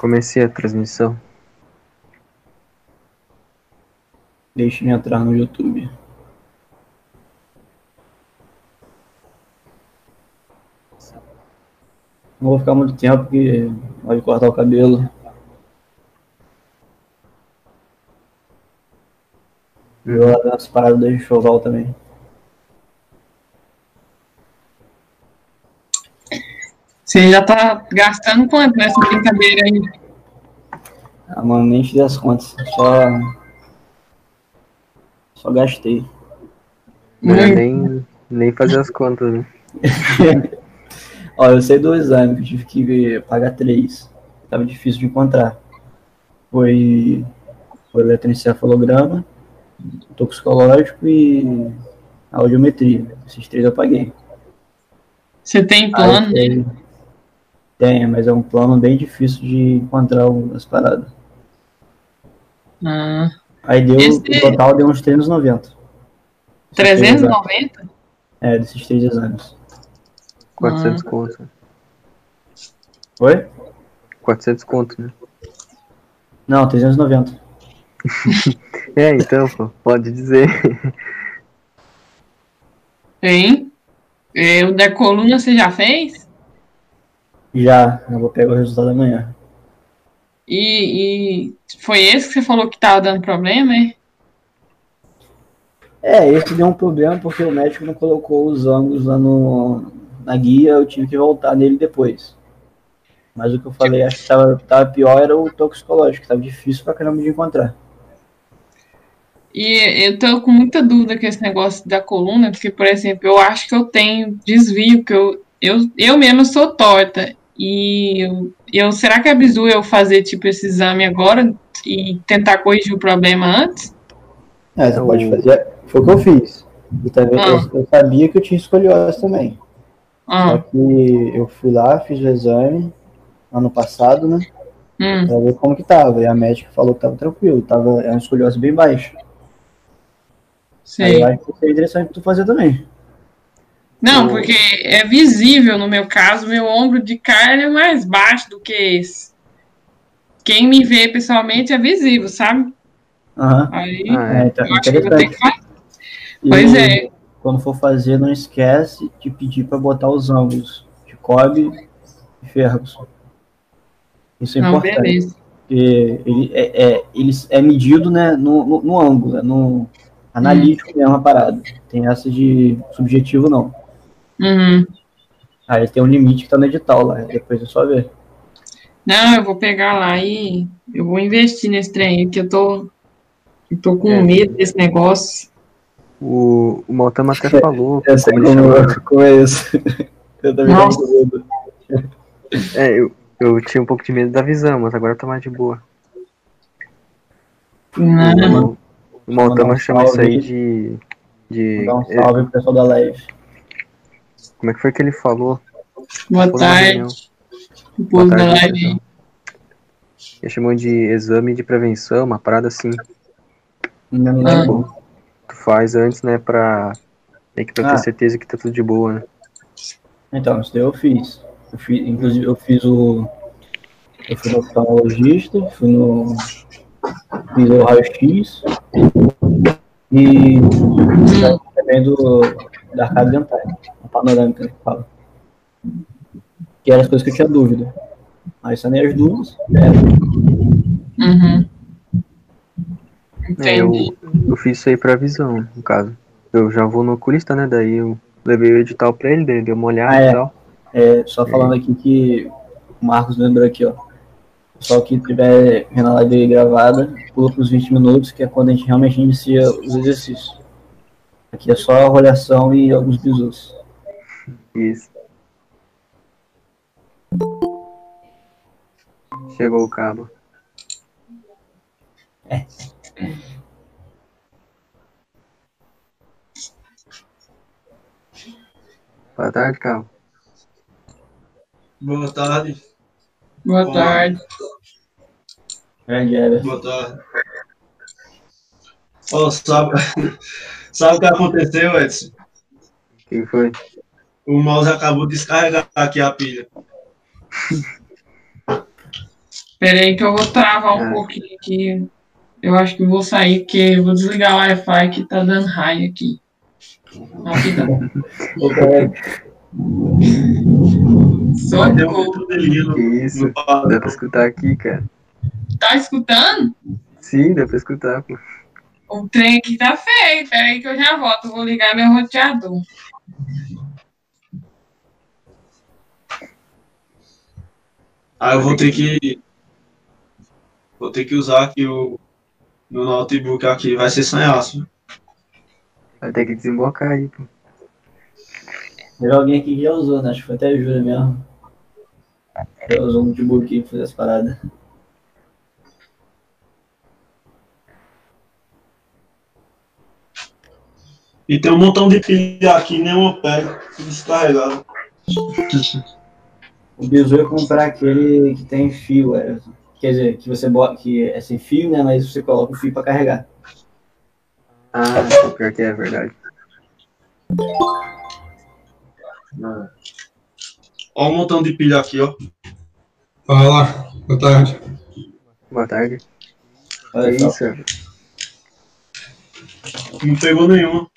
Comecei a transmissão. Deixe-me entrar no YouTube. Não vou ficar muito tempo porque pode cortar o cabelo. Eu lá das paradas do enxoval também. Você já tá gastando quanto nessa brincadeira aí? Ah, mano, nem fiz as contas. Só. Só gastei. Não é Muito. nem, nem fazer as contas, né? Ó, eu sei do exame, que eu tive que pagar três. Tava difícil de encontrar. Foi, foi eletroencefalograma, toxicológico e audiometria. Esses três eu paguei. Você tem plano? Aí, tem, mas é um plano bem difícil de encontrar o- as paradas. Ah, Aí deu, Esse- o total deu uns 390. 390? É, desses três exames. 400 conto. Oi? 400 conto, né? Não, 390. É, então, pô, pode dizer. Tem. É, o da coluna você já fez? Já, eu vou pegar o resultado amanhã. E, e foi esse que você falou que tava dando problema, é? É, esse deu um problema porque o médico não colocou os ângulos lá no, na guia, eu tive que voltar nele depois. Mas o que eu falei, acho que tava, tava pior era o toxicológico, que tava difícil pra caramba de encontrar. E eu tô com muita dúvida com esse negócio da coluna, porque, por exemplo, eu acho que eu tenho desvio, que eu, eu, eu mesma sou torta. E eu, eu- será que é bizu eu fazer tipo esse exame agora e tentar corrigir o problema antes? É, você pode fazer. Foi o que eu fiz. E também Ah. eu, eu sabia que eu tinha escoliose também. Só Ah, que eu fui lá, fiz o exame ano passado, né? hum, Pra ver como que tava. E a médica falou que tava tranquilo, tava, é uma escoliose bem baixa. Aí sei. eu acho que seria interessante tu fazer também. Não, porque é visível no meu caso, meu ombro de carne é mais baixo do que esse. Quem me vê pessoalmente é visível, sabe? Aham. Aí Ah, É, então, eu acho que eu vou ter que interessante. fazer. E Pois é. Quando for fazer, não esquece de pedir para botar os ângulos de Cobb e Ferguson. Isso é Não, importante. beleza. Porque ele é, é, ele é medido né, no, no, no ângulo, é no analítico mesmo a parada. Tem essa de subjetivo, não. Uhum. Aí tem um limite que tá no edital lá, depois é só ver. Não, eu vou pegar lá e eu vou investir nesse trem, aí, que eu tô, eu tô com É. medo desse negócio. O, o Maltama até falou Eu sei como ele como, como é isso. Eu também Nossa. tenho medo. É, eu, eu tinha um pouco de medo da visão, mas agora tá mais de boa. Não, O, o Maltama um chama isso aí. de. de Dá um salve pro pessoal da live. Como é que foi que ele falou? boa Falou tarde. Boa tarde, pessoal. Ele chamou de exame de prevenção, uma parada assim. Não Ah. lembro. Tu faz antes, né, pra. Que pra ter Ah. certeza que tá tudo de boa, né? Então, isso daí eu fiz. Eu fiz inclusive, eu fiz o. Eu fui no oftalmologista, fui no. Fiz o raio-x e também do, da arcada dentária, panorâmica que fala. Que eram as coisas que eu tinha dúvida. Aí sanei as dúvidas. É, Uhum. É, eu, eu fiz isso aí pra visão, no caso. Eu já vou no oculista, né? Daí eu levei o edital pra ele, deu uma olhada Ah, é. e tal. é, só falando aqui que o Marcos lembrou aqui, ó. Pessoal que tiver vendo a live gravada, pula para os 20 minutos, que é quando a gente realmente inicia os exercícios. Aqui é só a avaliação e alguns bisus. Isso. Chegou o cabo. Boa tarde, cabo. Boa tarde. Boa Bom. tarde. Grande Everton. Boa tarde. Ó, sabe, sabe o que aconteceu, Edson? O que foi? O mouse acabou de descarregar aqui a pilha. Pera aí que eu vou travar um É. pouquinho aqui. Eu acho que vou sair, porque eu vou desligar o Wi-Fi que tá dando raio aqui. Rapidão. Ter Socorro. muito delírio isso. no. Dá pra escutar aqui, cara. Tá escutando? Sim, dá pra escutar, pô. O trem aqui tá feio. Pera aí que eu já volto. Vou ligar meu roteador. Aí eu vou ter que. Vou ter que usar aqui o. No notebook aqui, vai ser sem aço. Vai ter que desembocar aí, pô. Teve alguém aqui que já usou, né? Acho que foi até a Júlia mesmo. Já usou um notebook aqui pra fazer as paradas. E tem um montão de pilha aqui, nenhuma pega, descarregado. O bizu ia comprar aquele que tem fio, é, quer dizer, que você bota, que é sem fio, né? Mas você coloca o fio pra carregar. Ah, pior que é verdade. Ó um montão de pilha aqui, ó. Fala, boa tarde. Boa tarde. Olha Que isso? Não pegou nenhuma.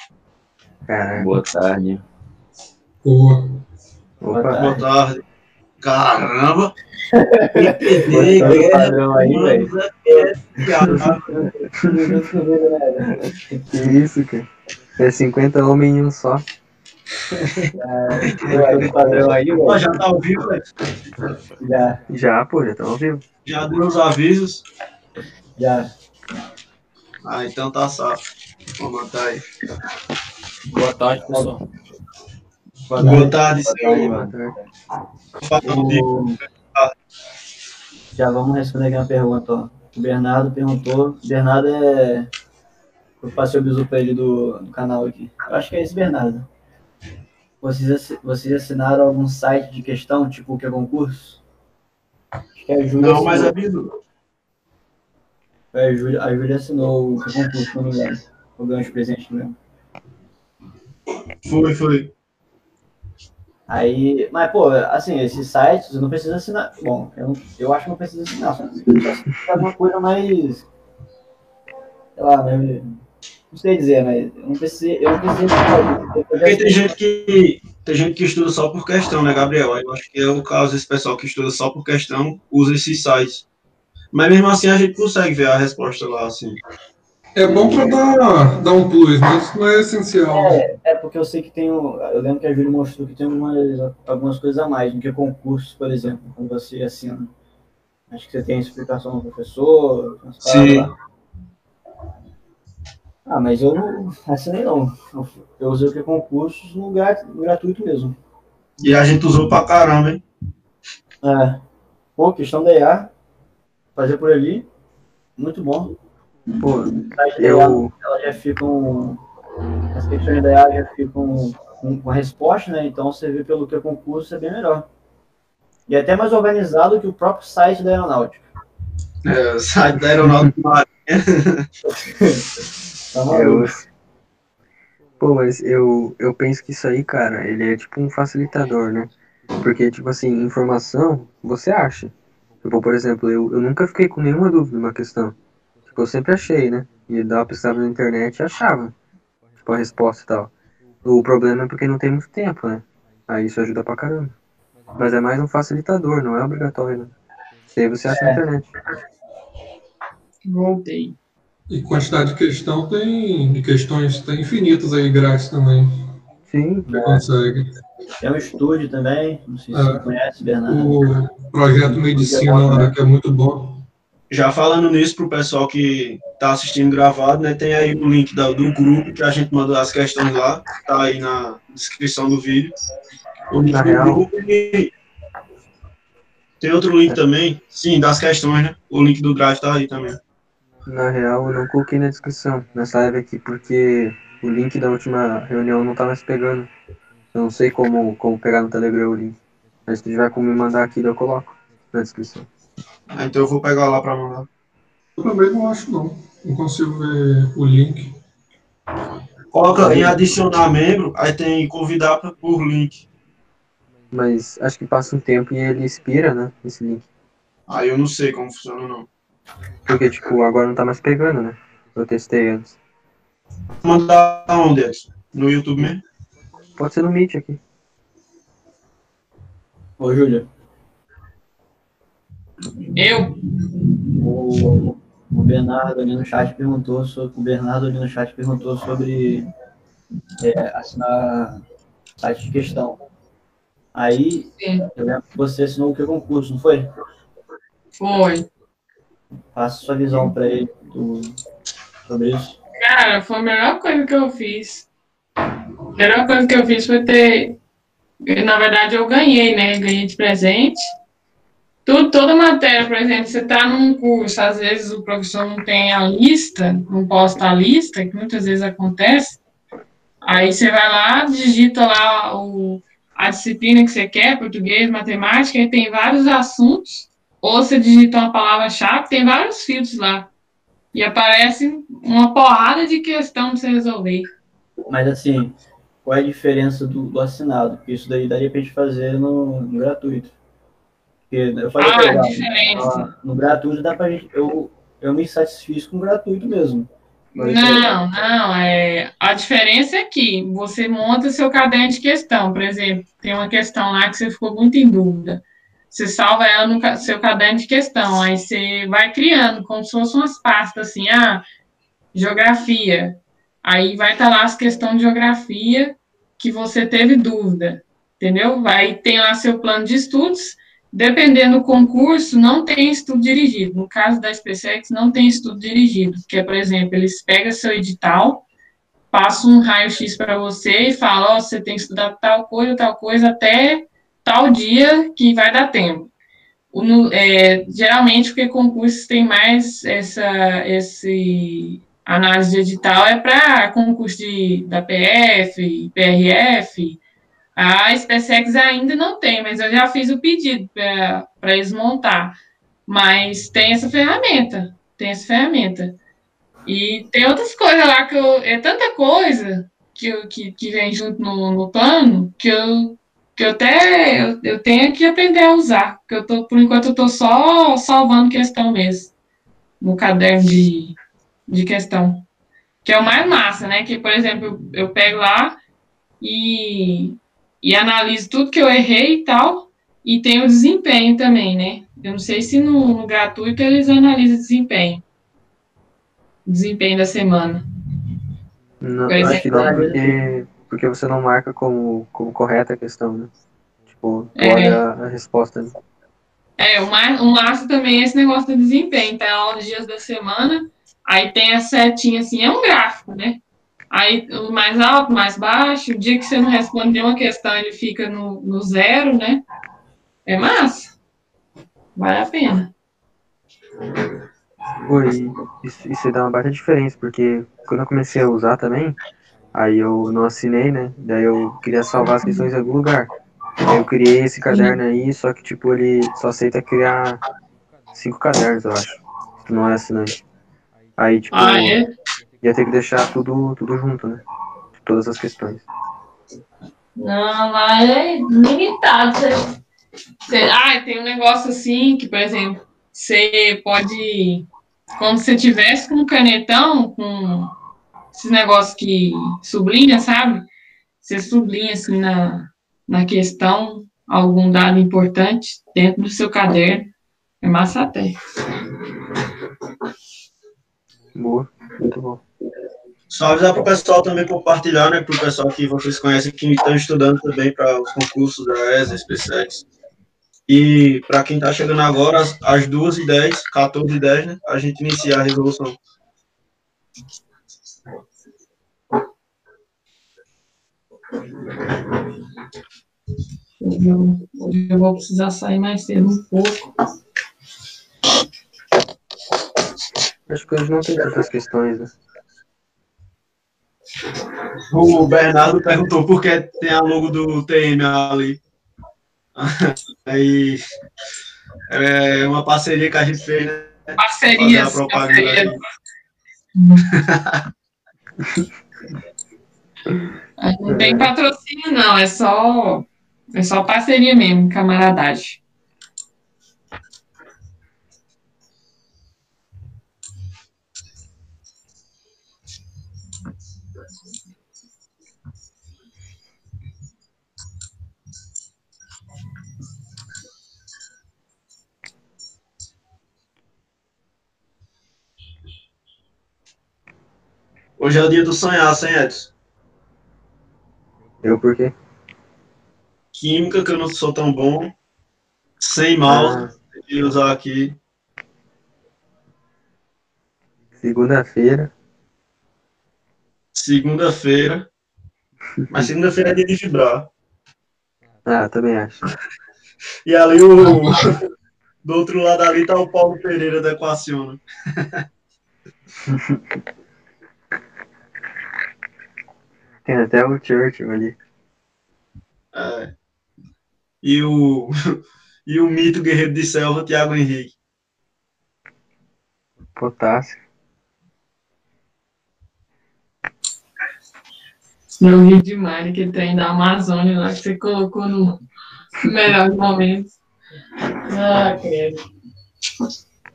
Caraca. Boa tarde. Boa. Boa Opa. tarde. Boa tarde. Caramba! O padrão aí, velho. Que isso, cara. É 50 homens em um só. O padrão aí, velho. já tá ao vivo, velho. Já, Já, pô, já estão ao vivo. Já deu os avisos. já. Ah, então tá safo. Vou matar aí. Boa tarde, pessoal. Boa Boa tarde. tarde, Boa senhor. Boa tarde. O- Já vamos responder aqui uma pergunta, ó. O Bernardo perguntou. Bernardo é. Eu passei o bisu pra ele do, do canal aqui. Eu acho que é esse Bernardo. Vocês, vocês assinaram algum site de questão, tipo o que é concurso? Acho que a Júlia Não, mas aviso. É, a Júlia, a Júlia assinou o que é concurso, não me engano. O ganho de presente mesmo. Foi, foi. Aí, mas pô, assim, esses sites não precisa assinar. Bom, eu, não- eu acho que não precisa assinar, só você alguma coisa mais. Sei lá, né? Não sei dizer, mas eu não precisei. Eu não precisei Porque tem gente que. Tem gente que estuda só por questão, né, Gabriel? Eu acho que é o caso desse pessoal que estuda só por questão, usa esses sites. Mas mesmo assim a gente consegue ver a resposta lá, assim. É bom pra dar, dar um plus, mas isso não é essencial. É, é porque eu sei que tem. um- Eu lembro que a Júlia mostrou que tem algumas, algumas coisas a mais do que concursos, por exemplo, quando você assina. Acho que você tem explicação do professor. Sim. lá. Ah, mas eu não assinei não. Eu- usei o que é concursos no, grat, gratuito mesmo. E a gente usou pra caramba, hein? É. Pô, questão da IA. Fazer por ali. Muito bom. Pô, eu. elas já ficam. As questões da IA já ficam com, com a resposta, né? Então você vê pelo que é concurso é bem melhor. E é até mais organizado que o próprio site da aeronáutica. É, o site da aeronáutica. Tá maluco? eu... Pô, mas eu, eu penso que isso aí, cara, ele é tipo um facilitador, né? Porque, tipo assim, informação você acha. Tipo, por exemplo, eu, eu nunca fiquei com nenhuma dúvida numa questão. Tipo, eu sempre achei, né? E dava pesquisava na internet e achava. Tipo, a resposta e tal. O problema é porque não tem muito tempo, né? Aí isso ajuda pra caramba. Mas é mais um facilitador, não é obrigatório, né? Isso aí você acha na É. internet. Voltei. E quantidade de questão tem. De questões tem infinitas aí grátis também. Sim, Você consegue. Tem um estúdio também. Não sei se É. você conhece, Bernardo. O projeto Medicina lá, que é muito bom. Já falando nisso pro pessoal que tá assistindo gravado, né? Tem aí o link da- do grupo que a gente mandou as questões lá. Tá aí na descrição do vídeo. O link do real. grupo e tem outro link também. Sim, das questões, né? O link do Drive tá aí também. Na real, eu não coloquei na descrição nessa live aqui, porque o link da última reunião não tá mais pegando. Eu não sei como, como pegar no Telegram o link. Mas se tiver como me mandar aqui, eu coloco na descrição. Ah, então eu vou pegar lá pra mandar. Eu também não acho, não. Não consigo ver o link. Coloca em adicionar membro, aí tem convidar pra- por link. Mas acho que passa um tempo e ele expira, né? Esse link. Aí eu não sei como funciona, não. Porque, tipo, agora não tá mais pegando, né? Eu testei antes. Mandar onde, Edson? No YouTube mesmo? Pode ser no Meet aqui. Ô, Júlia, Eu? o, o Bernardo ali no chat perguntou sobre. O Bernardo ali no chat perguntou sobre é, assinar site de questão. Aí, Sim. eu lembro que você assinou o que concurso, não foi? Foi. Passa sua visão para ele do- sobre isso. Cara, foi a melhor coisa que eu fiz. A melhor coisa que eu fiz foi ter. Na verdade, eu ganhei, né? Ganhei de presente. Toda matéria, por exemplo, você está num curso, às vezes o professor não tem a lista, não posta a lista, que muitas vezes acontece. Aí você vai lá, digita lá o, a disciplina que você quer, português, matemática, e tem vários assuntos. Ou você digita uma palavra-chave, tem vários filtros lá. E aparece uma porrada de questão para você resolver. Mas assim, qual é a diferença do, do assinado? Porque isso daí daria pra gente fazer no, no gratuito. Porque eu falei Ah, ela, diferença. no gratuito dá pra gente. Eu, eu me satisfiz com o gratuito mesmo. Mas Não, não, é, a diferença é que você monta seu caderno de questão, por exemplo, tem uma questão lá que você ficou muito em dúvida. Você salva ela no seu caderno de questão, aí você vai criando como se fossem umas pastas assim, ah, geografia. Aí vai estar lá as questões de geografia que você teve dúvida, entendeu? Vai tem lá seu plano de estudos. Dependendo do concurso, não tem estudo dirigido. No caso da SpaceX, não tem estudo dirigido, que é, por exemplo, eles pegam seu edital, passam um raio-x para você e falam, ó, você tem que estudar tal coisa, tal coisa, até tal dia que vai dar tempo. No- é, geralmente, porque concursos tem mais essa esse análise de edital é para concurso de, da PF, PRF, a SpaceX ainda não tem, mas eu já fiz o pedido para eles montar. Mas tem essa ferramenta, tem essa ferramenta. E tem outras coisas lá que eu. É tanta coisa que, eu, que, que vem junto no, no plano que eu, que eu até eu, eu tenho que aprender a usar. Porque eu tô, por enquanto eu tô só salvando questão mesmo. No caderno de, de questão. Que é o mais massa, né? Que, por exemplo, eu, eu pego lá e e analiso tudo que eu errei e tal, e tem o desempenho também, né? Eu não sei se no, no gratuito eles analisam desempenho. Desempenho da semana. Não, Por acho que não, exemplo, porque, porque você não marca como, como correta a questão, né? Tipo, É. olha a resposta. né? É, o, ma o massa também é esse negócio do desempenho, tá lá os dias da semana, aí tem a setinha assim, é um gráfico, né? Aí o mais alto, mais baixo, o dia que você não responde uma questão, ele fica no, no zero, né? É massa. Vale a pena. E isso, isso dá uma baita diferença, porque quando eu comecei a usar também, aí eu não assinei, né? Daí eu queria salvar as questões em algum lugar. Aí eu criei esse caderno aí, só que tipo, ele só aceita criar cinco cadernos, eu acho. Se tu não é assinante. Aí, tipo, Ah, é? Ia ter que deixar tudo, tudo junto, né? Todas as questões. Não, lá é limitado. Você, você, ah, tem um negócio assim que, por exemplo, você pode. Como se você tivesse com um canetão, com esses negócios que sublinha, sabe? Você sublinha assim na, na questão algum dado importante dentro do seu caderno. É massa até. Boa, muito bom. Só avisar pro pessoal também compartilhar, né? Pro pessoal que vocês conhecem que estão estudando também para os concursos da ESA, SpaceX. E para quem está chegando agora, às, às 2h10, 14h10, né? A gente inicia a resolução. Hoje eu, hoje eu vou precisar sair mais cedo um pouco. Acho que hoje não tem tantas questões, né? O Bernardo perguntou por que tem a logo do TM ali. Aí é uma parceria que a gente fez, né? Parcerias. Fazer a propaganda Não tem patrocínio, não, é só, é só parceria mesmo, camaradagem. Hoje é o dia do sonhar, sem Edson. Eu por quê? Química, que eu não sou tão bom. Sem mouse, Ah, que usar aqui. segunda-feira. Segunda-feira. Mas segunda-feira é dia de vibrar. Ah, também acho. E ali o. Do outro lado ali tá o Paulo Pereira da Equaciona. Tem até o Churchill ali. É. E o. E o mito guerreiro de selva, Thiago Henrique. Potássio. Eu ri demais daquele trem da Amazônia lá que você colocou no melhor momento. Ah, credo.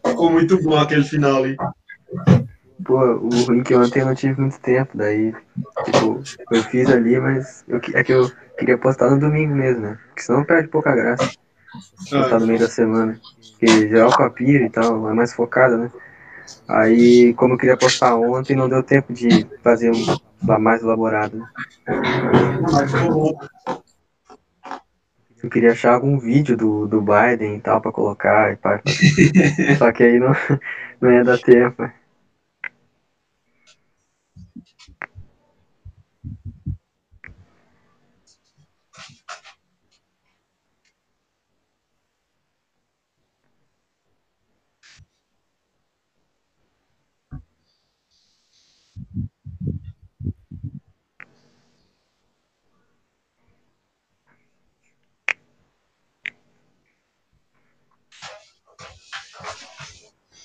Ficou muito bom aquele final ali. Pô, o ruim que ontem eu não tive muito tempo, daí, tipo, eu fiz ali, mas eu, é que eu queria postar no domingo mesmo, né? Porque senão perde pouca graça postar no meio da semana. Porque geral com a pira e tal, é mais focado, né? Aí, como eu queria postar ontem, não deu tempo de fazer um lá mais elaborado, né? Eu queria achar algum vídeo do, do Biden e tal pra colocar e pá. Só que aí não, não ia dar tempo.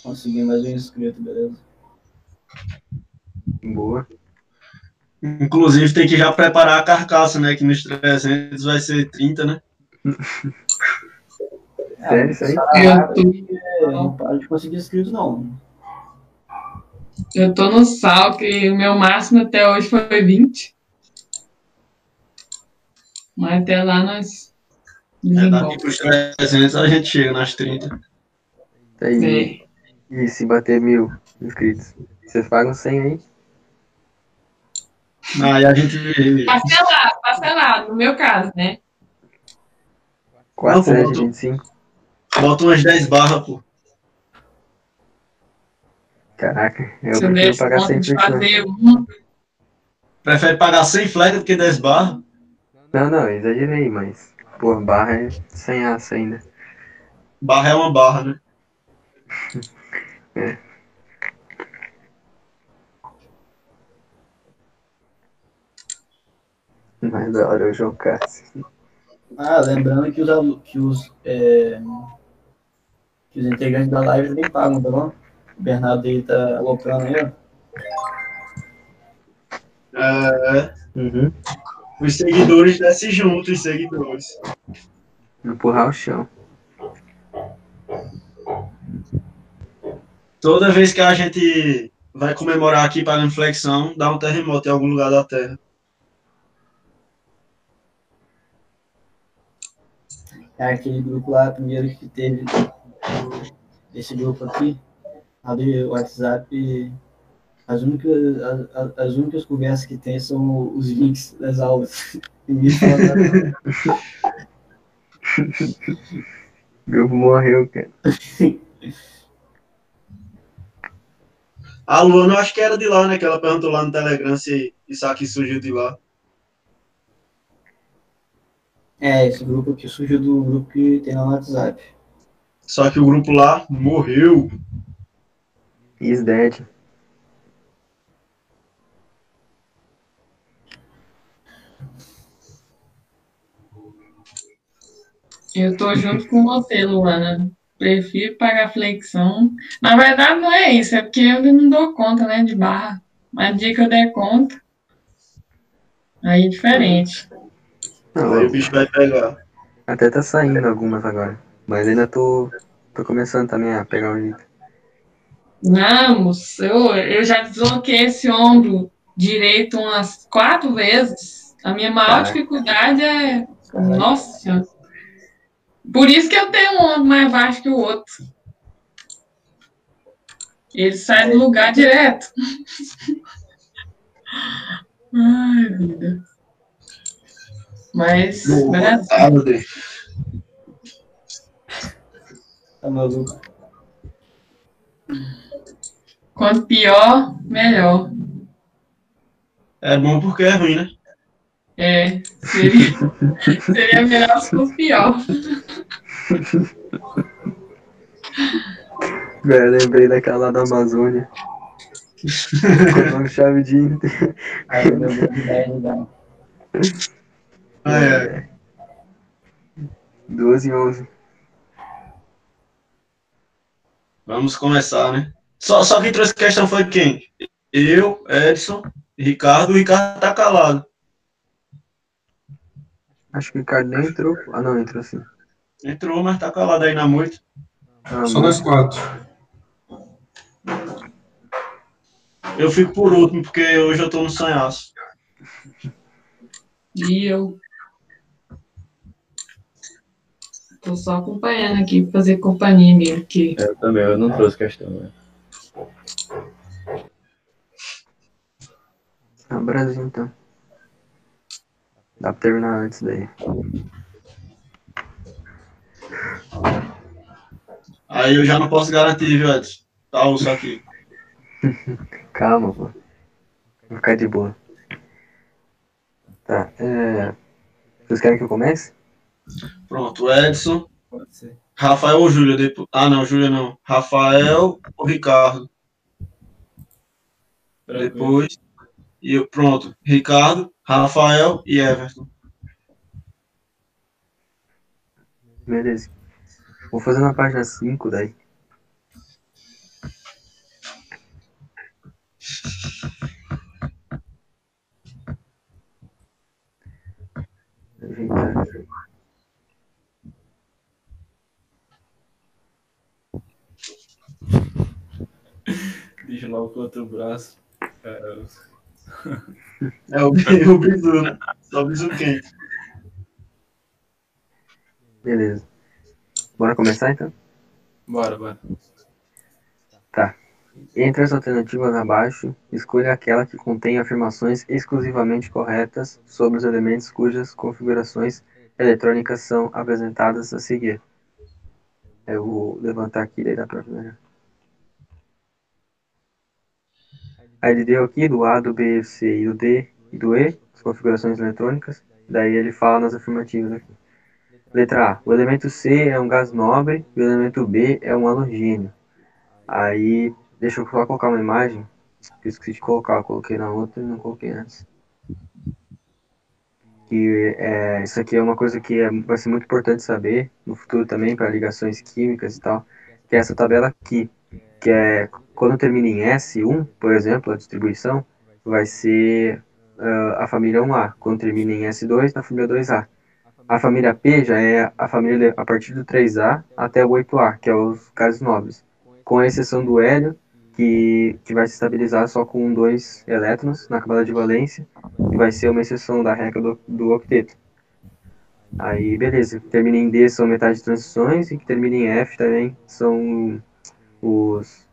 Consegui mais um inscrito, beleza? Boa. Inclusive tem que já preparar a carcaça, né? Que nos 300 vai ser 30, né? Sério isso aí? Eu tô, É, não para de conseguir inscritos, não. eu tô no sal, que o meu máximo até hoje foi 20. Mas até lá nós É, daqui desenvolvemos. pros 300 a gente chega nas 30. Aí, É. e se bater mil inscritos? Vocês pagam 100 aí? Aí a gente. Parcelado, parcelado, no meu caso, né? 4, Não, 7, voltou. 25. Bota umas 10 barras, pô. Caraca, eu eu prefiro pagar conta 100 de por fazer um, Prefere pagar 100 fleca do que 10 barras? Não, não, eu exagerei, mas, pô, barra é sem aço ainda. Barra é uma barra, né? Hora é o João Cássio. Ah, lembrando que os, alu- que os, é, que os integrantes da live também pagam, tá bom? O Bernardo aí tá aloprando aí, ó. É, Uhum. os seguidores descem junto, os seguidores. Empurrar o chão. Toda vez que a gente vai comemorar aqui para a inflexão, dá um terremoto em algum lugar da Terra. É aquele grupo lá, primeiro que teve, esse grupo aqui, ali o WhatsApp, as únicas, as, as- as únicas conversas que tem são os links das aulas. Grupo morreu, cara. A Luana, eu acho que era de lá, né? Que ela perguntou lá no Telegram se isso aqui surgiu de lá. É, esse grupo aqui surgiu do grupo que tem lá no WhatsApp. Só que o grupo lá morreu. Is dead. eu tô junto com você, Luana. Prefiro pagar flexão. Na verdade, não é isso, é porque eu não dou conta, né, de barra. Mas no dia que eu der conta, aí é diferente. Não, Aí o bicho vai pegar. até tá saindo algumas agora. Mas ainda tô, tô começando também a pegar o jeito. Vamos, eu, eu já desloquei esse ombro direito umas quatro vezes. A minha maior Caraca. dificuldade é. Nossa Senhora. Por isso que eu tenho um ombro mais baixo que o outro. Ele sai do lugar direto. Ai, vida. Mas, meu Deus. Tá maluco? quanto pior, melhor. É bom porque é ruim, né? É, seria, seria melhor se fosse pior. Velho, lembrei daquela lá da Amazônia. Com chave de Inter. Aí eu dei 10 dá. Ah, é. 12 e 11. Vamos começar, né? Só, só quem trouxe questão foi quem? Eu, Edson, Ricardo. O Ricardo tá calado. Acho que o Ricardo nem entrou. Ah, não, entrou sim. Entrou, mas tá calado aí na moita. Ah, Só nós quatro. Eu fico por último, porque hoje eu tô no sanhaço. E eu. Tô só acompanhando aqui, fazer companhia mesmo, que Eu também, eu não trouxe questão, né? Ah, Brasil, então. Dá pra terminar antes daí. Aí eu já não posso garantir, viu, Edson? Tá, ouço aqui. Calma, pô. Vou ficar de boa. Tá, é... Vocês querem que eu comece? Pronto, Edson, Pode ser. Rafael ou Júlia? Depois... Ah, não, Júlia não. Rafael ou Ricardo? Depois. E eu, pronto, Ricardo, Rafael e Everton. Beleza. Vou fazer na página 5 daí. Deixa lá o outro braço. É, É o, o bisu, né? Só o bisu quente. Beleza. Bora começar então? Bora, bora. Entre as alternativas abaixo, escolha aquela que contém afirmações exclusivamente corretas sobre os elementos cujas configurações eletrônicas são apresentadas a seguir. Eu vou levantar aqui, daí dá pra ver melhor. Aí ele deu aqui do A, do B, do C e do D e do E, as configurações eletrônicas. Daí ele fala nas afirmativas aqui. Letra A. O elemento C é um gás nobre e o elemento B é um halogênio. Aí Deixa eu só colocar uma imagem. Eu esqueci de colocar, eu coloquei na outra e não coloquei antes. Que é, isso aqui é uma coisa que é, vai ser muito importante saber no futuro também para ligações químicas e tal. Que é essa tabela aqui, que é quando termina em S1, por exemplo, a distribuição vai ser ah, a família 1A. Quando termina em S2, a família 2A. A família P já é a família a partir do 3A até o 8A, que é os gases nobres. Com a exceção do hélio, que, que vai se estabilizar só com dois elétrons na camada de valência e vai ser uma exceção da regra do, do octeto. Aí, beleza. Termina em D são metais de transições e que termina em F também são os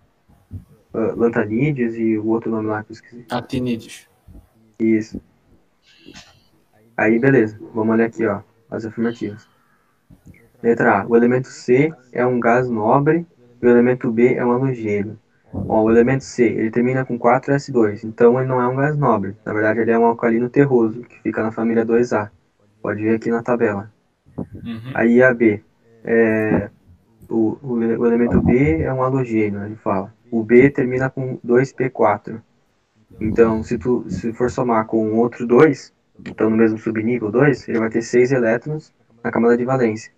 uh, lantanídeos e o outro nome lá que eu esqueci. Actinídeos. Isso. Aí, beleza. Vamos olhar aqui, ó, as afirmativas. Letra A. O elemento C é um gás nobre e o elemento B é um halogênio. Ó, o elemento C, ele termina com 4S2, então ele não é um gás nobre. Na verdade, ele é um alcalino terroso, que fica na família 2A. Pode ver aqui na tabela. Uhum. Aí a B, é, o, o, o elemento B é um halogênio, ele fala. O B termina com 2P4. Então, se, tu, se for somar com outro 2, então no mesmo subnível 2, ele vai ter 6 elétrons na camada de valência.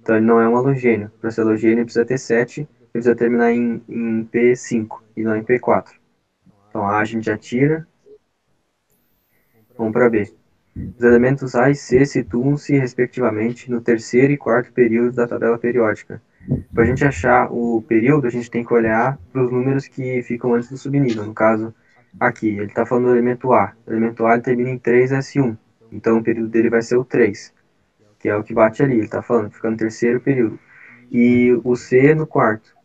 Então ele não é um halogênio. Para ser halogênio, precisa ter 7 ele precisa terminar em, em P5 e não em P4. Então A a gente já tira. Vamos para B. Os elementos A e C situam-se, respectivamente, no terceiro e quarto período da tabela periódica. Para a gente achar o período, a gente tem que olhar para os números que ficam antes do subnível. No caso, aqui, ele está falando do elemento A. O elemento A ele termina em 3S1. Então o período dele vai ser o 3, que é o que bate ali. Ele está falando, fica no terceiro período. E o C no quarto.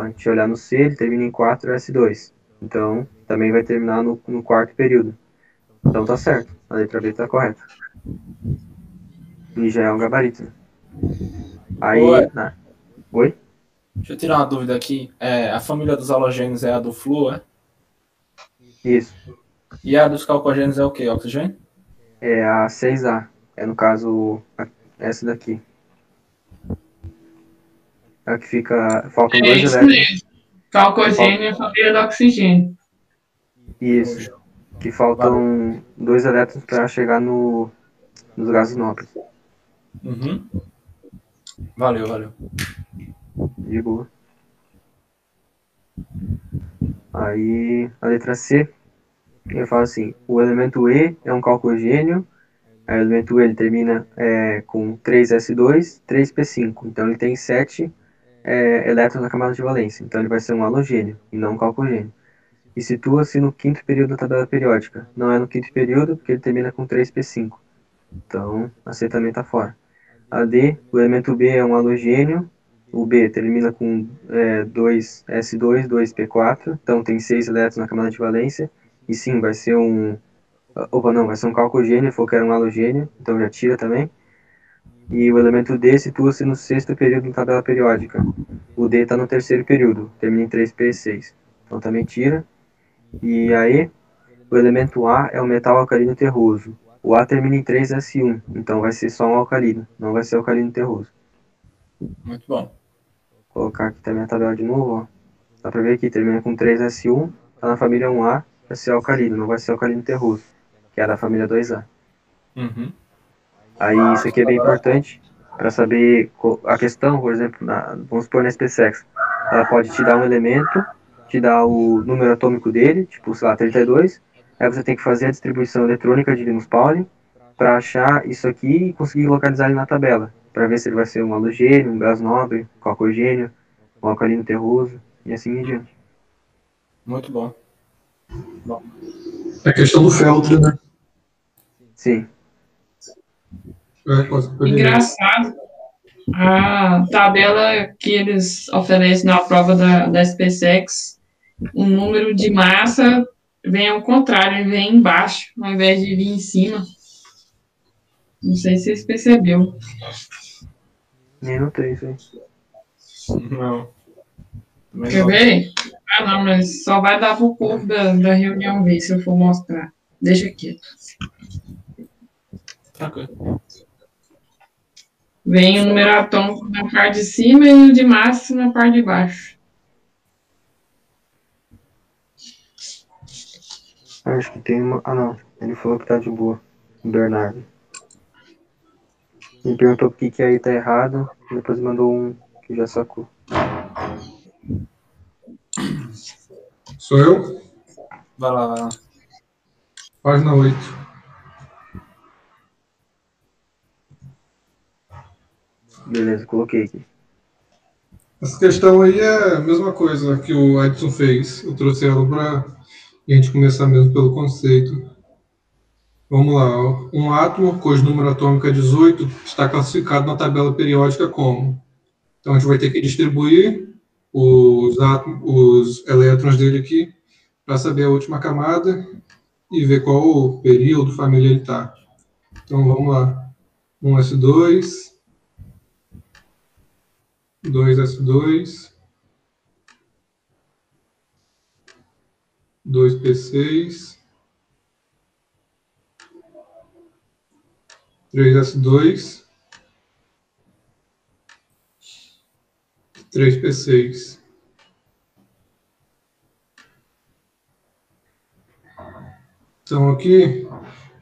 A gente olhar no C, ele termina em 4S2. Então, também vai terminar no, no quarto período. Então tá certo. A letra B tá correta. E já é um gabarito. né? Aí. Na- Oi? Deixa eu tirar uma dúvida aqui. É, a família dos halogênios é a do flúor, é? Isso. E a dos calcogênios é o quê? Oxigênio? É a 6A. É no caso a- essa daqui. É a que fica. Faltam É dois isso elétrons. mesmo. Calcogênio é a família do oxigênio. Isso. Que faltam dois elétrons para chegar no, nos gases nobres. Uhum. Valeu, valeu. De boa. Aí a letra C, eu falo assim, o elemento E é um calcogênio, o elemento E ele termina é, com 3s2, 3p5, então ele tem 7 é, elétrons na camada de valência, então ele vai ser um halogênio e não um calcogênio. E situa-se no quinto período da tabela periódica. Não é no quinto período, porque ele termina com 3p5. Então, a C também está fora. A D, o elemento B é um halogênio, o B termina com é, 2S2, 2P4, então tem 6 elétrons na camada de valência, e sim, vai ser um... Opa, não, vai ser um calcogênio, falou que era um halogênio, então já tira também. E o elemento D situa-se no sexto período da tabela periódica. O D está no terceiro período, termina em 3P6, então também tira. E aí, o elemento A é o metal alcalino terroso. O A termina em 3S1, então vai ser só um alcalino, não vai ser alcalino terroso. Muito bom. Vou colocar aqui também a tabela de novo, ó. Dá pra ver aqui, termina com 3S1, tá na família 1A, vai ser alcalino, não vai ser alcalino terroso, que é da família 2A. Uhum. Aí isso aqui é bem importante para saber a questão, por exemplo, na, vamos supor na SpaceX, ela pode te dar um elemento, te dar o número atômico dele, tipo, sei lá, 32, aí você tem que fazer a distribuição eletrônica de Linus Pauling para achar isso aqui e conseguir localizar ele na tabela, para ver se ele vai ser um halogênio, um gás nobre, um calcogênio, um alcalino terroso e assim em diante. Muito bom. É questão do feltro, né? Sim. Engraçado. A tabela que eles oferecem na prova da, da SpaceX, o número de massa vem ao contrário, ele vem embaixo, ao invés de vir em cima. Não sei se vocês perceberam. nem notei isso aí. Não. Também Quer não. ver? Ah, não, mas só vai dar pro povo da, da reunião ver se eu for mostrar. Deixa aqui. Tranquilo. Vem o número atômico na parte de cima e o de massa na parte de baixo. Acho que tem uma. Ah, não. Ele falou que tá de boa. O Bernardo. Me perguntou por que que aí tá errado. Depois mandou um que já sacou. Sou eu? Vai lá, vai lá. Página 8. Beleza, coloquei aqui. Essa questão aí é a mesma coisa que o Edson fez. Eu trouxe ela para a gente começar mesmo pelo conceito. Vamos lá. Um átomo cujo número atômico é 18 está classificado na tabela periódica como. Então a gente vai ter que distribuir os, átomos, os elétrons dele aqui para saber a última camada e ver qual o período, família ele está. Então vamos lá. 1S2, 2S2, 2P6, 3S2, 3P6. Então aqui,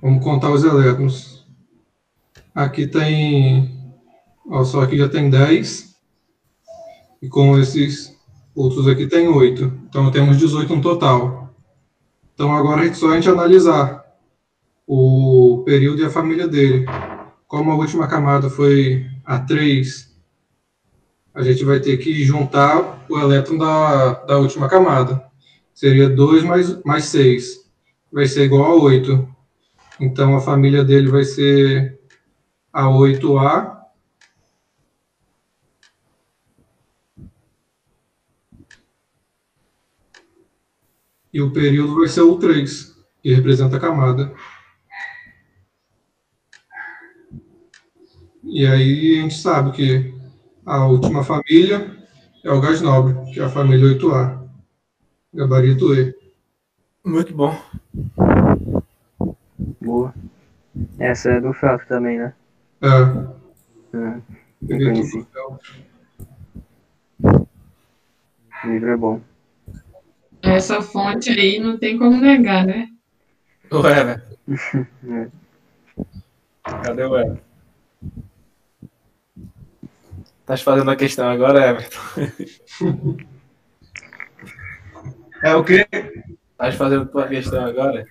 vamos contar os elétrons. Aqui tem, ó, só aqui já tem 10, e com esses outros aqui tem 8. Então temos 18 no total. Então agora é só a gente analisar o período e a família dele. Como a última camada foi a 3, a gente vai ter que juntar o elétron da, da última camada. Seria 2 mais, mais 6. Vai ser igual a 8. Então a família dele vai ser a 8A E o período vai ser o 3, que representa a camada. E aí a gente sabe que a última família é o gás nobre, que é a família 8A, gabarito E. Muito bom. Boa. Essa é do Felps também, né? É. é. Peguei. O livro é bom. Essa fonte aí não tem como negar, né? O Ever. É. Cadê o Ever? Tá fazendo a questão agora, Everton? É o quê? Tá fazendo tua questão agora?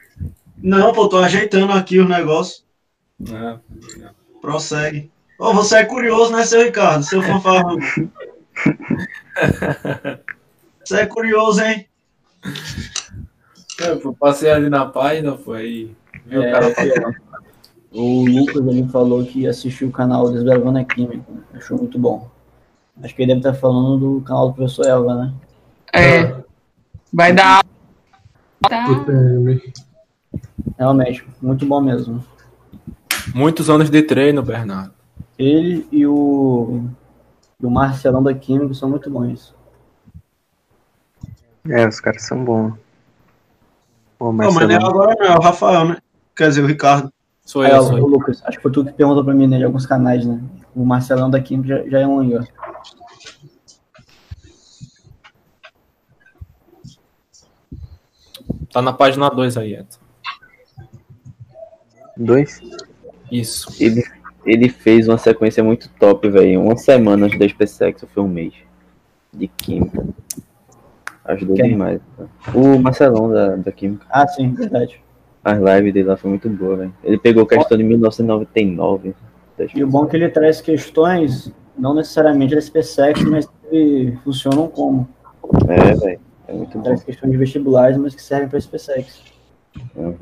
Não, pô, tô ajeitando aqui os negócios. Não. Prossegue. Ô, você é curioso, né, seu Ricardo? Seu fanfarrão. Você é curioso, hein? Eu pô, passei ali na página, aí. Viu o É, cara aqui, ó. O Lucas ele falou que assistiu o canal Desbravando a Química. Achou muito bom. Acho que ele deve estar falando do canal do professor Elva, né? É. Vai dar aula. Tá. Realmente, muito bom mesmo. Muitos anos de treino, Bernardo. Ele e o, e o Marcelão da Química são muito bons. É, os caras são bons. Pô, Não, mas não é agora não, é o Rafael, né? Quer dizer, o Ricardo. Sou Aí, eu, ó, sou o eu. Lucas, acho que foi tu que perguntou pra mim né, de alguns canais, né? O Marcelão da Química já, já é um aí, ó. Tá na página 2 aí, Edson. dois? Isso. Ele, ele fez uma sequência muito top, velho. Uma semana antes da SpaceX, foi um mês. De Química. Ajudou Quem? demais. tá? O Marcelão da, da Química. Ah, sim, verdade. As lives dele lá foi muito boa, velho. Ele pegou questão de 1999. da E o bom é que ele traz questões, não necessariamente da SpaceX, mas que funcionam como. É, velho. É muito bom. Traz questões de vestibulares, mas que servem pra SpaceX. Uhum.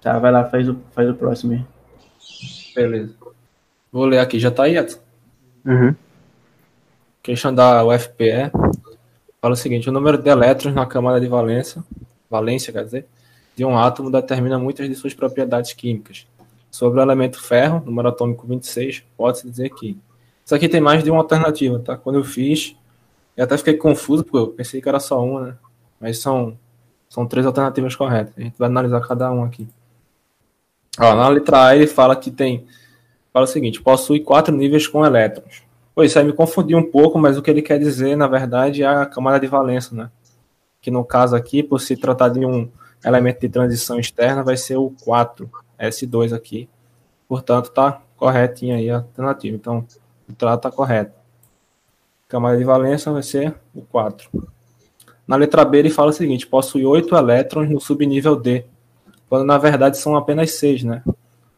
Tá, vai lá, faz o, faz o próximo aí. Beleza. Vou ler aqui, já tá aí, Edson. Uhum. Questão da UFPE. Fala o seguinte: o número de elétrons na camada de valência, valência, quer dizer, de um átomo determina muitas de suas propriedades químicas. Sobre o elemento ferro, número atômico 26, pode-se dizer que. Isso aqui tem mais de uma alternativa, tá? Quando eu fiz, eu até fiquei confuso, porque eu pensei que era só uma, né? Mas são, são três alternativas corretas. A gente vai analisar cada uma aqui. Ó, na letra A ele fala que tem. Fala o seguinte: possui quatro níveis com elétrons. Pô, isso aí me confundiu um pouco, mas o que ele quer dizer, na verdade, é a camada de valência, né? Que no caso aqui, por se tratar de um elemento de transição externa, vai ser o 4, S2 aqui. Portanto, tá corretinha aí a alternativa. Então, o trato tá correto. Camada de valência vai ser o 4. Na letra B ele fala o seguinte: possui 8 elétrons no subnível D, quando na verdade são apenas 6, né?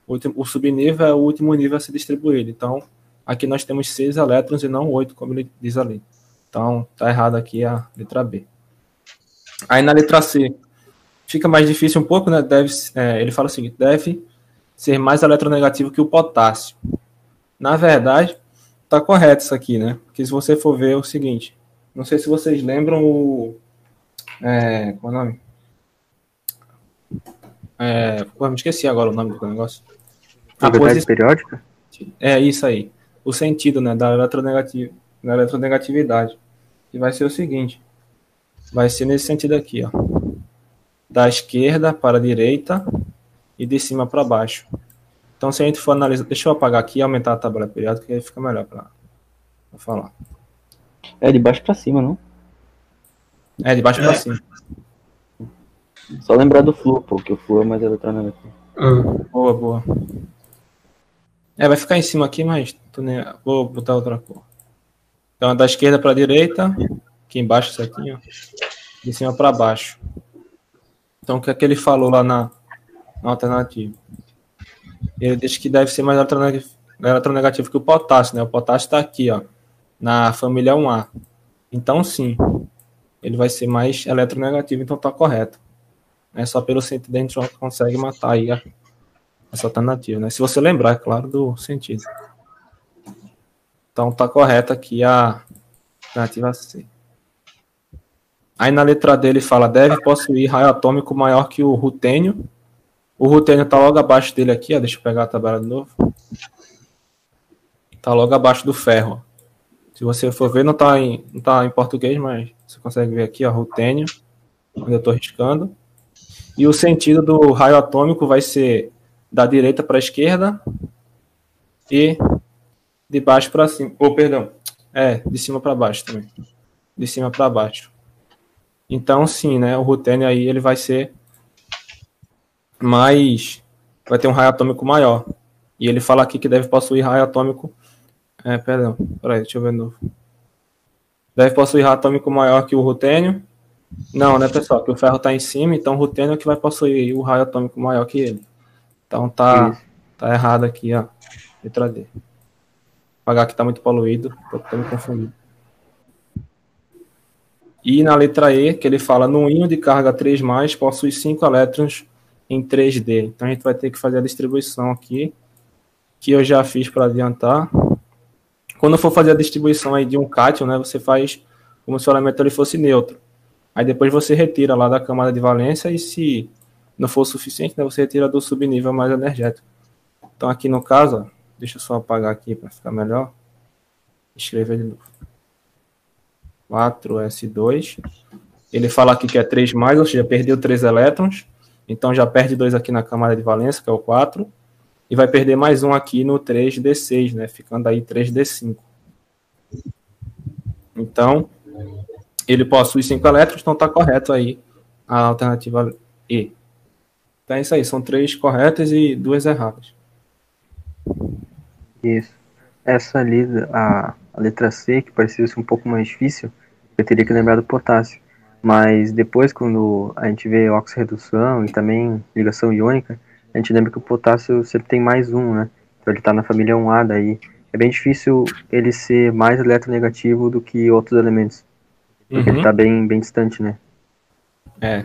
O subnível é o último nível a ser distribuído. Então, aqui nós temos 6 elétrons e não 8, como ele diz ali. Então, tá errado aqui a letra B. Aí na letra C, fica mais difícil um pouco, né? Deve, é, ele fala o seguinte: deve ser mais eletronegativo que o potássio. Na verdade, tá correto isso aqui, né? Porque se você for ver é o seguinte, não sei se vocês lembram o. É, qual é o nome? É, pô, me esqueci agora o nome do negócio. A Propriedade posição- periódica? é isso aí. O sentido né, da, eletronegati- da eletronegatividade. Que vai ser o seguinte. Vai ser nesse sentido aqui, ó. Da esquerda para a direita e de cima para baixo. Então, se a gente for analisar. Deixa eu apagar aqui e aumentar a tabela periódica, que aí fica melhor para falar. É de baixo pra cima, não? É, de baixo É. para cima. Só lembrar do Flu, pô, que o Flu é mais eletrônico. Ah, Boa, boa. É, vai ficar em cima aqui, mas nem- vou botar outra cor. Então, da esquerda para a direita, aqui embaixo certinho, ó. de cima para baixo. Então, o que é que ele falou lá na, na alternativa? Ele diz que deve ser mais eletronegativo, que o potássio, né? O potássio está aqui, ó, na família 1A. Então, sim, ele vai ser mais eletronegativo, então tá correto. É só pelo sentido a gente consegue matar aí essa alternativa, né? Se você lembrar, é claro, do sentido. Então tá correta aqui a alternativa C. Aí na letra D ele fala, deve possuir raio atômico maior que o rutênio. O rutênio tá logo abaixo dele aqui, ó. Deixa eu pegar a tabela de novo. Tá logo abaixo do ferro. Se você for ver, não tá em, não tá em português, mas você consegue ver aqui, ó, rutênio, onde eu tô riscando. E o sentido do raio atômico vai ser da direita para a esquerda e de baixo para cima. Ou, oh, perdão, é, de cima para baixo também. De cima para baixo. Então, sim, né, o rutênio aí ele vai ser mais vai ter um raio atômico maior. E ele fala aqui que deve possuir raio atômico. É, perdão, peraí, deixa eu ver de novo. Deve possuir raio atômico maior que o rutênio. Não, né, pessoal? Que o ferro está em cima, então o rutênio é que vai possuir o raio atômico maior que ele. Então tá, tá errado aqui, ó. Letra D. Pagar que tá muito poluído, tô me confundindo. E na letra E, que ele fala, no íon de carga 3+, possui 5 elétrons em 3D. Então a gente vai ter que fazer a distribuição aqui, que eu já fiz para adiantar. Quando for fazer a distribuição aí de um cátion, né, você faz como se o elemento ele fosse neutro. Aí depois você retira lá da camada de valência e se não for suficiente, né, você retira do subnível mais energético. Então aqui no caso, ó, deixa eu só apagar aqui para ficar melhor. Escrever de novo. 4S2. Ele fala aqui que é 3 mais, ou seja, perdeu 3 elétrons. Então já perde dois aqui na camada de valência, que é o 4, e vai perder mais um aqui no 3D6, né? Ficando aí 3D5. Então, ele possui 5 elétrons, então está correto aí a alternativa E. Então é isso aí, são três corretas e duas erradas. Isso. Essa ali, a, a letra C, que parecia ser um pouco mais difícil, eu teria que lembrar do potássio. Mas depois, quando a gente vê oxirredução e também ligação iônica, a gente lembra que o potássio sempre tem mais um, né? Então ele está na família 1A daí. É bem difícil ele ser mais eletronegativo do que outros elementos. Porque uhum. ele está bem, bem distante, né? É.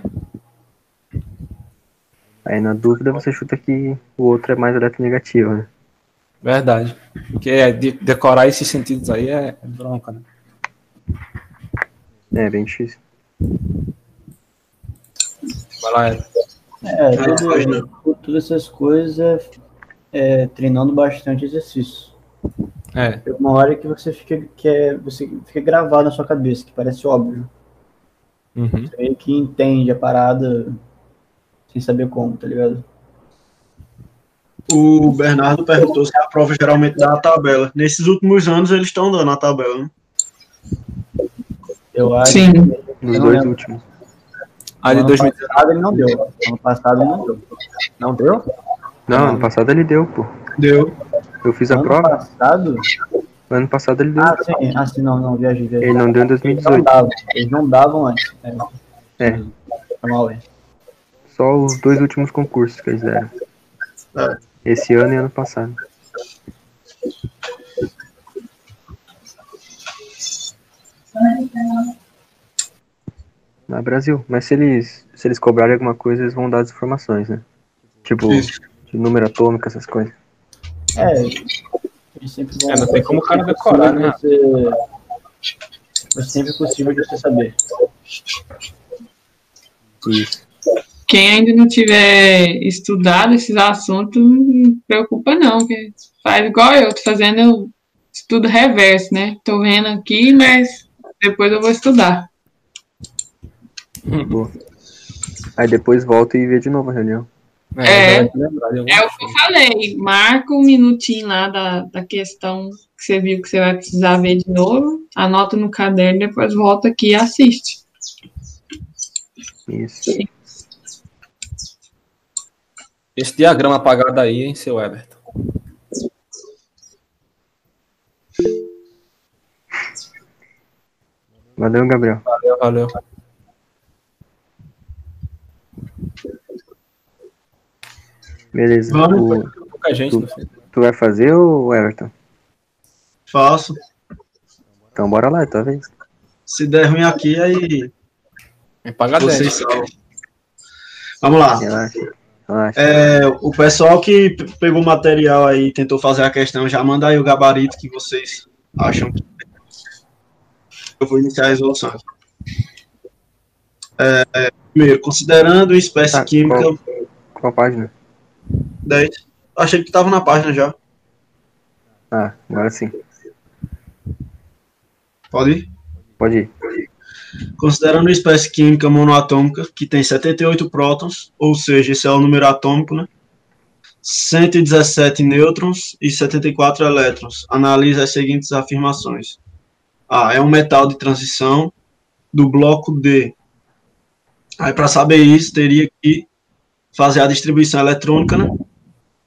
Aí na dúvida você chuta que o outro é mais eletronegativo, né? Verdade. Porque é, de, decorar esses sentidos aí é, é bronca, né? É, bem difícil. Vai lá, É, tudo, todas essas coisas é, é, treinando bastante exercício. É. Tem uma hora que você fica, que é, você fica gravado na sua cabeça, que parece óbvio. Uhum. Você meio que entende a parada sem saber como, tá ligado? O Bernardo perguntou se a prova geralmente dá a tabela. Nesses últimos anos eles estão dando a tabela, né? Eu acho Sim. Nos dois lembro. últimos. Ah, de ano 2019. passado ele não deu. Ano passado ele não deu. Não deu? Não, ano passado ele deu, pô. Deu. Eu fiz a ano prova, passado? ano passado ele deu. Ah, sim, ah, sim, não, não, viajei, viajei. Ele não deu em Eles não 2018. davam, eles não davam antes. É, É, tá mal, é. Só os dois últimos concursos que eles deram. É. Esse ano e ano passado. Na Brasil. Mas se eles, se eles cobrarem alguma coisa, eles vão dar as informações, né? Tipo, número atômico, essas coisas. É. É, não tem como o cara decorar, né? Você, é sempre possível de você saber. Isso. Quem ainda não tiver estudado esses assuntos, não preocupa não, que faz igual eu, tô fazendo estudo reverso, né? Tô vendo aqui, mas depois eu vou estudar. Boa. Aí depois volta e vê de novo a reunião. É. lembrar de alguma É o que eu falei, marca um minutinho lá da, da questão que você viu que você vai precisar ver de novo, anota no caderno, depois volta aqui e assiste. Isso. Esse diagrama apagado aí, hein, seu Everton? Valeu, Gabriel. Valeu, valeu. Beleza. Vamos. Tu, Pouca gente fim. tu vai fazer ou Everton? Faço. Então bora lá, tua vez. Se der ruim aqui, aí É pagar vocês 10. salvam. Vamos lá. Relaxa. Relaxa. É, o pessoal que pegou o material aí e tentou fazer a questão, já manda aí o gabarito que vocês acham que. Eu vou iniciar a resolução. É, é, primeiro, considerando espécie Tá, química qual- Qual página? 10. Achei que estava na página já. Ah, agora sim. Pode ir? Pode ir. Considerando a espécie química monoatômica, que tem 78 prótons, ou seja, esse é o número atômico, né? 117 nêutrons e 74 elétrons. Analise as seguintes afirmações. A. É um metal de transição do bloco D. Aí, para saber isso, teria que fazer a distribuição eletrônica, né?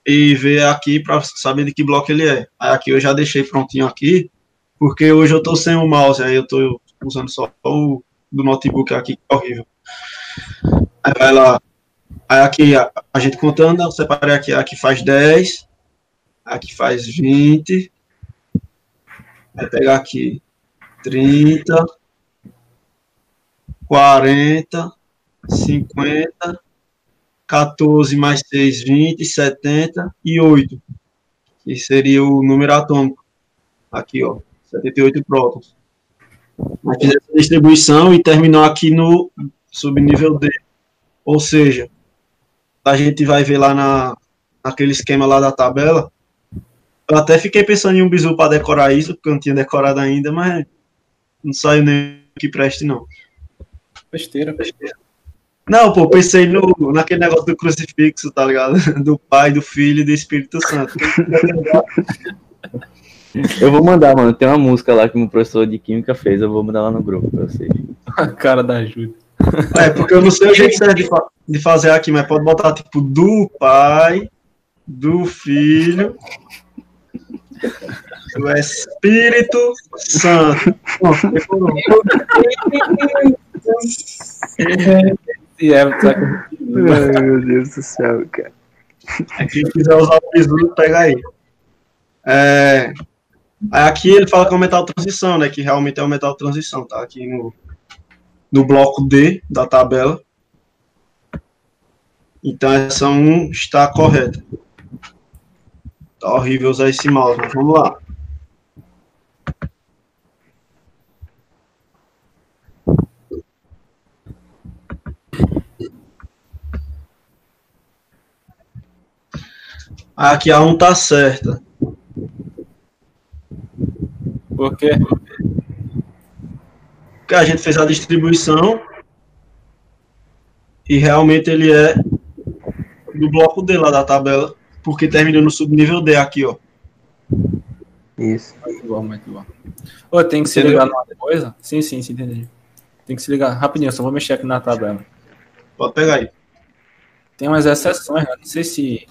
E ver aqui para saber de que bloco ele é. Aí, aqui eu já deixei prontinho aqui, porque hoje eu estou sem o mouse, aí eu estou usando só o do notebook aqui, que é horrível. Aí vai lá. Aí aqui a, a gente contando, eu separei aqui, aqui faz 10, aqui faz 20. Vai pegar aqui 30, 40, 50, 14 mais 6, 20, 70 e 8. Que seria o número atômico. Aqui, ó. 78 prótons. Mas fiz essa distribuição e terminou aqui no subnível D. Ou seja, a gente vai ver lá na, naquele esquema lá da tabela. Eu até fiquei pensando em um bizu para decorar isso, porque eu não tinha decorado ainda, mas não saiu nem que preste, não. Besteira, besteira. Não, pô, pensei no, naquele negócio do crucifixo, tá ligado? Do Pai, do Filho e do Espírito Santo. Eu vou mandar, mano. Tem uma música lá que meu professor de química fez. Eu vou mandar lá no grupo pra vocês. A cara da ajuda. É, porque eu não sei o jeito certo de, fa de fazer aqui, mas pode botar tipo do Pai, do Filho, do Espírito Santo. E é, tá com- Ai, meu Deus do céu, cara. Quem quiser usar o bizu, pega aí. É, aí aqui ele fala que é o metal transição, né? Que realmente é o metal transição, tá? Aqui no, no bloco D da tabela. Então essa 1 está correta. Tá horrível usar esse mouse, mas vamos lá. Aqui a 1 tá certa. Por quê? Porque a gente fez a distribuição e realmente ele é do bloco D lá da tabela, porque termina no subnível D aqui, ó. Isso. Muito bom, muito bom. Ô, tem que se Entendeu? ligar numa coisa? Sim, sim, sim, entendi. Tem que se ligar rapidinho, eu só vou mexer aqui na tabela. Pode pegar aí. Tem umas exceções, né? não sei se,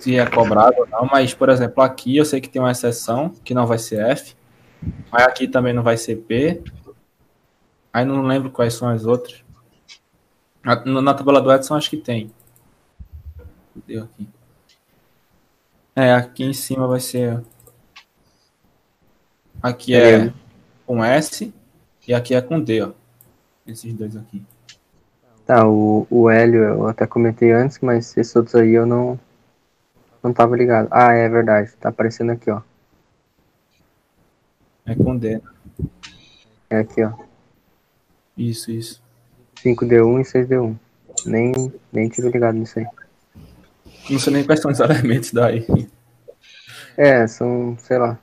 se é cobrado ou não, mas, por exemplo, aqui eu sei que tem uma exceção que não vai ser F, mas aqui também não vai ser P. Aí não lembro quais são as outras. Na, na tabela do Edson acho que tem. Deu aqui. É, aqui em cima vai ser. Aqui é É. com S e aqui é com D, ó. Esses dois aqui. Tá, o, o Hélio eu até comentei antes, mas esses outros aí eu não. Não tava ligado. Ah, é verdade. Tá aparecendo aqui, ó. É com D. É aqui, ó. Isso, isso. 5D1 e 6D1. Nem, nem tive ligado nisso aí. Não sei nem quais são os elementos daí. É, são, sei lá.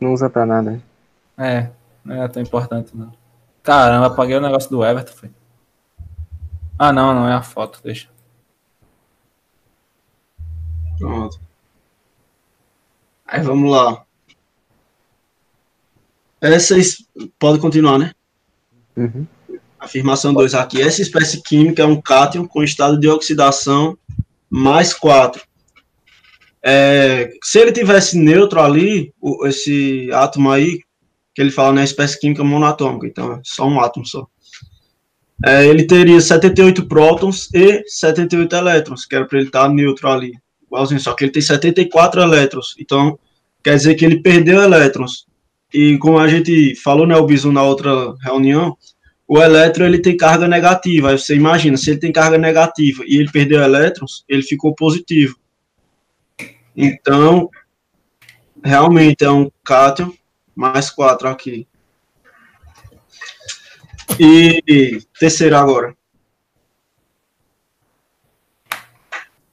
Não usa pra nada. né? É, não é tão importante não. Caramba, apaguei o negócio do Everton, foi. Ah, não, não é a foto, deixa. Pronto. Aí vamos lá. Essa es- pode continuar, né? Uhum. Afirmação 2 aqui. Essa espécie química é um cátion com estado de oxidação mais 4. É, se ele tivesse neutro ali, esse átomo aí, que ele fala na espécie química monatômica, então é só um átomo só. É, ele teria 78 prótons e 78 elétrons, que era para ele estar neutro ali, igualzinho, só que ele tem 74 elétrons, então quer dizer que ele perdeu elétrons. E como a gente falou, né, o Bisu na outra reunião, o elétron ele tem carga negativa. Aí você imagina, se ele tem carga negativa e ele perdeu elétrons, ele ficou positivo. Então, realmente é um cátion mais 4 aqui. E terceiro agora.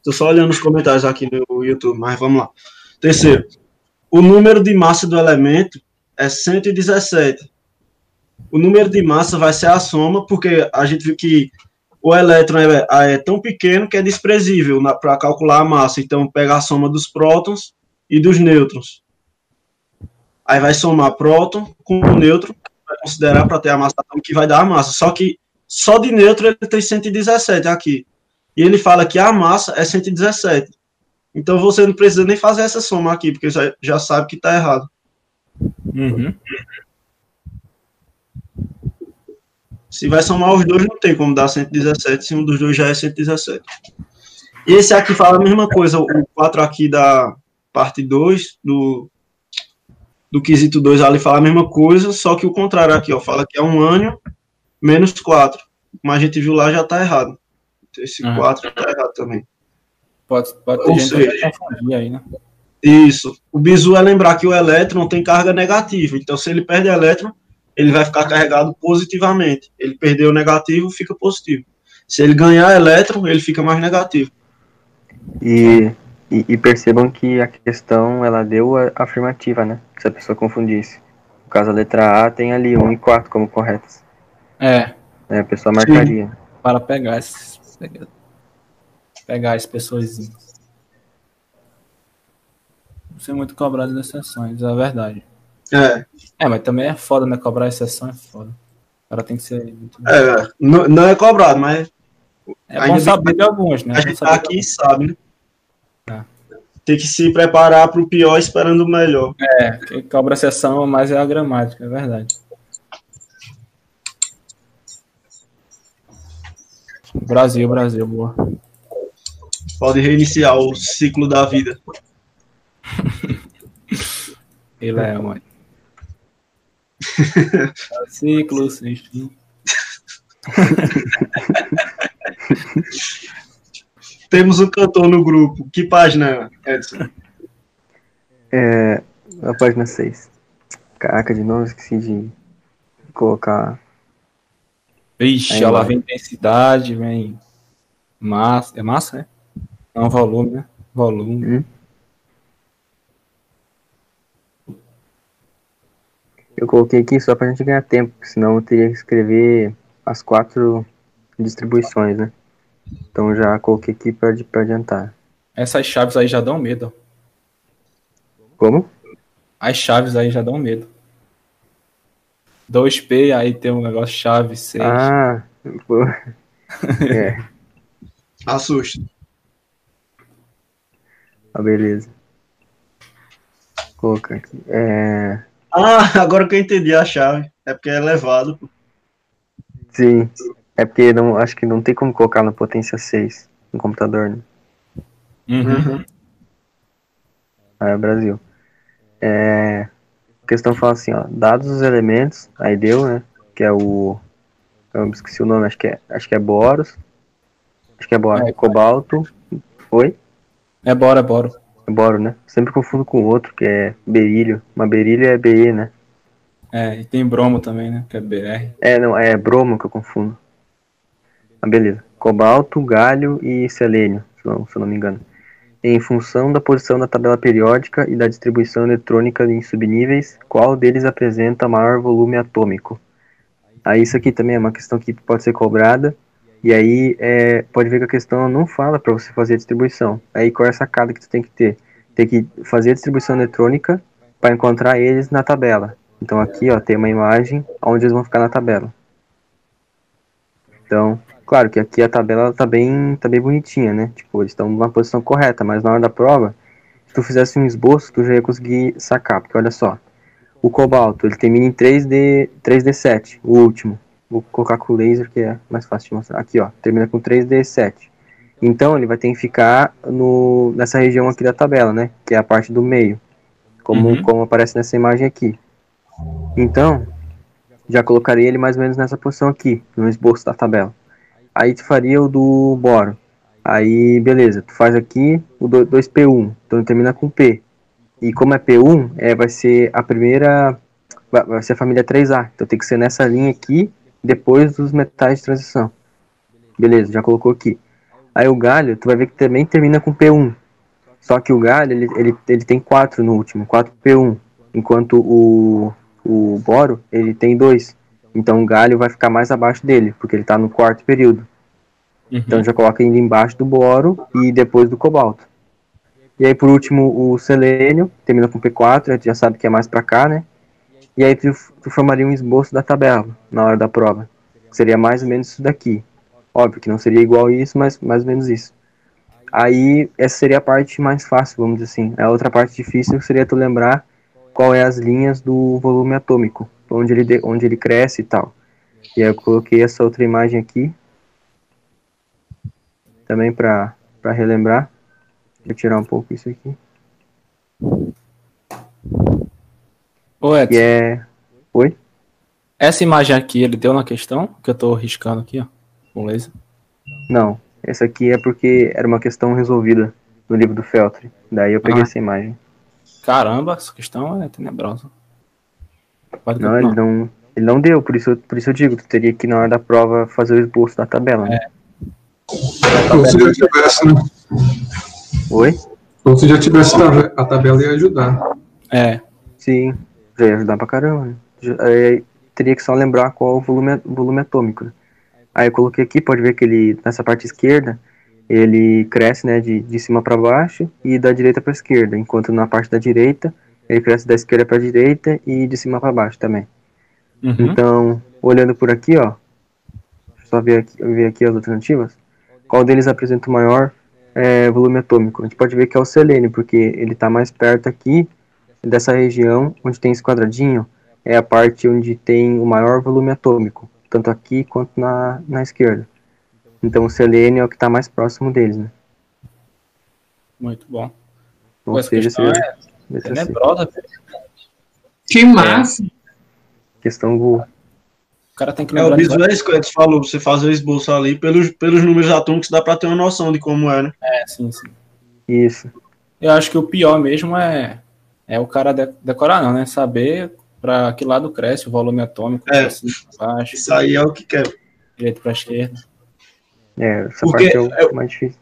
Tô só olhando os comentários aqui no YouTube, mas vamos lá. Terceiro, o número de massa do elemento é 117. O número de massa vai ser a soma, porque a gente viu que o elétron é, é tão pequeno que é desprezível para calcular a massa. Então, pega a soma dos prótons e dos nêutrons. Aí vai somar próton com o nêutron, vai considerar para ter a massa que vai dar a massa. Só que só de nêutron ele tem 117 aqui. E ele fala que a massa é 117. Então você não precisa nem fazer essa soma aqui, porque já, já sabe que está errado. Uhum. Se vai somar os dois, não tem como dar 117, se um dos dois já é 117. E esse aqui fala a mesma coisa, o 4 aqui da parte 2, do, do quesito 2 ali fala a mesma coisa, só que o contrário aqui, ó, fala que é um ânio menos 4. Como a gente viu lá, já está errado. Esse Uhum. 4 está errado também. Pode, pode ter Ou gente seja- aí, né? Isso. O bizu é lembrar que o elétron tem carga negativa. Então, se ele perde elétron, ele vai ficar carregado positivamente. Ele perdeu o negativo, fica positivo. Se ele ganhar elétron, ele fica mais negativo. E, e, e percebam que a questão ela deu a afirmativa, né? Se a pessoa confundisse. No caso, a letra A tem ali 1 e 4 como corretas. É, Né? A pessoa marcaria. para pegar esses. Pegar as pessoas. Não ser muito cobrado nas sessões, é a verdade. É, É, mas também é foda, né? Cobrar exceção é foda. O cara tem que ser muito. é não, não é cobrado, mas É ainda bom bem saber de alguns, né? a É gente tá aqui e sabe, né? É. Tem que se preparar para o pior esperando o melhor. É, quem cobra exceção mais é a gramática, é verdade. Brasil, Brasil, boa. Pode reiniciar o ciclo da vida. Ele é, mãe. Ciclo, sexto. Temos um cantor no grupo. Que página, Edson? É, a página 6. Caraca, de novo esqueci de colocar. Vixe, vai. vem intensidade, vem massa. É massa, né? Não, volume, né? Volume. Eu coloquei aqui só pra gente ganhar tempo, porque senão eu teria que escrever as quatro distribuições, né? Então já coloquei aqui pra, pra adiantar. Essas chaves aí já dão medo. Como? As chaves aí já dão medo. 2P, aí tem um negócio chave 6. Ah, pô. é, Assusta. ah, beleza. Vou colocar aqui. É, Ah, agora que eu entendi a chave. É porque é elevado. pô. sim, é porque não, acho que não tem como colocar na potência 6 no computador, né? Uhum. Ah, é Brasil. É, a questão fala assim, ó, dados os elementos, aí deu, né, que é o, eu esqueci o nome, acho que é, acho que é boros, acho que é boro, É, cobalto, oi? É bora, é bora. É boro, né? Sempre confundo com o outro, que é berílio, mas berílio é BE, né? É, e tem bromo também, né? Que é BR. É, não, é bromo que eu confundo. Ah, beleza. Cobalto, galho e selênio, se não, se eu não me engano. Em função da posição da tabela periódica e da distribuição eletrônica em subníveis, qual deles apresenta maior volume atômico? Aí isso aqui também é uma questão que pode ser cobrada. E aí é, pode ver que a questão não fala para você fazer a distribuição. Aí qual é a sacada que tu tem que ter? Tem que fazer a distribuição eletrônica para encontrar eles na tabela. Então aqui ó, tem uma imagem onde eles vão ficar na tabela. Então, claro que aqui a tabela ela tá bem, tá bem bonitinha, né? Tipo, eles estão numa posição correta, mas na hora da prova, se tu fizesse um esboço, tu já ia conseguir sacar, porque olha só, o cobalto, ele termina em 3D, 3D7, o último. Vou colocar com o laser que é mais fácil de mostrar. Aqui, ó, termina com 3D7. Então, ele vai ter que ficar no, nessa região aqui da tabela, né? Que é a parte do meio, como, Uhum. como aparece nessa imagem aqui. Então, já colocaria ele mais ou menos nessa posição aqui, no esboço da tabela. Aí tu faria o do boro. Aí, beleza, tu faz aqui o do- 2P1, então termina com P. E como é P1, é, vai ser a primeira, vai ser a família 3A. Então tem que ser nessa linha aqui, depois dos metais de transição. Beleza, já colocou aqui. Aí o galho, tu vai ver que também termina com P1. Só que o galho, ele, ele, ele tem 4 no último, 4P1. Enquanto o, o boro, ele tem 2. Então o galho vai ficar mais abaixo dele, porque ele está no quarto período. Uhum. Então já coloca ele embaixo do boro e depois do cobalto. E aí por último o selênio, termina com P4, a gente já sabe que é mais para cá, né? E aí tu, tu formaria um esboço da tabela na hora da prova. Seria mais ou menos isso daqui. Óbvio que não seria igual isso, mas mais ou menos isso. Aí essa seria a parte mais fácil, vamos dizer assim. A outra parte difícil seria tu lembrar qual é as linhas do volume atômico, onde ele, de- onde ele cresce e tal. E aí eu coloquei essa outra imagem aqui, também para relembrar. Deixa eu tirar um pouco isso aqui. Ô, Edson, Que é. Oi? essa imagem aqui ele deu na questão, que eu tô riscando aqui, ó, com laser. Não. Essa aqui é porque era uma questão resolvida no livro do Feltri. Daí eu peguei Ah. essa imagem. Caramba, essa questão é tenebrosa. Pode Não, ele não, ele não deu, por isso, eu- por isso eu digo, tu teria que na hora da prova fazer o esboço da tabela, né? Ou se já tivesse, né? Oi? Ou se já tivesse a tabela ia ajudar. É, Sim, já ia ajudar pra caramba, né? Aí teria que só lembrar qual o volume, volume atômico. né? Aí eu coloquei aqui, pode ver que ele, nessa parte esquerda, ele cresce, né, de, de cima para baixo e da direita para esquerda, enquanto na parte da direita, ele cresce da esquerda para direita e de cima para baixo também. uhum. Então, olhando por aqui, ó, deixa eu só ver aqui, ver aqui as alternativas, qual deles apresenta o maior é, volume atômico? A gente pode ver que é o selênio, porque ele está mais perto aqui dessa região onde tem esse quadradinho, é a parte onde tem o maior volume atômico, tanto aqui quanto na, na esquerda. Então o selênio é o que está mais próximo deles, né? muito bom. Ou seja, seria é. Tenebrosa, velho. Que massa. questão Gu. O cara tem que É, o lembrar bizu é isso que o Edson falou, você fazer o esboço ali, pelos, pelos números atômicos dá pra ter uma noção de como é, né? É, sim, sim. Isso. Eu acho que o pior mesmo é, é o cara de- decorar, não, né? Saber para que lado cresce o volume atômico, É. pra cima, pra baixo, Isso aí é o que quer. direito para esquerda. É, essa Porque parte é o mais difícil.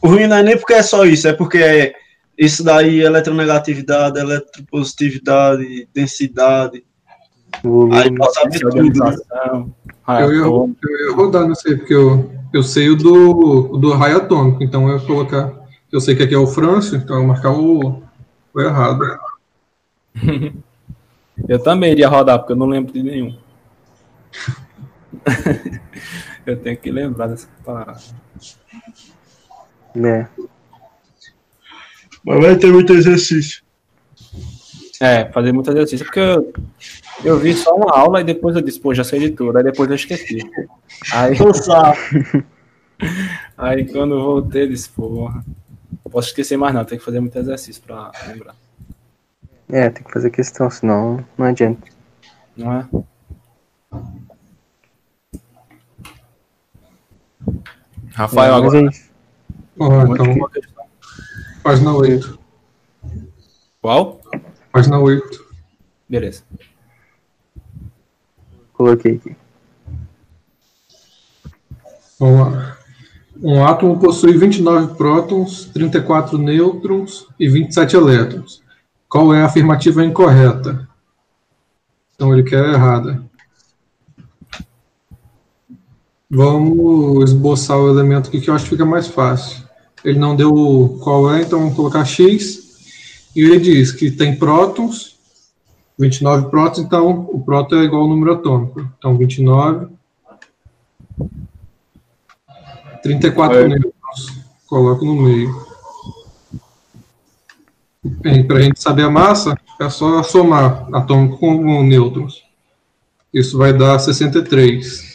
O ruim não é nem porque é só isso, é porque é isso daí, eletronegatividade, eletropositividade, densidade, Volume, aí pode saber tudo, né? Eu ia, atômico. eu ia rodar nisso aí, porque eu, eu sei o do, do raio atômico, então eu ia colocar. Eu sei que aqui é o Francio, então eu ia marcar o, o errado. Eu também iria rodar, porque eu não lembro de nenhum. eu tenho que lembrar dessa parada. né? Mas vai ter muito exercício. É, fazer muito exercício, porque eu, eu vi só uma aula e depois eu disse, pô, já sei de tudo, aí depois eu esqueci. Aí, Cansar. aí quando eu voltei, eu disse, porra, posso esquecer mais não, tem que fazer muito exercício pra lembrar. É, tem que fazer questão, senão não adianta. Não é? Rafael, É, agora. é então. Página 8. Qual? Página 8. Beleza. Coloquei aqui. Vamos lá. Um átomo possui 29 prótons, 34 nêutrons e 27 elétrons. Qual é a afirmativa incorreta? Então ele quer a errada. Vamos esboçar o elemento aqui que eu acho que fica mais fácil. Ele não deu qual é, então vamos colocar X. E ele diz que tem prótons, 29 prótons, então o próton é igual ao número atômico. Então 29 34 É. nêutrons. Coloco no meio. Bem, para a gente saber a massa, é só somar atômico com nêutrons. Isso vai dar 63.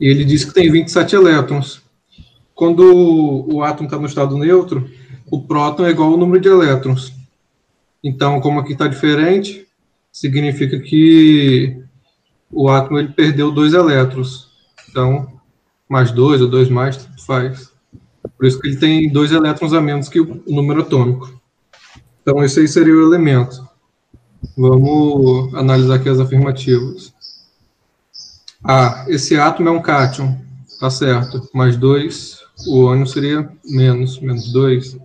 Ele diz que tem 27 elétrons. Quando o, átomo está no estado neutro, o próton é igual ao número de elétrons. Então, como aqui está diferente, significa que o átomo ele perdeu dois elétrons. Então, mais dois ou dois mais, tanto faz. Por isso que ele tem dois elétrons a menos que o número atômico. Então, esse aí seria o elemento. Vamos analisar aqui as afirmativas. A. Esse átomo é um cátion. Tá certo. Mais 2, o ânion seria menos, menos 2.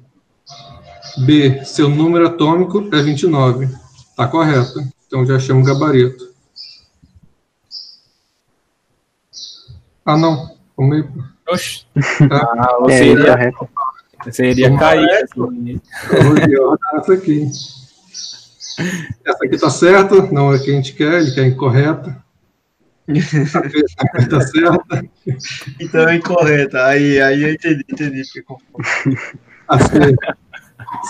B, seu número atômico é 29. Tá correto. Então já chamo gabarito. Ah, não. Comi. Oxi. Tá. Ah, você É, iria, você iria cair. assim. Eu vou rodar essa aqui. Essa aqui tá certa, não é o que a gente quer, ele quer incorreta. A B tá certa. Então é incorreta. Aí, aí eu entendi, entendi. porque confundo. A C,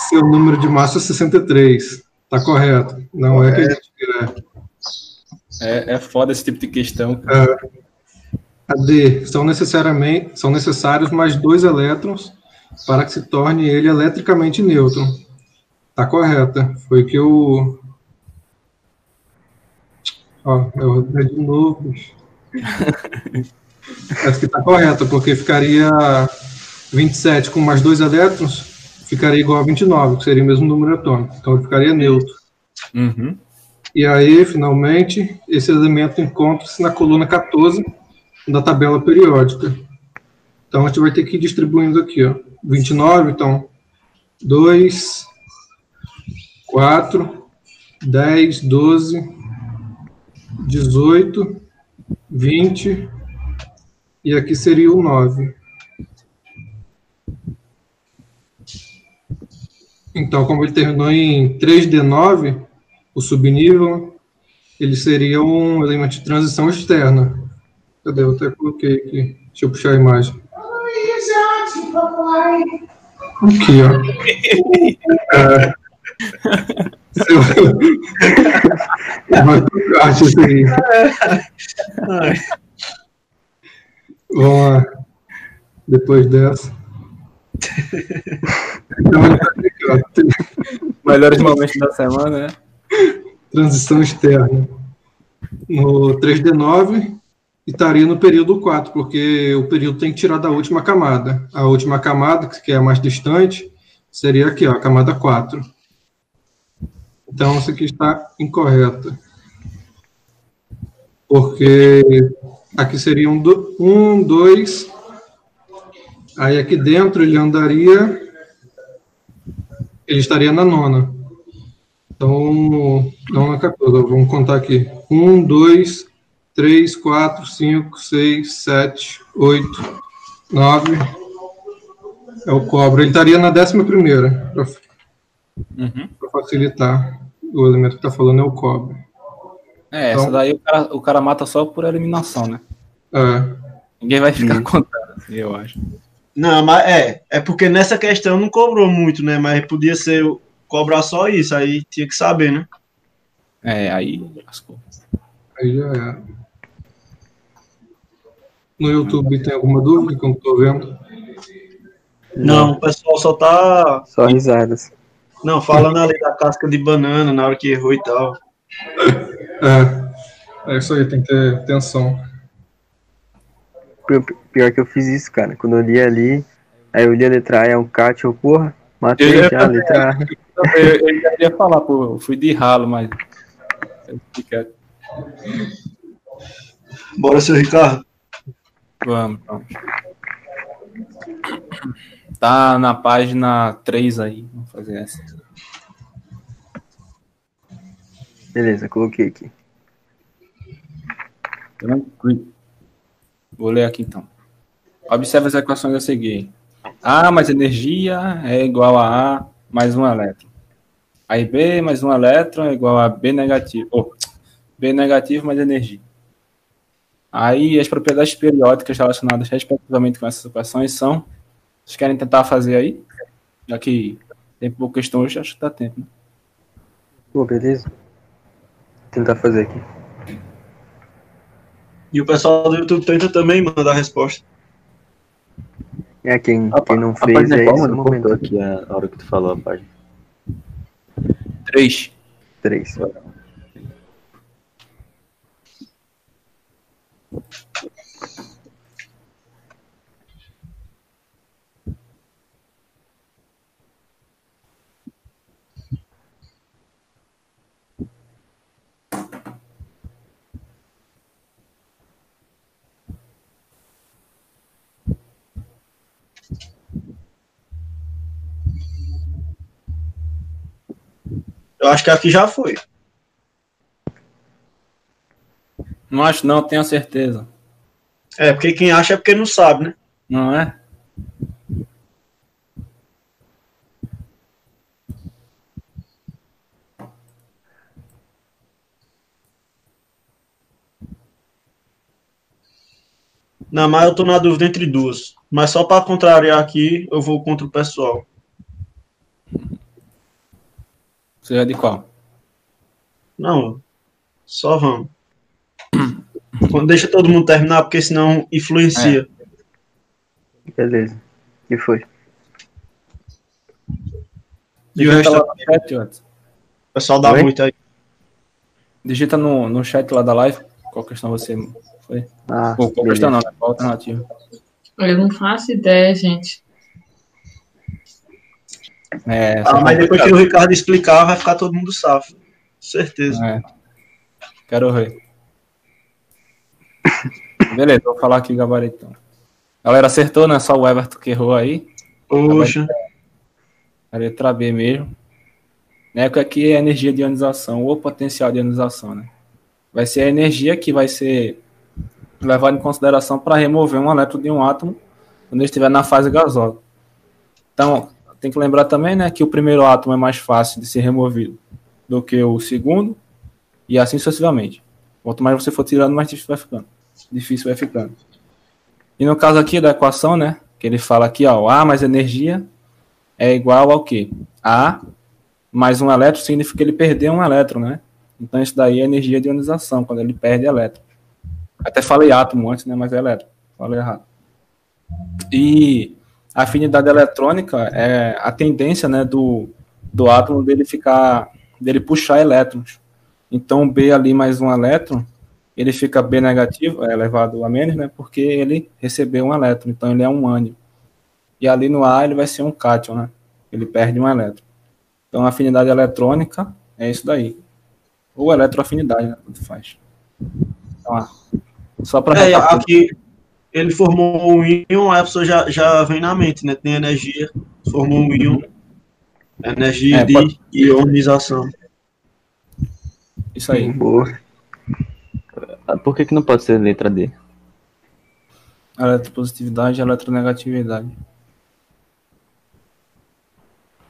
seu número de massa é 63. Tá correto. Não é que a gente quer. É, é foda esse tipo de questão. A D, são, necessariamente, são necessários mais dois elétrons para que se torne ele eletricamente neutro. Tá correta. Foi o que eu. Ó, eu rodei de novo. bicho. Essa aqui tá correta, porque ficaria 27 com mais dois elétrons, ficaria igual a 29, que seria o mesmo número atômico. Então ficaria neutro. Uhum. E aí, finalmente, esse elemento encontra-se na coluna 14 da tabela periódica. Então, a gente vai ter que ir distribuindo aqui, ó. 29, então, 2, 4, 10, 12, 18, 20, e aqui seria o 9. Então, como ele terminou em 3D9, o subnível, ele seria um elemento de transição externa. Cadê? Eu até coloquei aqui. Deixa eu puxar a imagem. Aqui, ó. É. Card isso aí. Vamos lá. Depois dessa. Então, tá. Melhores momentos da semana, né? transição externa. No 3D9, e estaria no período 4, porque o período tem que tirar da última camada. A última camada, que é a mais distante, seria aqui, ó, a camada 4. Então, isso aqui está incorreta. Porque aqui seria um, um, dois. Aí aqui dentro ele andaria. Ele estaria na nona. Então, não na 14, vamos contar aqui. 1, 2, 3, 4, 5, 6, 7, 8, 9. É o cobre. Ele estaria na décima primeira, para Uhum. facilitar. O elemento que está falando é o cobre. É, Então- essa daí o cara, o cara mata só por eliminação, né? É, Ninguém vai ficar Hum. contando, assim, eu acho. Não, mas é, é porque nessa questão não cobrou muito, né? Mas podia ser cobrar só isso, aí tinha que saber, né? É, aí lascou. aí já era. No YouTube tem alguma dúvida que eu não estou vendo? Não, o pessoal só tá, Só risadas. Não, falando ali da casca de banana na hora que errou e tal. É, é isso aí, tem que ter atenção. Pior, pior que eu fiz isso, cara. Quando eu li ali, aí eu li a letra A, é um cat, eu, porra, matei Eu- já a letra A. Eu, eu já ia falar, pô, eu fui de ralo, mas. eu. Bora, seu Ricardo. Vamos, vamos. Tá na página 3 aí. Vamos fazer essa. Beleza, coloquei aqui. Tranquilo. Vou ler aqui então. Observe as equações a seguir. A mais energia é igual a A mais um elétron. Aí B mais um elétron é igual a B negativo. Oh, B negativo mais energia. Aí as propriedades periódicas relacionadas respectivamente com essas equações são. Vocês querem tentar fazer aí? Já que tem pouca questão hoje, acho que dá tempo. Né? Pô, beleza. Vou tentar fazer aqui. E o pessoal do YouTube tenta também mandar a resposta. É, quem, a, quem não fez é, é esse momento. aqui a hora que tu falou a página. Três. Três. Três. Eu acho que aqui já foi. Não acho não, tenho certeza. É, porque quem acha é porque não sabe, né? Não é? Não, mas eu tô na dúvida entre duas. Mas só para contrariar aqui, eu vou contra o pessoal. Você é de qual? Não, só vamos. Deixa todo mundo terminar, porque senão influencia. Beleza. que foi? E o resto, lá o no chat, Watson. pessoal dá Oi? muito aí. Digita no, no chat lá da live qual questão você foi. Ah, Ou qual beleza. questão não, né? Qual alternativa. Eu não faço ideia, gente. É, Ah, mas depois que o Ricardo explicar, vai ficar todo mundo safo. Certeza. É. Quero ver. Beleza, vou falar aqui gabaritão. Galera, acertou, né? Só o Everton que errou aí. Poxa. A letra B mesmo. Né? Que aqui é energia de ionização ou potencial de ionização, né? Vai ser a energia que vai ser levada em consideração para remover um elétron de um átomo quando ele estiver na fase gasosa. Então, tem que lembrar também, né, que o primeiro átomo é mais fácil de ser removido do que o segundo e assim sucessivamente. Quanto mais você for tirando, mais difícil vai ficando. Difícil vai ficando. E no caso aqui da equação, né, que ele fala aqui, ó, A mais energia é igual ao quê? A mais um elétron significa que ele perdeu um elétron, né? Então isso daí é energia de ionização, quando ele perde elétron. Até falei átomo antes, né? Mas é elétron. Falei errado. E a afinidade eletrônica é a tendência, né, do, do átomo dele ficar, dele puxar elétrons. Então B ali mais um elétron, ele fica B negativo, é elevado a menos, né? Porque ele recebeu um elétron, então ele é um ânion. E ali no A ele vai ser um cátion, né? Ele perde um elétron. Então a afinidade eletrônica é isso daí. Ou eletroafinidade, né? Tanto faz. Então, só para É, aqui ele formou um íon, a pessoa já, já vem na mente, né? Tem energia, formou um íon, energia É, de pode- ionização. isso aí. Boa. Ah, Por que, que não pode ser letra D? Eletropositividade e eletronegatividade.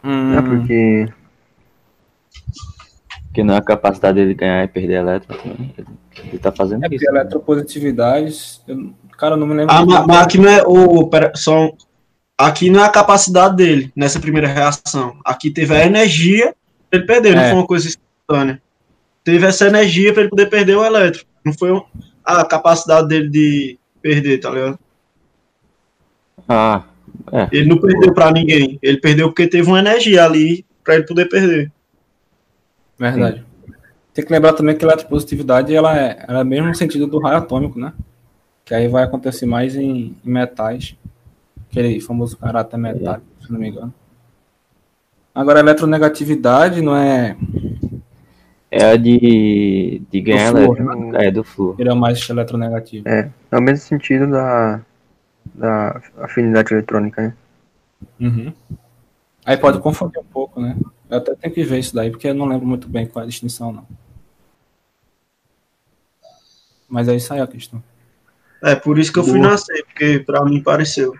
Hum, É porque. Porque não é a capacidade dele ganhar e perder elétron também. Ele, tá fazendo é isso. porque eletropositividade. Eu, cara, eu não me lembro. Ah, mas, mas aqui não é o. Pera, só, aqui não é a capacidade dele nessa primeira reação. Aqui teve a energia pra ele perder, não É. foi uma coisa instantânea. Teve essa energia para ele poder perder o elétron. Não foi um- a capacidade dele de perder, tá ligado? Ah, Ele não perdeu pra ninguém. Ele perdeu porque teve uma energia ali pra ele poder perder. Verdade. Tem que lembrar também que a eletropositividade ela é, ela é mesmo no sentido do raio atômico, né? Que aí vai acontecer mais em, em metais. Aquele famoso caráter metálico, se não me engano. Agora, a eletronegatividade não é. é a de, de ganhar flúor, elétron. É, do flúor. Ele é mais eletronegativo. É, é o mesmo sentido da, da afinidade eletrônica, né? Uhum. Aí pode confundir um pouco, né? Eu até tenho que ver isso daí, porque eu não lembro muito bem qual é a distinção, não. Mas é isso aí a questão. É por isso que eu fui nascer, porque pra mim pareceu.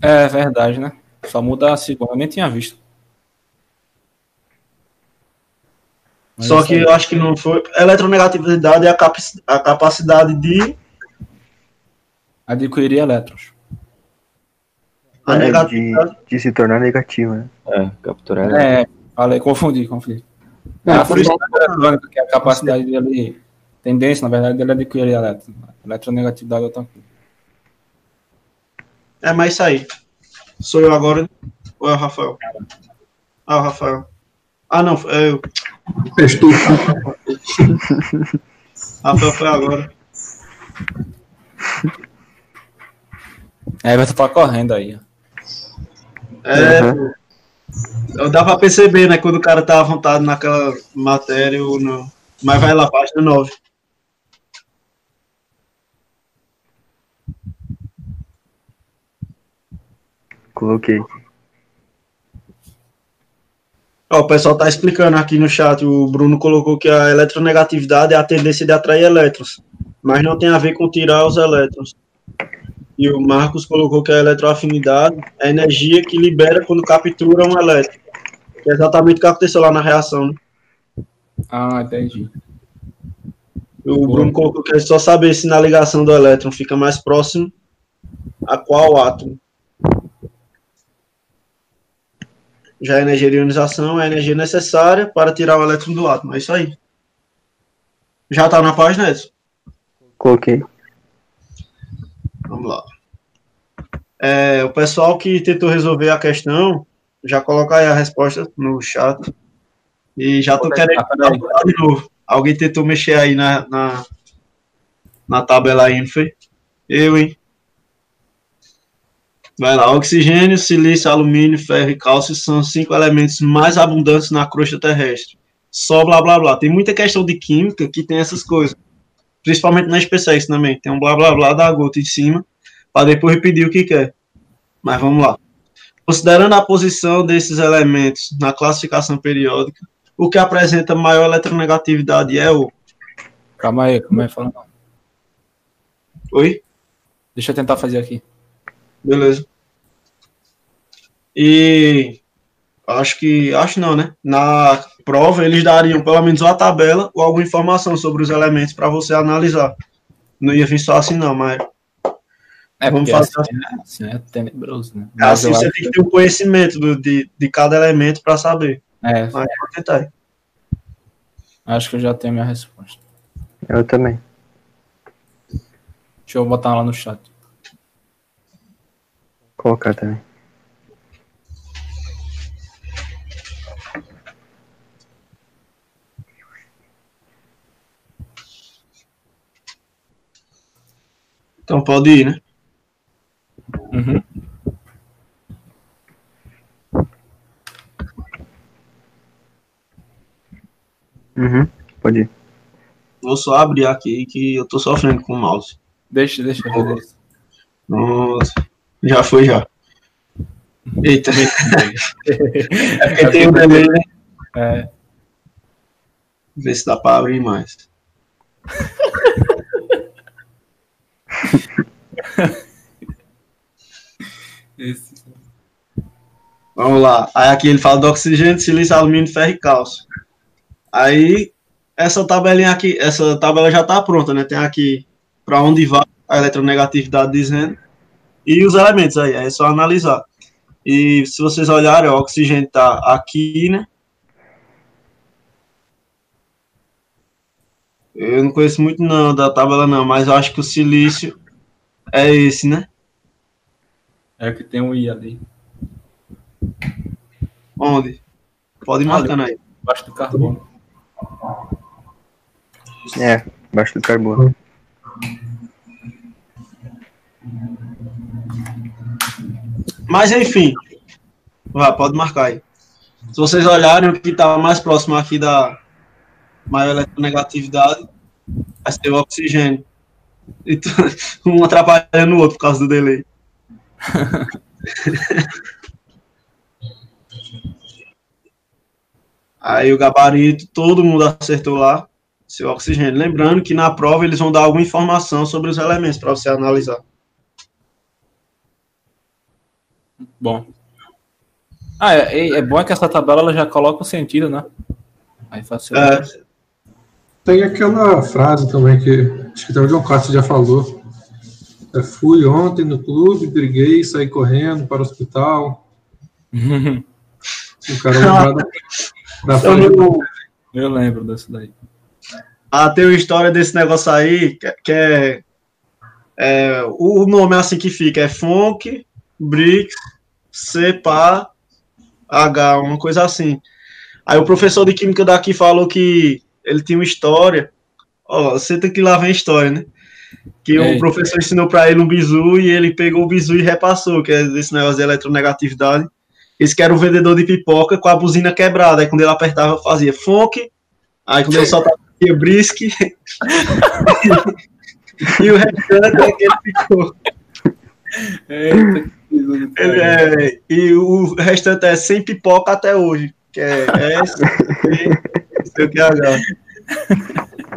É verdade, né? Só muda a segunda, eu nem tinha visto. Mas Só isso que eu acho que não foi. Eletronegatividade é a, capaci- a capacidade de. Adquirir elétrons. A É, negatividade. de, de se tornar negativo, né? É, capturar elétron. É, falei, confundi, confundi. É Não, a isso- afinidade eletrônica, que é a capacidade dele, tendência, na verdade, dele adquirir elétrons. Eletronegatividade é outra coisa. É, mas isso aí. Sou eu agora ou é o Rafael? Ah, o Rafael. Ah, não, é eu. És tu. Rafael foi agora. É, Everton tá correndo aí. ó. É, Uhum. eu dá pra perceber, né, quando o cara tá à vontade naquela matéria ou não. Mas vai lá, página 9. Coloquei. Ó, o pessoal tá explicando aqui no chat, o Bruno colocou que a eletronegatividade é a tendência de atrair elétrons, mas não tem a ver com tirar os elétrons. E o Marcos colocou que a eletroafinidade é a energia que libera quando captura um elétron. Que é exatamente o que aconteceu lá na reação. Né? Ah, entendi. O Bruno colocou que é só saber se na ligação do elétron fica mais próximo a qual átomo. Já a energia de ionização é a energia necessária para tirar o elétron do átomo. É isso aí. Já tá na página, Edson? Coloquei. Vamos lá. É, o pessoal que tentou resolver a questão, já coloca aí a resposta no chat. E já tô querendo de novo. Alguém tentou mexer aí na, na, na tabela aí, não foi? Eu, hein? Vai lá, oxigênio, silício, alumínio, ferro e cálcio são cinco elementos mais abundantes na crosta terrestre. Só blá blá blá. Tem muita questão de química que tem essas coisas. Principalmente na SpaceX também. Tem um blá blá blá da gota em cima, para depois repetir o que quer. Mas vamos lá. Considerando a posição desses elementos na classificação periódica, o que apresenta maior eletronegatividade é o. Calma aí, calma aí, falando. Oi? Deixa eu tentar fazer aqui. Beleza. E acho que. Acho não, né? Na prova eles dariam pelo menos uma tabela ou alguma informação sobre os elementos para você analisar. Não ia vir só assim, não, mas. É, Vamos fazer assim, é, assim é tenebroso, né? Mas Assim você tem que ter um conhecimento do, de, de cada elemento para saber. É, Mas vou tentar aí. acho que eu já tenho minha resposta. Eu também. Deixa eu botar lá no chat. Colocar também. Então pode ir, né? Uhum. Uhum. Pode ir. Vou só abrir aqui que eu tô sofrendo com o mouse. Deixa, deixa eu ver isso. Nossa. Já foi, já. Eita. é porque tem um delay, né? É, Ver se dá pra abrir mais. esse. Vamos lá. Aí aqui ele fala do oxigênio, silício, alumínio, ferro e cálcio. Aí essa tabelinha aqui, essa tabela já tá pronta, né? Tem aqui para onde vai a eletronegatividade dizendo e os elementos aí, é só analisar. E se vocês olharem, o oxigênio tá aqui, né? Eu não conheço muito não da tabela não, mas eu acho que o silício é esse, né? É que tem um I ali, Onde? Pode ir marcando aí. embaixo do carbono. É, embaixo do carbono. Mas enfim, vai, pode marcar aí. Se vocês olharem o que está mais próximo aqui da maior eletronegatividade, vai ser o oxigênio. Então, um atrapalhando o outro por causa do delay. Aí o gabarito, todo mundo acertou lá, seu oxigênio. Lembrando que na prova eles vão dar alguma informação sobre os elementos para você analisar. Bom. Ah, é, é- é bom que essa tabela ela já coloca o sentido, né? Aí facilita. É, Tem aquela frase também que acho que até o John Castro já falou. É, fui ontem no clube, briguei, saí correndo para o hospital. O cara da eu não- eu lembro dessa daí. Ah, tem uma história desse negócio aí, que, que é, é, O nome é assim que fica, é Funk, Bricks, CPA, H, uma coisa assim. Aí o professor de Química daqui falou que ele tinha uma história. Ó, senta que lá vem a história, né? Que o Eita. professor ensinou pra ele um bizu e ele pegou o bizu e repassou, que é esse negócio de eletronegatividade. Esse que era o vendedor de pipoca com a buzina quebrada. Aí quando ele apertava, fazia funk. Aí quando ele soltava, fazia brisk. e o restante é que ele ficou. Ele é, e o restante é sem pipoca até hoje. que é sei o que H.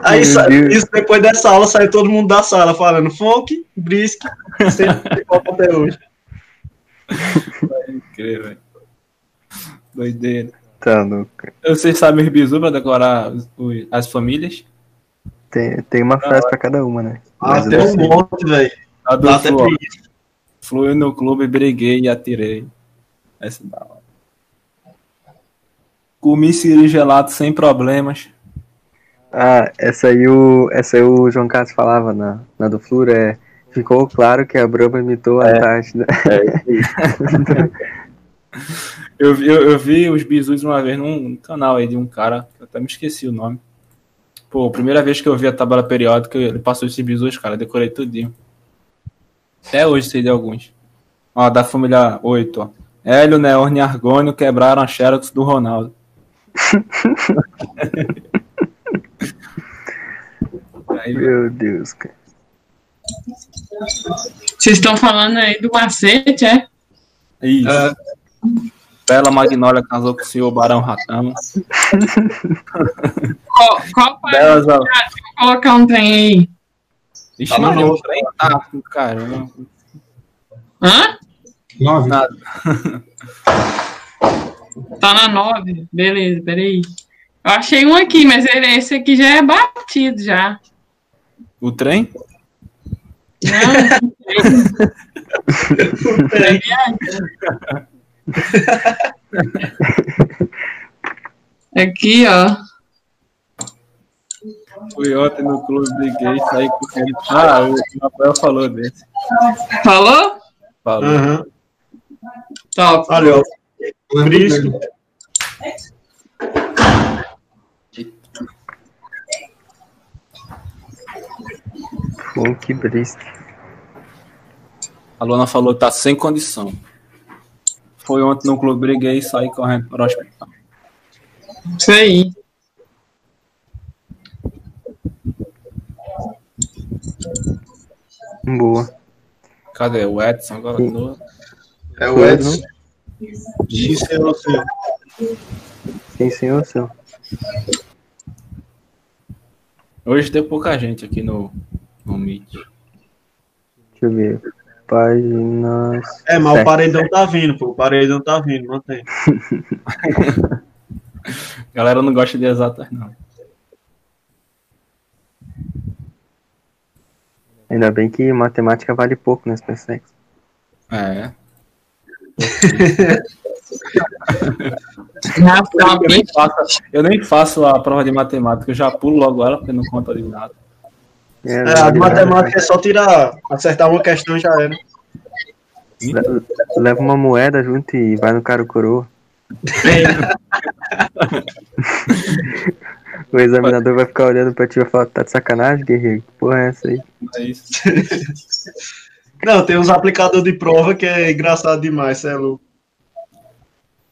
Aí, isso depois dessa aula, saiu todo mundo da sala falando funk, brisk, sempre igual até hoje. Incrível, velho. Doideira. Tá louco. Vocês sabem os bizu pra decorar os- as famílias? Tem, tem uma frase pra cada uma, né? Ah, Mas eu tem um monte, velho. A do Dá até preguiça. Fluí no clube, briguei e atirei. Essa é da hora. Comi siri gelado sem problemas. Ah, essa aí o, essa aí o João Carlos falava na, na do Flur, é. Ficou claro que a Brahma imitou a É. Antártida. Eu, vi- eu, eu vi os bisus uma vez num canal aí de um cara, eu até me esqueci o nome. Pô, a primeira vez que eu vi a tabela periódica, ele passou esses bisus, cara, eu decorei tudinho. Até hoje sei de alguns. Ó, da família 8, ó. Hélio, Neorne e Argônio quebraram a Xerox do Ronaldo. Aí, Meu Deus, cara. Vocês estão falando aí do macete, é? Isso. É. Bela Magnólia casou com o senhor Barão Ratão. Qual, qual parte? Belas, colocar um trem aí. Ixi, Tá não, maluco. não, trem tá, caramba. Hã? Nove. Nada. Tá na 9. Beleza, peraí. Eu achei um aqui, mas ele- esse aqui já é batido já. O trem? Não, Peraí. aqui, ó. Fui ontem no clube, briguei, saí com ele. Ah, o Rafael falou desse. Falou? Falou. Aham. Top. Olha, ó, Lembro brisk. dele. Funk Brist. A Luana falou que tá sem condição. Foi ontem no clube, briguei e saí correndo para o hospital. Isso aí. Boa. Cadê o Edson agora? de novo? É o Edson. X é o seu. Quem senhor seu? Hoje tem pouca gente aqui no, no Meet. Deixa eu ver. Páginas. É, mas o sete. paredão tá vindo, pô. O paredão tá vindo, mantém. Galera não gosta de exatas, não. Ainda bem que matemática vale pouco nesse PSEX. É. Rafael, Eu nem, faço, eu nem faço a prova de matemática, eu já pulo logo ela, porque não conta de nada. É, É, a de verdade. matemática é só tirar, acertar uma questão e já era. Le- Leva uma moeda junto e vai no cara coroa. O examinador vai ficar olhando pra ti e vai falar, tá de sacanagem, guerreiro? Que porra é essa aí? É isso. Não, tem uns aplicadores de prova que é engraçado demais, cê é louco.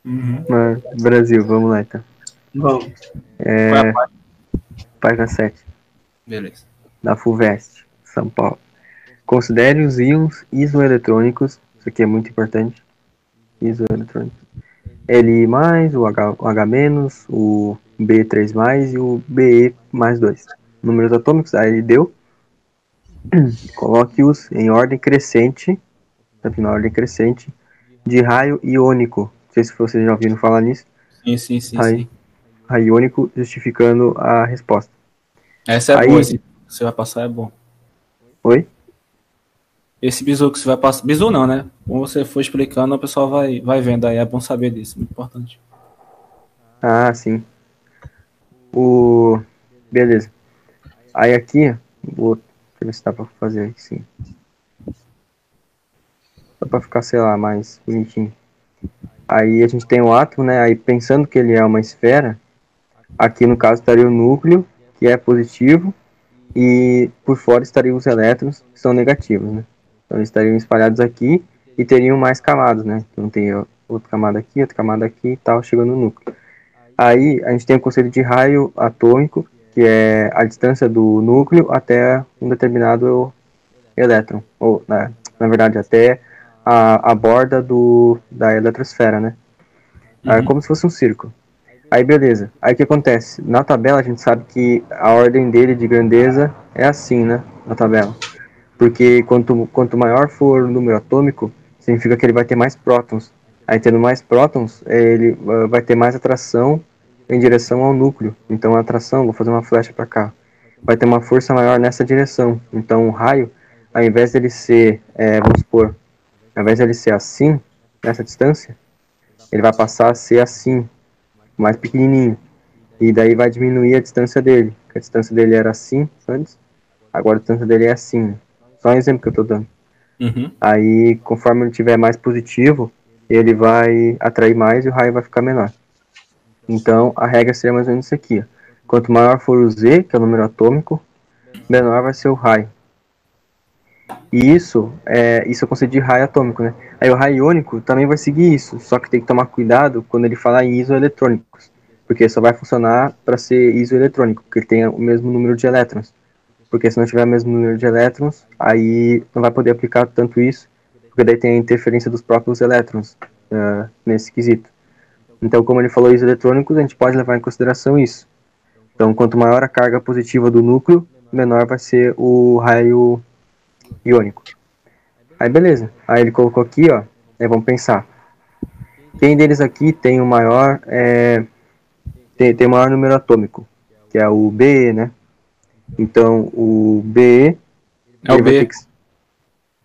Uhum. Mano, Brasil, vamos lá então. Vamos. É, página 7, Beleza. da FUVEST, São Paulo. Considere os íons isoeletrônicos, isso aqui é muito importante. Isoeletrônicos. Li o H, o H o B3 e o BE mais 2. Números atômicos, aí ele deu. Coloque-os em ordem crescente, tanto na ordem crescente, de raio iônico. Não sei se vocês já ouviram falar nisso. Sim, sim, sim, Aí. sim. Raio iônico justificando a resposta. Essa é Aí- boa, esse você vai passar é bom. Oi? Esse bizu que você vai passar. Bizu não, né? Como você for explicando, o pessoal vai, vai vendo aí. É bom saber disso, muito importante. Ah, sim. O. Beleza. Aí aqui, vou. Deixa eu ver se dá pra fazer sim. Dá pra ficar, sei lá, mais bonitinho. Aí a gente tem o átomo, né? Aí pensando que ele é uma esfera, aqui no caso estaria o núcleo, que é positivo, e por fora estariam os elétrons, que são negativos, né? Então eles estariam espalhados aqui e teriam mais camadas, né? Então tem outra camada aqui, outra camada aqui e tal, chegando no núcleo. Aí a gente tem o conceito de raio atômico, que é a distância do núcleo até um determinado elétron, ou na, na verdade até a, a borda do, da eletrosfera, né? É Uhum. como se fosse um círculo. Aí beleza. Aí o que acontece? Na tabela a gente sabe que a ordem dele de grandeza é assim, né? Na tabela. Porque quanto, quanto maior for o número atômico, significa que ele vai ter mais prótons. Aí tendo mais prótons, eh, ele ah, vai ter mais atração em direção ao núcleo. Então a atração, vou fazer uma flecha para cá, vai ter uma força maior nessa direção. Então o raio, ao invés dele ser, eh, vamos supor, ao invés dele ser assim, nessa distância, ele vai passar a ser assim, mais pequenininho. E daí vai diminuir a distância dele. A distância dele era assim antes, agora a distância dele é assim. Só um exemplo que eu tô dando. Uhum. Aí, conforme ele tiver mais positivo, ele vai atrair mais e o raio vai ficar menor. Então, a regra seria mais ou menos isso aqui. Quanto maior for o Z, que é o número atômico, menor vai ser o raio. E isso é, isso conceito de raio atômico, né? Aí o raio iônico também vai seguir isso, só que tem que tomar cuidado quando ele falar em isoeletrônicos, porque só vai funcionar para ser isoeletrônico, porque ele tem o mesmo número de elétrons. Porque se não tiver o mesmo número de elétrons, aí não vai poder aplicar tanto isso, porque daí tem a interferência dos próprios elétrons ah, nesse quesito. Então, como ele falou isoeletrônicos, a gente pode levar em consideração isso. Então, quanto maior a carga positiva do núcleo, menor vai ser o raio iônico. Aí beleza. Aí ele colocou aqui, ó. Aí vamos pensar. Quem deles aqui tem o maior é, tem, tem o maior número atômico, que é o BE, né? Então o BE É o B. que-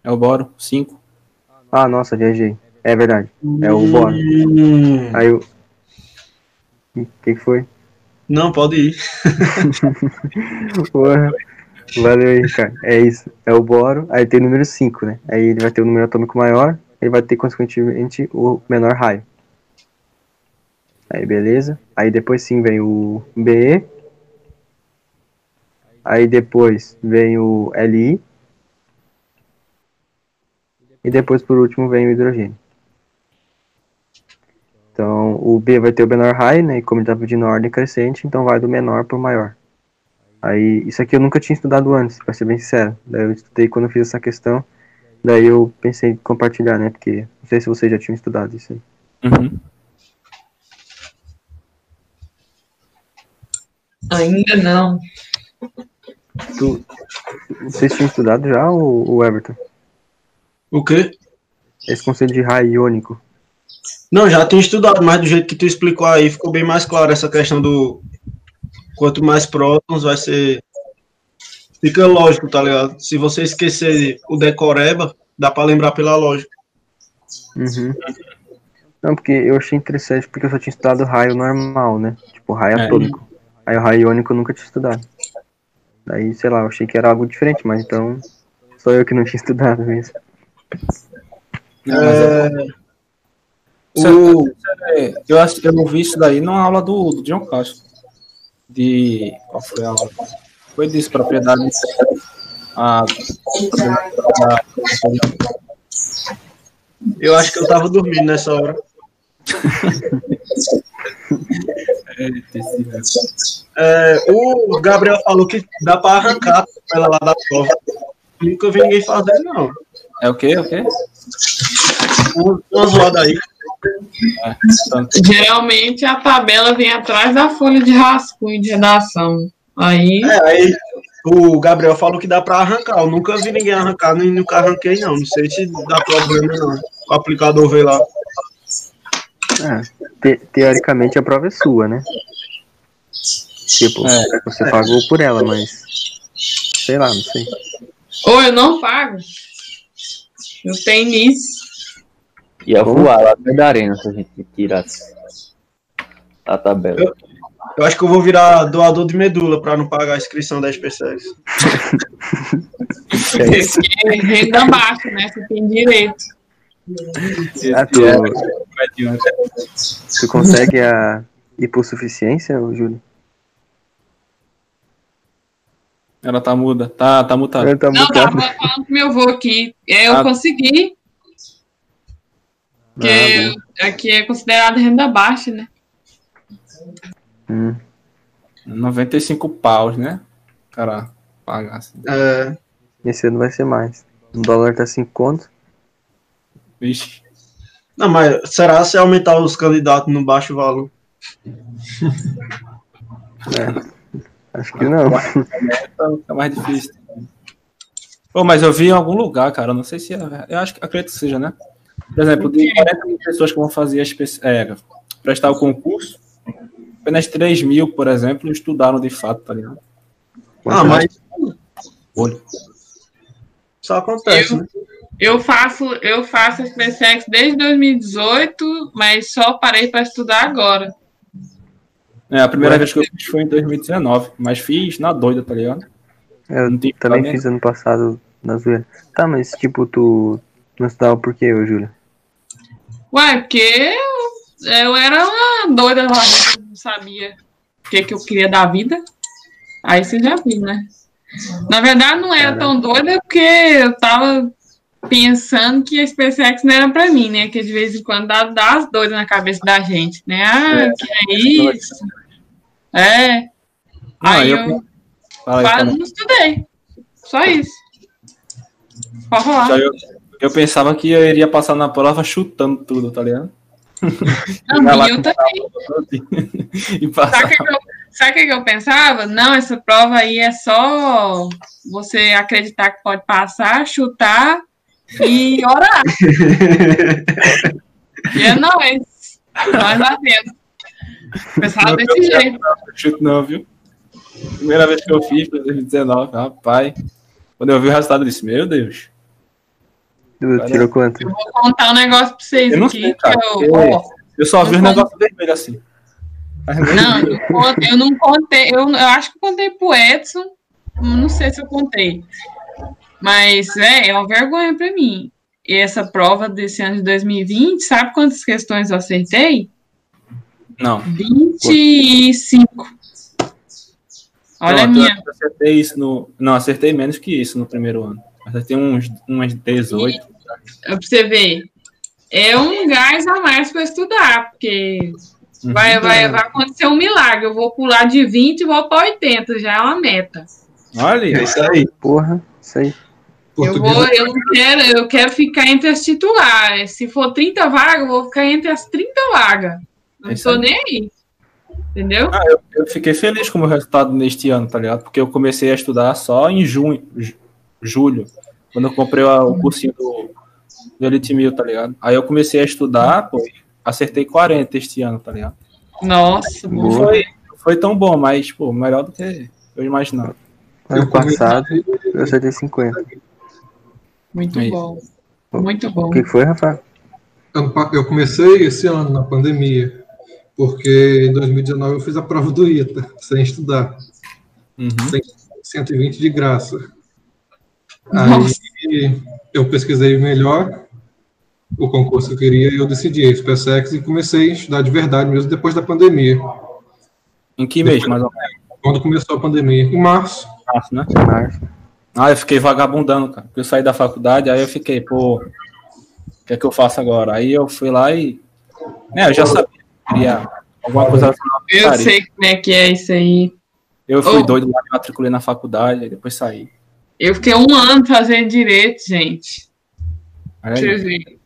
É o boro, 5. Ah, nossa, viajei. É verdade. É o boro. Hum, Aí o o que, que foi? não, pode ir. Porra. Valeu aí, cara. É isso. É o boro. Aí tem o número 5, né? Aí ele vai ter o número atômico maior. Ele vai ter, consequentemente, o menor raio. Aí, beleza. Aí depois sim vem o BE. Aí depois vem o LI. E depois, por último, vem o hidrogênio. Então, o B vai ter o menor raio, né? E como ele tá pedindo ordem crescente, então vai do menor pro maior. Aí, isso aqui eu nunca tinha estudado antes, pra ser bem sincero. Daí eu estudei quando eu fiz essa questão. Daí eu pensei em compartilhar, né? Porque não sei se vocês já tinham estudado isso aí. Uhum. Ainda não. Tu, vocês tinham estudado já, o, o Everton? O quê? Esse conceito de raio iônico. Não, já tinha estudado, mas do jeito que tu explicou aí, ficou bem mais claro essa questão do quanto mais prótons vai ser. Fica lógico, tá ligado? Se você esquecer o decoreba, dá pra lembrar pela lógica. Uhum. Não, porque eu achei interessante porque eu só tinha estudado raio normal, né? Tipo, raio É. atômico. Aí o raio iônico eu nunca tinha estudado. Daí, sei lá, eu achei que era algo diferente, mas então só eu que não tinha estudado mesmo. Não, mas é- O, é, eu, acho, eu vi isso daí numa aula do, do John Castro. De. Qual foi a aula? Foi disso, propriedade. A, a- eu acho que eu tava dormindo nessa hora. É, o Gabriel falou que dá pra arrancar ela lá da prova. Nunca vi ninguém fazer, não. É o quê? É o quê? Uma- zoada aí. Tanto- Geralmente a tabela vem atrás da folha de rascunho de redação. Aí, É, aí o Gabriel falou que dá pra arrancar. Eu nunca vi ninguém arrancar, nem nunca arranquei, não. Não sei se dá problema, não. O aplicador veio lá. É, te- teoricamente a prova é sua, né? Tipo, É. você pagou por ela, mas. Sei lá, não sei. ou eu não pago. Eu tenho nisso. Ia voar lá dentro da arena se a gente tirasse a tabela. Eu acho que eu vou virar doador de medula pra não pagar a inscrição da SPCS. É renda baixa, né? Você tem direito. Ah, tu, tu consegue a hipossuficiência, Júlio? Ela tá muda. Tá, tá mutada. Tá Não, mutado. tava falando com meu avô aqui. É, Eu Ah. consegui, porque Ah, aqui é considerado renda baixa, né? Hum. 95 paus, né? Cara, pagar assim. É, Esse ano vai ser mais. O dólar tá 5 conto. Vixe. não, mas será se aumentar os candidatos no baixo valor? Acho que não. Fica mais difícil. Pô, mas eu vi em algum lugar, cara. eu Não sei se é. Eu acho que acredito que seja, né? Por exemplo, de 40 mil pessoas que vão fazer a espe- é, prestar o concurso, apenas 3 mil, por exemplo, estudaram de fato, tá ligado? Ah, mas Olho. só acontece, né? Eu faço, eu faço a SpaceX desde 2018, mas só parei para estudar agora. É, a primeira vez que eu fiz foi em 2019, mas fiz na doida, tá ligado? Eu Não tem também fiz ano passado na zoeira. Tá, mas tipo, tu não estudava por quê, ô Júlia? Ué, porque eu, eu era uma doida lá, eu não sabia o que, que eu queria da vida. Aí você já viu, né? Na verdade, não era tão doida porque eu tava pensando que a SpaceX não era pra mim, né? Que de vez em quando dá, dá as doidas na cabeça da gente, né? Ah, que é isso? É. Ah, Aí eu- eu aí, quase não estudei. Só isso. Pode. Já eu, eu pensava que eu iria passar na prova chutando tudo, tá ligado? Não, e eu também. e passar. Sabe o que, eu- sabe que eu pensava? Não, essa prova aí é só você acreditar que pode passar, chutar e orar. e é nóis. Nós lá dentro. Pensava desse jeito. Chuto não, viu? Primeira vez que eu fiz, foi em 2019, rapaz. Quando eu vi o resultado, eu disse, meu Deus. Tirou quanto? Eu vou contar um negócio pra vocês Eu aqui. sei, que cara, eu, ó, Eu só vi Eu os conto. negócios vermelhos assim. Nem- Não, eu, eu não contei. Eu, eu acho que eu contei pro Edson. Não sei se eu contei. Mas é, é uma vergonha pra mim. E essa prova desse ano de 2020, sabe quantas questões eu acertei? Não. 25. Olha a Pronto, minha. Eu acertei isso no. Não, acertei menos que isso no primeiro ano. Acertei uns, uns 18. Pra você ver. É um gás a mais para estudar, porque Uhum. vai, vai, vai acontecer um milagre. Eu vou pular de 20 e vou para 80, já é uma meta. Olha. É isso aí. Porra, isso aí. Eu, vou, eu, não quero, eu quero ficar entre as titulares. Se for 30 vagas, eu vou ficar entre as 30 vagas. Não aí. nem aí. Entendeu? Ah, eu, eu fiquei feliz com o meu resultado neste ano, tá ligado? Porque eu comecei a estudar só em junho, ju- julho, quando eu comprei o cursinho do, do Elite Mil, tá ligado? Aí eu comecei a estudar, pô, acertei 40 este ano, tá ligado? Nossa, Não foi, não foi tão bom, mas, pô, melhor do que eu imaginava. Ano passado eu acertei 50. muito É bom. Muito bom. O que foi, Rafa? ano pa- Eu comecei esse ano, na pandemia, porque em 2019 eu fiz a prova do ITA, sem estudar, Uhum. 120 de graça. Nossa. Aí eu pesquisei melhor o concurso que eu queria e eu decidi SpaceX e comecei a estudar de verdade mesmo depois da pandemia. Em que mês, mais ou menos? Quando começou a pandemia, em março, Março, né? Março. Ah, eu fiquei vagabundando, cara. Porque eu saí da faculdade, aí eu fiquei, pô, o que é que eu faço agora? Aí eu fui lá e. É, eu já sabia queria alguma coisa Eu sei como é que é isso aí. Eu fui Oh. doido lá, me matriculei na faculdade, aí depois saí. Eu fiquei um ano fazendo direito, gente. Aí, Deixa eu ver.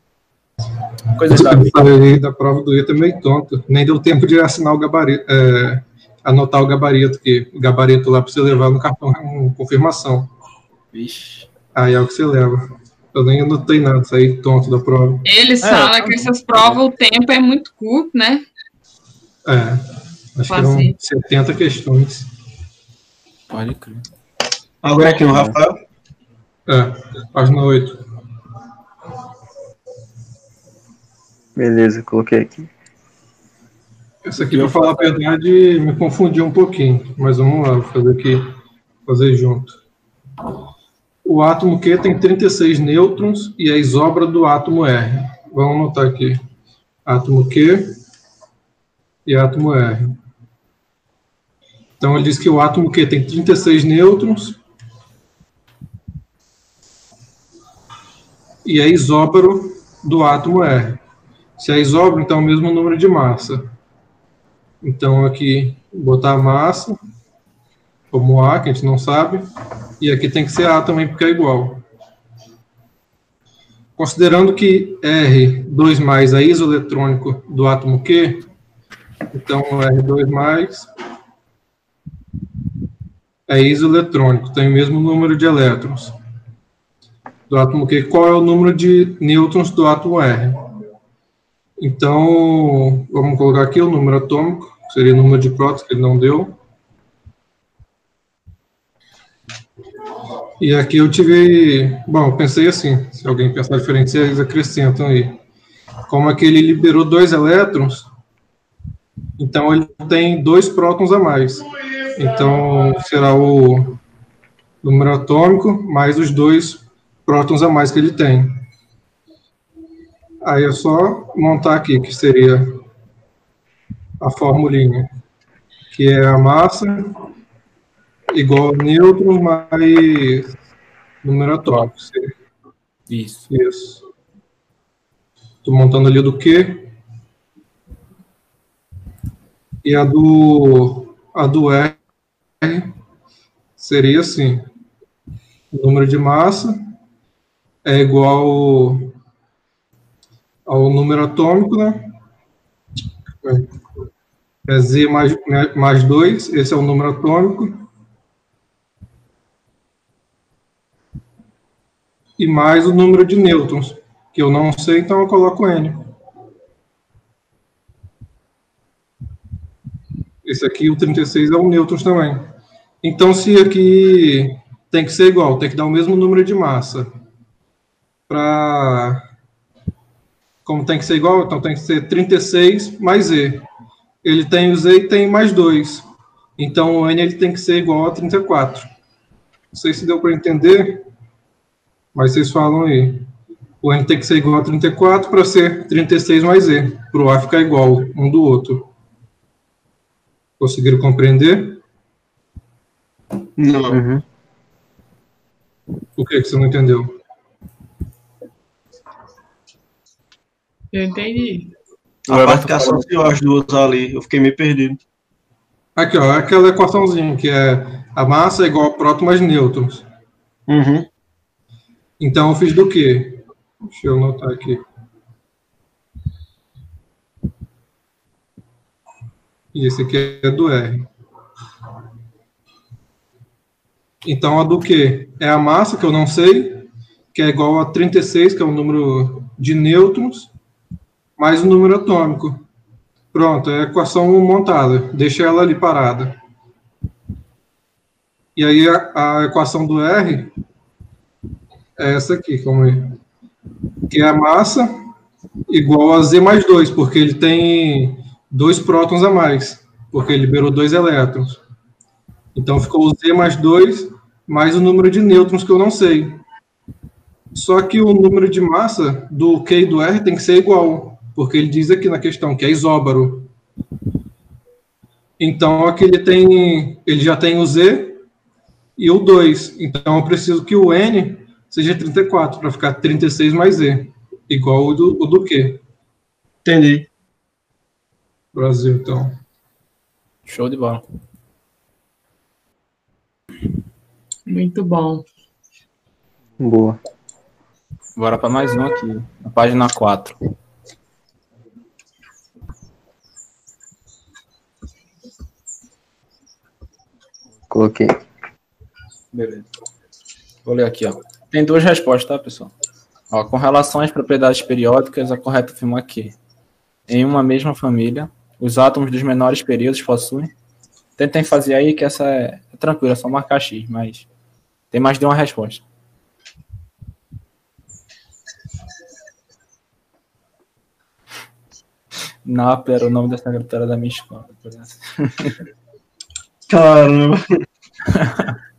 coisa da eu falei da prova do ITA meio tonto. Nem deu tempo de assinar o gabarito, é, anotar o gabarito, que o gabarito lá para você levar no cartão com confirmação. Vixe. Aí é o que você leva. Eu nem anotei nada, saí tonto da prova. Eles É, falam eu que essas provas o tempo é muito curto, né? É, acho que eram Passei. 70 questões. Pode crer. Alguém aqui, o Rafael? É, página 8. Beleza, coloquei aqui. Essa aqui, pra falar a verdade, me confundiu um pouquinho. Mas vamos lá, vou fazer aqui, fazer junto. O átomo Q tem 36 nêutrons e a isobra do átomo R. Vamos anotar aqui. Átomo Q e átomo R. Então, ele diz que o átomo Q tem 36 nêutrons e é isóbaro do átomo R. Se é isóbaro, então é o mesmo número de massa. Então, aqui, botar a massa, como A, que a gente não sabe, e aqui tem que ser A também, porque é igual. Considerando que R2 é isoeletrônico do átomo Q, Então, R2 mais é isoeletrônico, tem o mesmo número de elétrons do átomo Q. Qual é o número de nêutrons do átomo R? Então, vamos colocar aqui o número atômico, seria o número de prótons que ele não deu. E aqui eu tive, bom, eu pensei assim, se alguém pensar diferente, vocês acrescentam aí. Como é que ele liberou dois elétrons, então ele tem dois prótons a mais. Então será o número atômico mais os dois prótons a mais que ele tem. Aí é só montar aqui, que seria a formulinha, que é a massa igual a nêutron mais número atômico. Isso. Isso. Estou montando ali do Q. E a do, a do R seria assim. O número de massa é igual ao número atômico, né? É Z mais, mais 2, esse é o número atômico. E mais o número de nêutrons, que eu não sei, então eu coloco N. Esse aqui, o 36, é o nêutrons também. Então, se aqui tem que ser igual, tem que dar o mesmo número de massa para como tem que ser igual, então tem que ser 36 mais E. Ele tem o Z e tem mais 2. Então o N ele tem que ser igual a 34. Não sei se deu para entender, mas vocês falam aí. O N tem que ser igual a 34 para ser 36 mais E, para o A ficar igual um do outro. Conseguiram compreender? Não. Uhum. O que, que você não entendeu? Eu entendi. A parte que associou as duas ali, eu fiquei meio perdido. Aqui, ó, aquela equaçãozinha que é a massa é igual a próton mais nêutrons. Uhum. Então eu fiz do quê? Deixa eu anotar aqui. E esse aqui é do R. Então a do quê? É a massa, que eu não sei, que é igual a 36, que é o número de nêutrons, mais o número atômico. Pronto, é a equação montada. Deixa ela ali parada. E aí a, a equação do R é essa aqui, como é? Que é a massa igual a Z mais 2, porque ele tem dois prótons a mais, porque liberou dois elétrons. Então ficou o Z mais 2 mais o número de nêutrons que eu não sei. Só que o número de massa do Q e do R tem que ser igual, porque ele diz aqui na questão que é isóbaro. Então aqui ele tem, ele já tem o Z e o 2. Então eu preciso que o N seja 34 para ficar 36 mais E, igual o do, o do Q. Entendi. Brasil, então. Show de bola. Muito bom. Boa. Bora para mais um aqui. Na página 4. Coloquei. Beleza. Vou ler aqui, ó. Tem duas respostas, tá, pessoal? Ó, com relação às propriedades periódicas, é correto afirmar que, em uma mesma família, os átomos dos menores períodos possuem. Tentem fazer aí que essa é, é tranquila, é só marcar X, mas tem mais de uma resposta. Napa era o nome da secretária da minha escola. Caramba.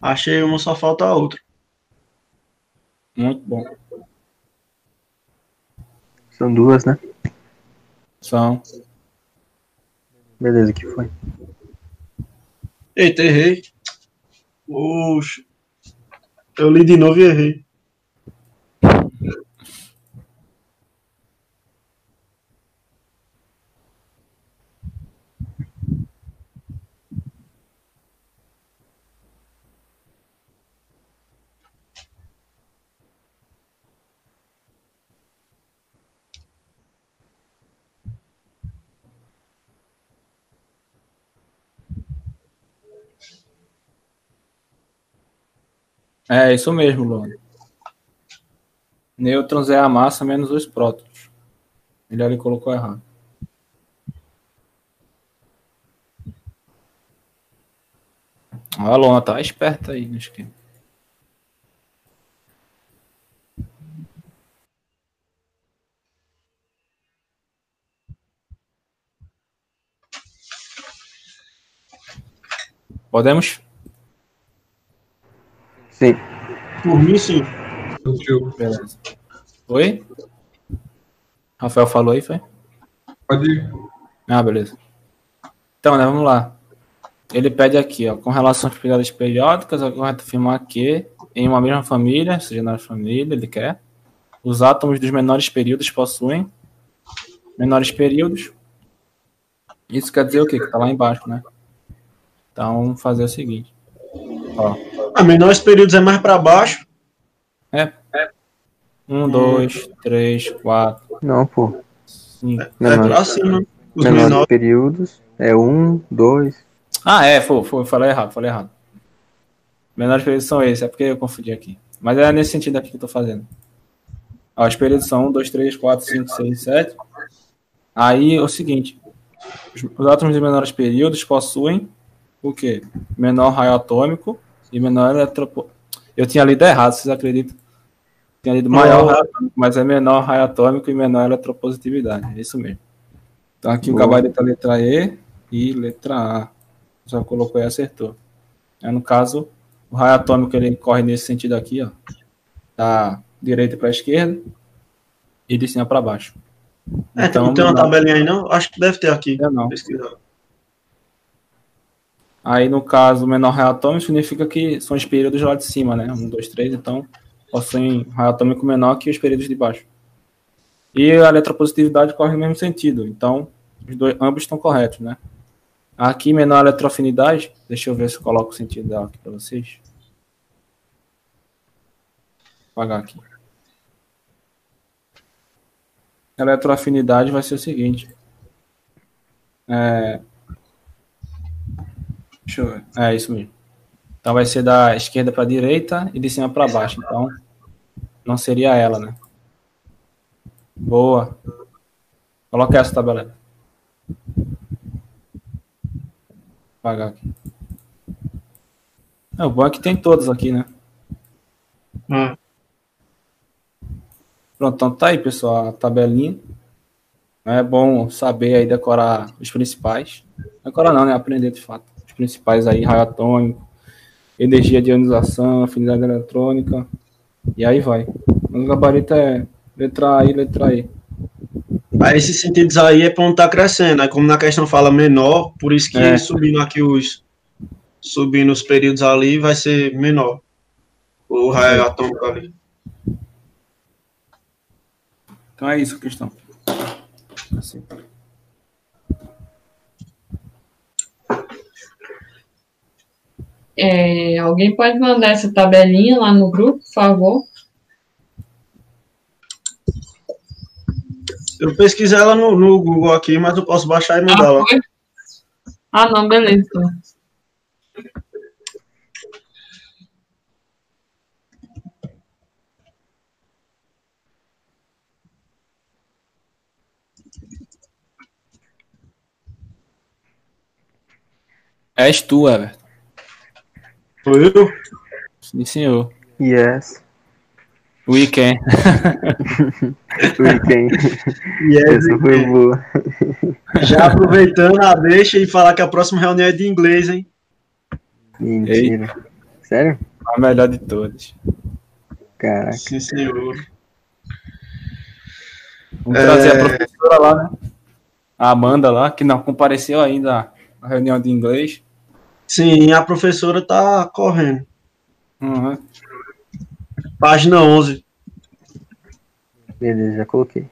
Achei uma, só falta a outra. Muito bom. São duas, né? São. Beleza, que foi? Eita, errei. Oxe. Eu li de novo e errei. É isso mesmo, Luan. Nêutrons é a massa menos os prótons. Ele ali colocou errado. A Luan tá esperta aí no esquema. Podemos? Sim. Por mim, sim. Beleza. Oi? Rafael falou aí, foi? Pode ir. Ah, beleza. Então, né, vamos lá. Ele pede aqui, ó, com relação às pegadas periódicas, é correto afirmar que em uma mesma família, seja na família, ele quer, os átomos dos menores períodos possuem menores períodos. Isso quer dizer o quê? Que tá lá embaixo, né? Então, vamos fazer o seguinte. Ó, A menores períodos é mais para baixo. um, dois, três, quatro, Não, pô. cinco. É Menor- pra cima. Os menores menores. períodos é um, dois. Ah, é, foi, foi, falei errado, falei errado. Menores períodos são esses, é porque eu confundi aqui. Mas é nesse sentido aqui que eu tô fazendo. Ó, os períodos são 1, 2, 3, 4, 5, 6, 7. Aí é o seguinte: os, os átomos de menores períodos possuem o quê? Menor raio atômico e menor eletropo... Eu tinha lido errado, vocês acreditam? Tinha lido maior raio atômico, mas é menor raio atômico e menor eletropositividade. É isso mesmo. Então aqui o Boa. gabarito é letra E e letra A. Já colocou e acertou. É, no caso, o raio atômico ele corre nesse sentido aqui, ó. Da direita para a esquerda e de cima para baixo. É, não tem uma tabelinha aí, não? Acho que deve ter aqui. É, não. Pesquisar. Aí, no caso, menor raio atômico significa que são os períodos lá de cima, né? Um, dois, três, então possuem raio atômico menor que os períodos de baixo. E a eletropositividade corre no mesmo sentido, então os dois, ambos estão corretos, né? Aqui, menor eletroafinidade, deixa eu ver se eu coloco o sentido dela aqui para vocês. Vou apagar aqui. Eletroafinidade vai ser o seguinte. É, Deixa eu ver. É isso mesmo. Então vai ser da esquerda para a direita e de cima para baixo. Então não seria ela, né? Boa. Coloca essa tabela. Apagar aqui. É, o bom é que tem todos aqui, né? Hum. Pronto, então tá aí, pessoal, a tabelinha. É bom saber aí decorar os principais. Decorar não, né? Aprender de fato. Principais aí, raio atômico, energia de ionização, afinidade eletrônica. E aí vai. O gabarito é letra A e letra E. Aí esses sentidos aí é pra onde tá crescendo. Aí como na questão fala menor, por isso que É. subindo aqui os. Subindo os períodos ali vai ser menor. O raio atômico ali. Então é isso a questão. Assim. É, alguém pode mandar essa tabelinha lá no grupo, por favor? Eu pesquisei ela no, no Google aqui, mas eu posso baixar e mandar Ah, lá. Ah, não, beleza. És tu, Everton. Eu? Sim, senhor. Yes. Weekend. Weekend. Yes, Essa foi boa. Já aproveitando a deixa e falar que a próxima reunião é de inglês, hein? Mentira. Sério? A melhor de todas. Caraca. Sim, senhor. Vamos É. trazer a professora lá, né? a Amanda lá, que não compareceu ainda à reunião de inglês. Sim, a professora tá correndo. Uhum. Página 11. Beleza, já coloquei.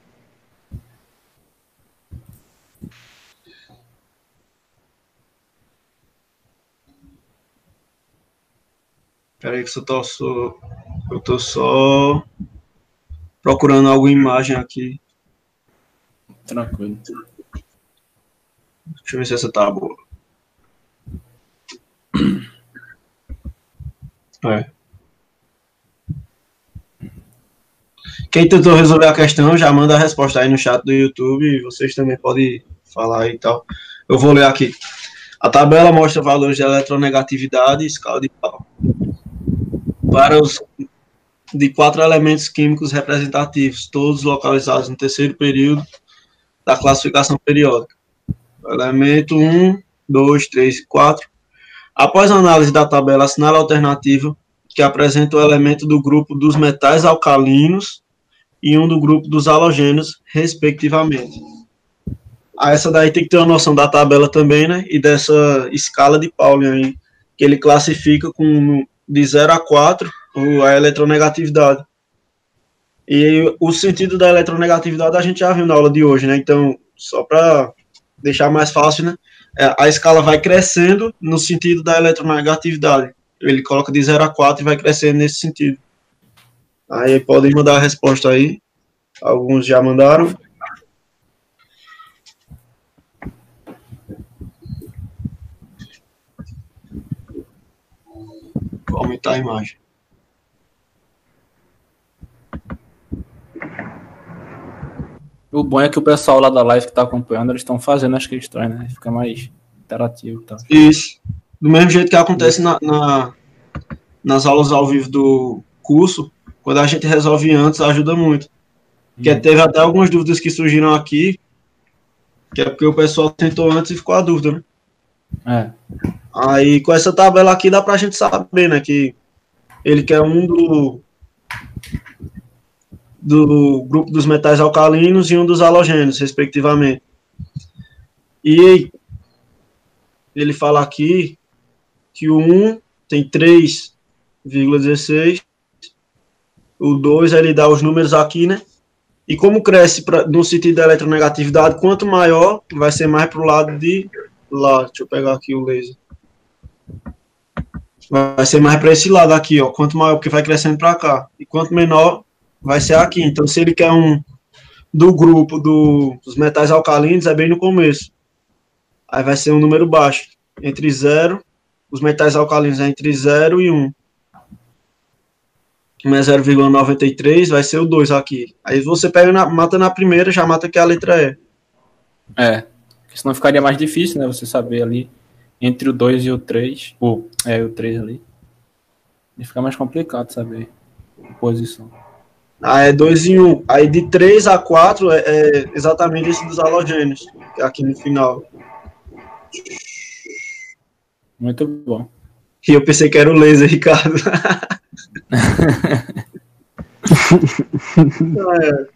Peraí que eu tô só. Eu tô só procurando alguma imagem aqui. Tranquilo. Deixa eu ver se essa tá boa. É. Quem tentou resolver a questão já manda a resposta aí no chat do YouTube e vocês também podem falar e tal. Eu vou ler aqui. A tabela mostra valores de eletronegatividade e escala de pau para os de quatro elementos químicos representativos, todos localizados no terceiro período da classificação periódica. Elemento 1, 2, 3 e 4. Após a análise da tabela, assinala a alternativa que apresenta o elemento do grupo dos metais alcalinos e um do grupo dos halogênios, respectivamente. Essa daí tem que ter uma noção da tabela também, né? E dessa escala de Pauling aí, que ele classifica com de 0 a 4 a eletronegatividade. E o sentido da eletronegatividade a gente já viu na aula de hoje, né? Então, só para deixar mais fácil, né? É, a escala vai crescendo no sentido da eletronegatividade. Ele coloca de 0 a 4 e vai crescendo nesse sentido. Aí podem mandar a resposta aí. Alguns já mandaram. Vou aumentar a imagem. O bom é que o pessoal lá da live que tá acompanhando, eles estão fazendo as questões, né? Fica mais interativo e tal. Isso. Do mesmo jeito que acontece na, na- nas aulas ao vivo do curso, quando a gente resolve antes, ajuda muito. Porque teve até algumas dúvidas que surgiram aqui, que é porque o pessoal tentou antes e ficou a dúvida, né? É. Aí com essa tabela aqui dá pra gente saber, né, que ele quer um do do grupo dos metais alcalinos e um dos halogênios, respectivamente. E ele fala aqui que o 1 tem 3,16, o 2 ele dá os números aqui, né? E como cresce pra, no sentido da eletronegatividade, quanto maior, vai ser mais pro lado de lá. Deixa eu pegar aqui o laser. Vai ser mais para esse lado aqui, ó. Quanto maior, porque vai crescendo para cá. E quanto menor, vai ser aqui. Então, se ele quer um do grupo do, dos metais alcalinos, é bem no começo. Aí vai ser um número baixo. Entre 0, os metais alcalinos é entre 0 e 1. Um. Um é 0,93, vai ser o 2 aqui. Aí você pega, na, mata na primeira, já mata que a letra E. É. Porque senão ficaria mais difícil, né? Você saber ali entre o 2 e o 3. Ou, é, o 3 ali. E fica mais complicado saber a posição. Ah, é 2 em 1. Um. Aí de 3 a 4 é, é exatamente esse dos halogênios, aqui no final. Muito bom. E eu pensei que era o laser, Ricardo. é.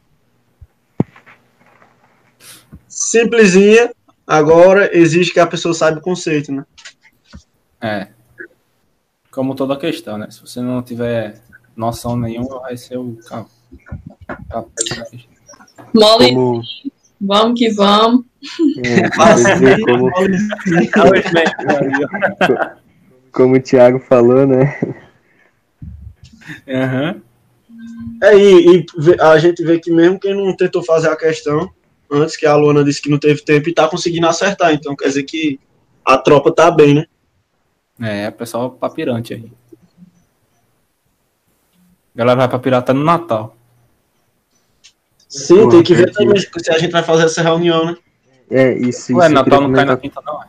Simplesinha. Agora exige que a pessoa saiba o conceito, né? É. Como toda questão, né? Se você não tiver noção nenhuma, vai ser o carro. Mole, Como, vamos que vamos. é, como, como o Thiago falou, né? Aham. É, e, e a gente vê que mesmo quem não tentou fazer a questão, antes que a Luana disse que não teve tempo e tá conseguindo acertar, então quer dizer que a tropa tá bem, né? É, o pessoal papirante aí. A galera vai papirar até no Natal. Sim, Pô, tem que ver também se a gente vai fazer essa reunião, né? É, isso, Ué, isso eu queria Natal não cai na quinta, não, é?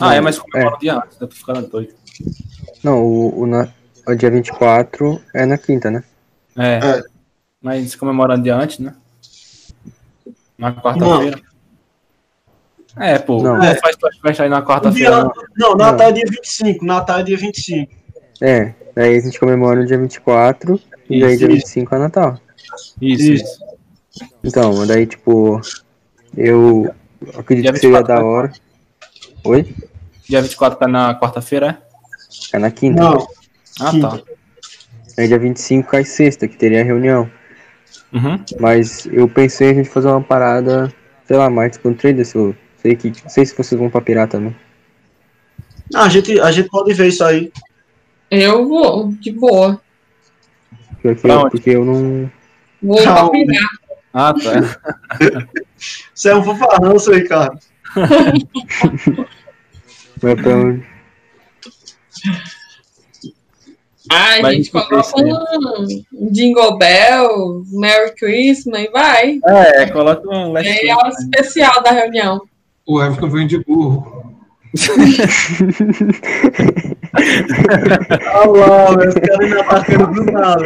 Ah, é, mas comemora o dia antes, dá pra ficar doido. Não, o, o, na- o dia 24 é na quinta, né? É. É. Mas comemora um dia antes, né? Na quarta-feira. É, pô. Não. Não faz tuas festas aí na quarta-feira. não. não, Natal é dia 25, Natal é dia 25. É, daí a gente comemora no dia 24 e daí Isso, dia isso. 25 é Natal. Isso, Isso. isso. Então, daí, tipo, eu acredito que seria 24, da né? hora. Oi? Dia 24 tá na quarta-feira, É na quinta. Não, é? Ah, Quinta. tá. É dia 25 cai sexta, que teria a reunião. Uhum. Mas eu pensei em a gente fazer uma parada, sei lá, mais descontraída, se eu sei que. Não sei se vocês vão pra pirar também. a gente, a gente pode ver isso aí. Eu vou, de boa. Porque, eu, porque eu não. Vou Calma. pra pirar. Ah, tá. Você é um fofarrão, seu Ricardo. Vai pra onde? Ah, a gente coloca um Jingle Bell, Merry Christmas e vai. É, coloca um Last É a especial da reunião. O Everton vem de burro. Olha lá, velho, esse cara ainda tá ficando do nada.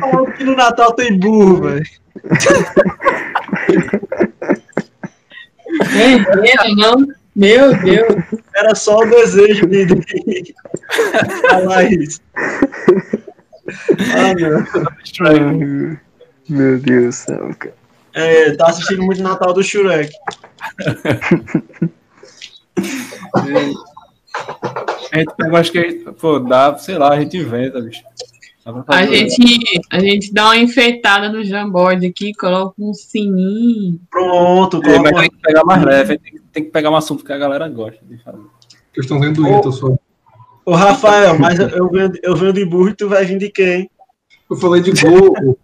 Falando que no Natal tem burro, velho. É, não? Meu Deus. Era só o desejo de, de falar isso. Ah, não. Meu Deus do céu, cara. É, tá assistindo muito Natal do Shurek. A gente pega, acho que, pô, dá, sei lá, a gente inventa, bicho. A gente, a gente dá uma enfeitada no jamboard aqui, coloca um sininho. Pronto, É, coloca mas tem que pegar mais leve, tem, tem que pegar um assunto que a galera gosta de fazer. Estou vendo doente, eu só. Ô, Rafael, mas eu- eu venho, eu venho de burro e tu vai vir de quem? Eu falei de gorro.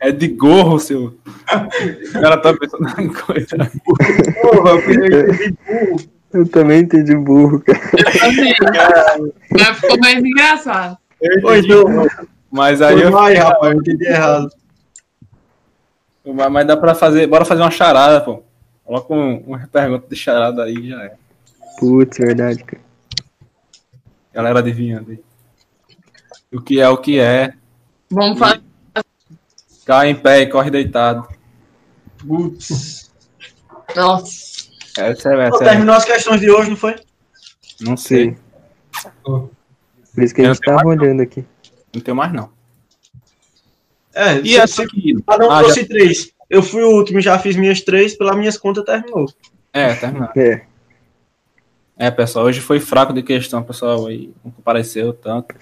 É de gorro, seu. O cara tá pensando em coisa. Porra, eu pensei de burro. Eu também entendi burro, cara. Mas ficou mais engraçado. Ô, então, Mas aí eu, mais, rapaz, eu entendi errado. mas mas dá pra fazer. Bora fazer uma charada, pô. Coloca um, uma pergunta de charada aí e já é. Putz, verdade, cara. Galera adivinhando aí. O que é o que é? Vamos fazer. Cai em pé e corre deitado. Putz. Nossa. Essa é essa. É, terminou as questões de hoje, não foi? não sei. Sim. Por isso que a Eu gente tava olhando aqui. Não tem mais, não. É, E se- essa aqui? cada um Ah, trouxe três. Eu fui o último, já fiz minhas três, pelas minhas contas terminou. É, terminou. É, É, pessoal, hoje foi fraco de questão, pessoal aí não compareceu tanto.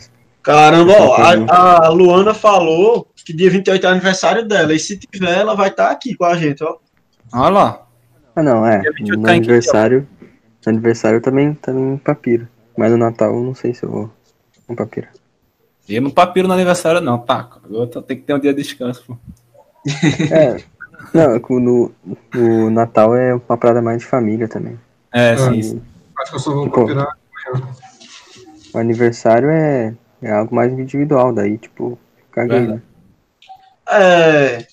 Caramba, ó, Entendi. a, a Luana falou que dia 28 é aniversário dela, e se tiver, ela vai estar aqui com a gente, ó. Olha lá. Ah, não, é. Dia 28 No tá aniversário. No aniversário também, também papiro. Mas no Natal eu não sei se eu vou com papiro. Eu não papiro no aniversário, não, tá? Tô- tem que ter um dia de descanso, pô. É. Não, é no, no Natal é uma parada mais de família também. É, sim. Acho que eu só vou Pô. virar. o aniversário é, é algo mais individual, daí, tipo, caguei, né? É.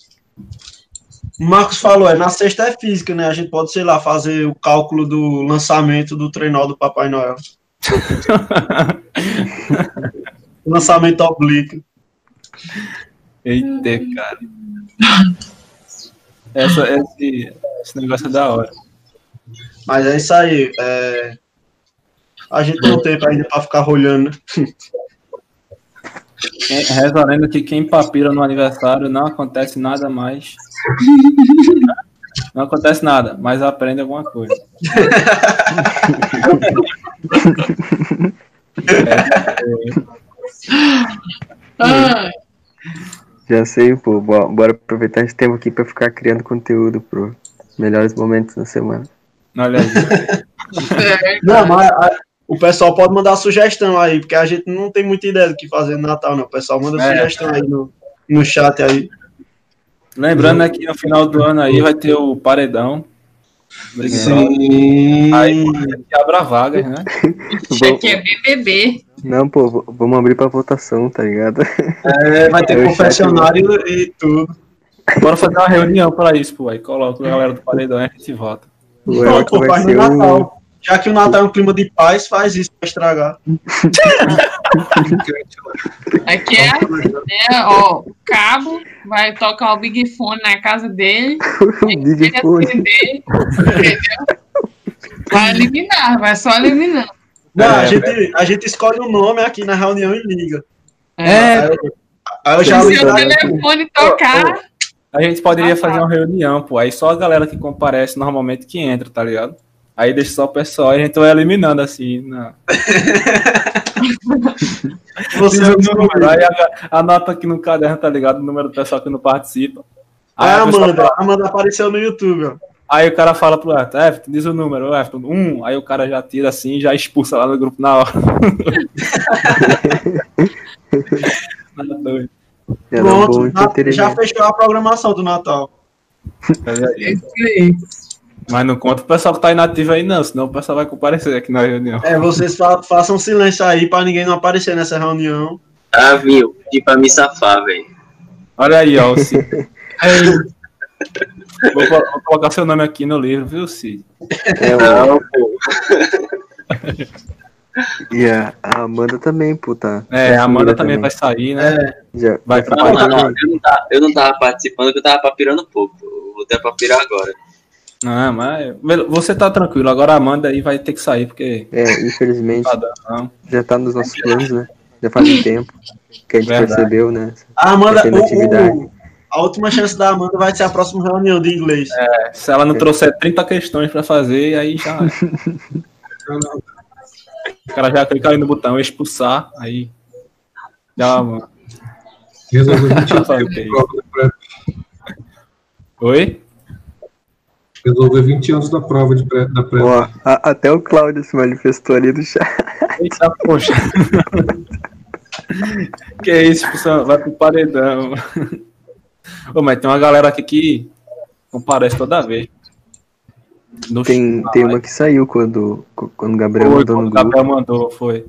O Marcos falou, é na sexta é física, né? A gente pode, sei lá, fazer o cálculo do lançamento do trenó do Papai Noel. lançamento oblíquo. Eita, cara. Essa, esse, esse negócio é da hora. Mas é isso aí. é, A gente tem um tempo ainda pra ficar rolhando, né? Reza a lenda que quem papira no aniversário não acontece nada mais. Não acontece nada, mas aprende alguma coisa. Já sei, pô. bo- Bora aproveitar esse tempo aqui pra ficar criando conteúdo pro melhores momentos da semana. Olha aí. Não, mas o pessoal pode mandar sugestão aí, porque a gente não tem muita ideia do que fazer no Natal, não. O pessoal manda É. sugestão aí no, no chat aí. Lembrando né, que no final do ano aí vai ter o paredão. Obrigado. Sim. Aí que abra vagas, né? Isso aqui é BBB. Não, pô, vamos abrir pra votação, tá ligado? É, vai ter Eu confessionário e tudo. Bora fazer uma reunião para isso, pô. Aí coloca a galera do paredão e a gente vota. O Não, pô, vai faz no ser o. Natal. Já que o Natal é um clima de paz, faz isso pra estragar. Aqui é né? Ó, o cabo vai tocar o Big Fone na casa dele. o Big Ele Fone. entendeu? Vai eliminar, vai só eliminar. Não, É, a, gente, a gente escolhe um nome aqui na reunião e liga. É, Aí eu- Aí eu já Se o seu telefone tocar, a gente poderia Ah, tá. fazer uma reunião, pô. Aí só a galera que comparece normalmente que entra, tá ligado? Aí deixa só o pessoal e a gente vai eliminando assim. Na... Você o número, aí a- anota aqui no caderno, tá ligado? O número do pessoal que não participa. Aí Aí, a Amanda, a Amanda apareceu no YouTube, ó. Aí o cara fala pro Everton, Everton, diz o número, o Everton, um, aí o cara já tira assim e já expulsa lá no grupo na hora. Nada doido. Um Pronto, já fechou a programação do Natal. Aí- é isso aí. Mas não conta o pessoal que tá inativo aí não, senão o pessoal vai comparecer aqui na reunião. É, vocês fa façam silêncio aí pra ninguém não aparecer nessa reunião. Ah, viu? Pedi pra me safar, velho. Olha aí, ó, o Cid. Vou, vou colocar seu nome aqui no livro, viu, Cid? É, o- Não, pô. e a, Amanda também, pô, tá. É, tá a Amanda sumida também vai sair, né? Já, Vai já pra Não, não, eu não, tava, eu não tava participando porque eu tava papirando pouco. Vou ter pra pirar agora. Não, mas você tá tranquilo, agora a Amanda aí vai ter que sair, porque É, infelizmente, tá dando, não. já tá nos nossos planos, né? Já faz um tempo que a gente Verdade. percebeu, né? A Amanda, Tem o- a última chance da Amanda vai ser a próxima reunião de inglês. Se ela não trouxer 30 questões pra fazer, aí já. o cara já clica ali no botão expulsar, aí. Já, mano. Resolveu 20 Já anos sabe o da que é isso. prova da pré. Oi? Resolveu 20 anos da prova de pré, da pré. Ó, a- até o Cláudio se manifestou ali do chat. Eita, poxa. que isso, pessoal? Vai pro paredão. Ô, mas tem uma galera aqui que comparece toda vez. No Tem, tem uma que saiu quando, quando o Gabriel Foi, mandou quando no o Gabriel grupo. mandou, foi.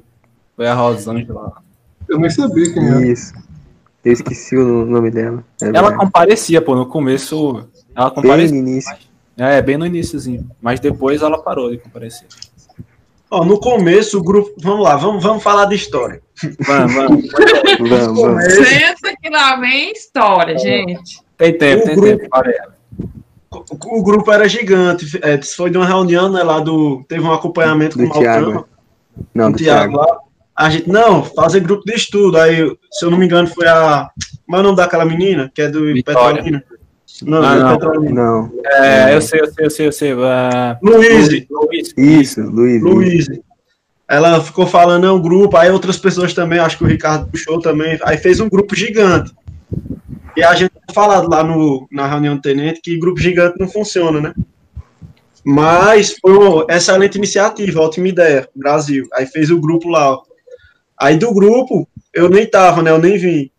Foi a Rosângela. Eu nem sabia quem era. Isso. Eu esqueci o nome dela. É Ela verdade. comparecia, pô, no começo. Ela Bem comparecia. no início. É, bem no iníciozinho. Mas depois ela parou de comparecer. Ó, no começo, o grupo. Vamos lá, vamos, vamos falar de história. Vamos, vamos. Vamos, vamos. Senta que lá vem história, gente. Tem tempo, O tem grupo- tempo. O, o grupo era gigante. É, foi de uma reunião, né, lá do. Teve um acompanhamento Do com o Thiago. Malcama, Não, com do Thiago Thiago. lá. A gente, não, fazer grupo de estudo. Aí, se eu não me engano, foi a. Como é o nome daquela menina? Que é do Vitória. Petrolina? Não, Ah, não. Não. É, eu sei, eu sei, eu sei, eu sei. É... Luiz. Luiz. Isso, Luiz. Luiz. Ela ficou falando, é um grupo, aí outras pessoas também, acho que o Ricardo puxou também, aí fez um grupo gigante. E a gente tinha falado lá no, na reunião do tenente que grupo gigante não funciona, né? Mas foi uma excelente iniciativa, ótima ideia, Brasil. Aí fez o grupo lá. ó. Aí do grupo, eu nem tava, né? Eu nem vim.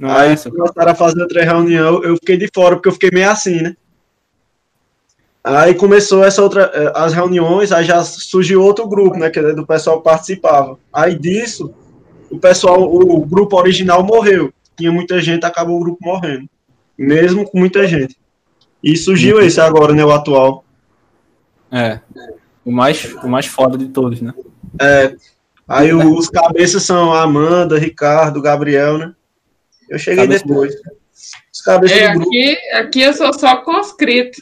Não aí é essa? começaram a fazer outra reunião, eu fiquei de fora, porque eu fiquei meio assim, né? Aí começou essa outra, eh, as reuniões, aí já surgiu outro grupo, né, que é do pessoal que participava. Aí disso, o pessoal, o grupo original morreu. Tinha muita gente, acabou o grupo morrendo. Mesmo com muita gente. E surgiu esse agora, né, o atual. É. O mais, o mais foda de todos, né? Aí o- os cabeças são a Amanda, Ricardo, Gabriel, né? Eu cheguei Cabeça- depois. Os cabeças É, do grupo. aqui, aqui eu sou só conscrito.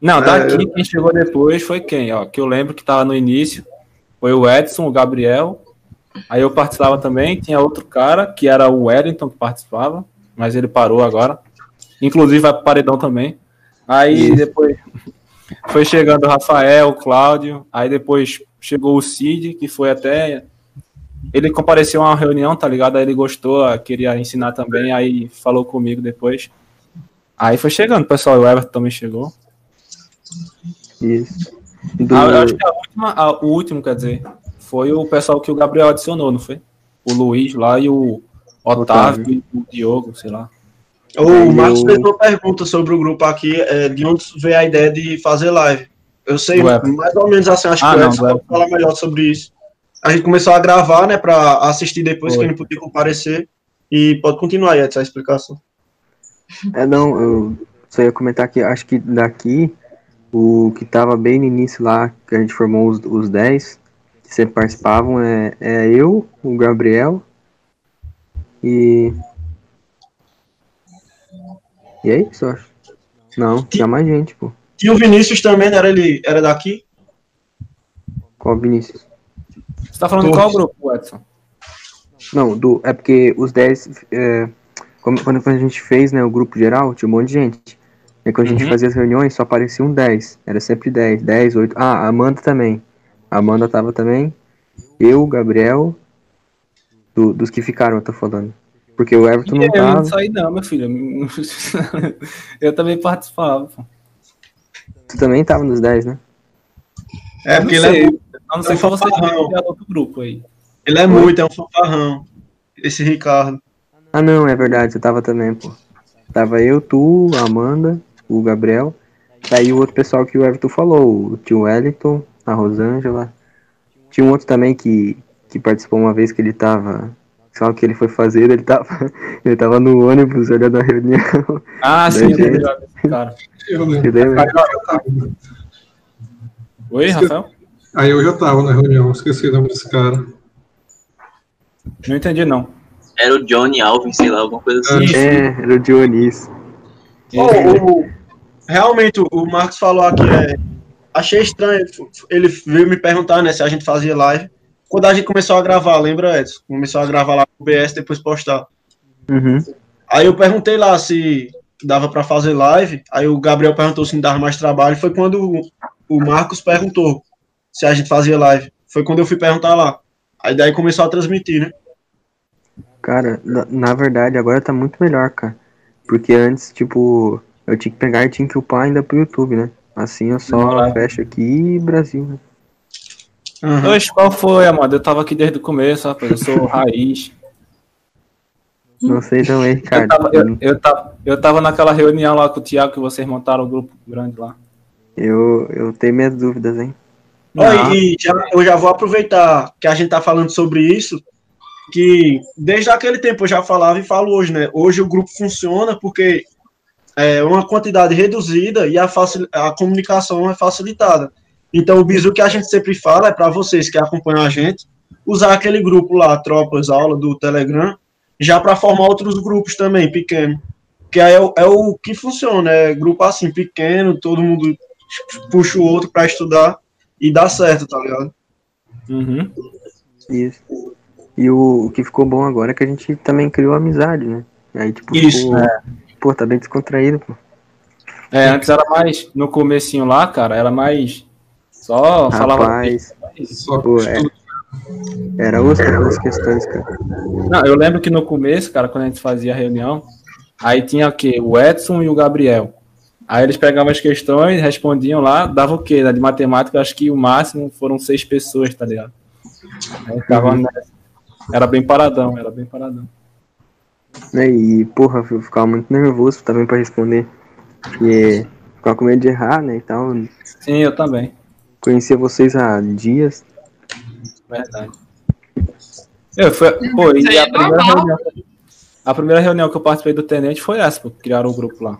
Não, É, daqui quem chegou depois foi quem? Ó, que eu lembro que tava no início. Foi o Edson, o Gabriel. Aí eu participava também. Tinha outro cara, que era o Wellington, que participava. Mas ele parou agora. Inclusive vai pro paredão também. Aí Isso. depois foi chegando o Rafael, o Cláudio. Aí depois chegou o Cid, que foi até. Ele compareceu a uma reunião, tá ligado? Aí ele gostou, queria ensinar também. Aí falou comigo depois. Aí foi chegando, pessoal. O Everton também chegou. Isso. Do, Ah, eu acho que a última, a- o último, quer dizer, foi o pessoal que o Gabriel adicionou, não foi? O Luiz lá e o Otávio, e o Diogo, sei lá. O Marcos eu- fez uma pergunta sobre o grupo aqui, é, de onde veio a ideia de fazer live. Eu sei mais ou menos assim, acho Ah, que o Edson pode falar melhor sobre isso. A gente começou a gravar, né, para assistir depois, Foi. quem não podia comparecer. E pode continuar aí, Edson, a explicação. É, não, eu só ia comentar que acho que daqui, o que tava bem no início lá, que a gente formou os, os 10, que sempre participavam, é, é eu, o Gabriel e. E é isso, eu acho. Não, tinha mais gente, pô. E o Vinícius também, né, era ele era daqui? Qual Vinícius? Você tá falando de Todos. qual grupo, Edson? Não, do, é porque os 10. É, quando, quando a gente fez né, o grupo geral, tinha um monte de gente. E quando a gente Uhum. fazia as reuniões, só apareciam 10. Era sempre 10, 10, 8. Ah, a Amanda também. A Amanda tava também. Eu, Gabriel. do- dos que ficaram, eu tô falando. Porque o Everton não Eu não tava. saí não, meu filho. Eu também participava. pô. Tu também tava nos 10, né? É, Eu porque não ele sei. é, A não ser É um que você criado outro grupo aí. ele é muito, é um fanfarrão. Esse Ricardo. Ah, não, é verdade, eu tava também, pô. Tava eu, tu, a Amanda, o Gabriel. Daí o outro pessoal que o Everton falou, o tio Wellington, a Rosângela. Tinha um outro também que, que participou uma vez que ele tava. Lá o que ele foi fazer, ele tava, ele tava no ônibus olhando a reunião. Ah, sim, eu Daí, lembro cara. Eu lembro. Aí eu. Oi, Rafael? Aí eu já tava na reunião, esqueci o nome desse cara. Não entendi, não. Era o Johnny Alvin, sei lá, alguma coisa assim. é, era o Dionísio. Ó, o- realmente, o Marcos falou aqui, é, achei estranho, ele veio me perguntar, né, se a gente fazia live. Quando a gente começou a gravar, lembra, Edson? Começou a gravar lá no BS, depois postar. Uhum. Aí eu perguntei lá se dava pra fazer live, aí o Gabriel perguntou se não dava mais trabalho, foi quando o, o Marcos perguntou se a gente fazia live. Foi quando eu fui perguntar lá. Aí daí começou a transmitir, né? Cara, na, na verdade agora tá muito melhor, cara. Porque antes, tipo, eu tinha que pegar e tinha que upar ainda pro YouTube, né? Assim eu só Demorado. fecho aqui e Brasil, né? Aham. Oxe, qual foi, Amanda? Eu tava aqui desde o começo, rapaz. Eu sou raiz. Não sei também, Eu Ricardo. tava, eu, eu, tava, eu tava naquela reunião lá com o Thiago que vocês montaram o grupo grande lá. Eu, eu tenho minhas dúvidas, hein? Olha, e já- eu já vou aproveitar que a gente tá falando sobre isso, que desde aquele tempo eu já falava e falo hoje, né? Hoje o grupo funciona porque é uma quantidade reduzida e a, facil- a comunicação é facilitada. Então o bizu que a gente sempre fala é para vocês que acompanham a gente, usar aquele grupo lá, Tropas Aula do Telegram, já para formar outros grupos também, pequeno. Que aí é o, é o que funciona, é grupo assim, pequeno, todo mundo puxa o outro para estudar e dá certo, tá ligado? Uhum. Isso. E o, o que ficou bom agora é que a gente também criou amizade, né? Aí, tipo, Isso, ficou, pô, tá bem descontraído, pô. É, antes era mais, no comecinho lá, cara, era mais só falava. Rapaz, Só pô, é, era outra das questões, cara. Não, eu lembro que no começo, cara, quando a gente fazia a reunião, aí tinha o quê? O Edson e o Gabriel. Aí eles pegavam as questões, respondiam lá, dava o quê? né? De matemática, acho que o máximo foram seis pessoas, tá ligado? Aí nessa. Era bem paradão, era bem paradão. Né, E, porra, eu ficava muito nervoso também pra responder. Porque ficava com medo de errar, né, e tal. Sim, eu também. Conhecia vocês há dias. Verdade. Eu fui, pô, e é a primeira, normal. reunião, a primeira reunião que eu participei do Tenente foi essa, pô, criaram o grupo lá.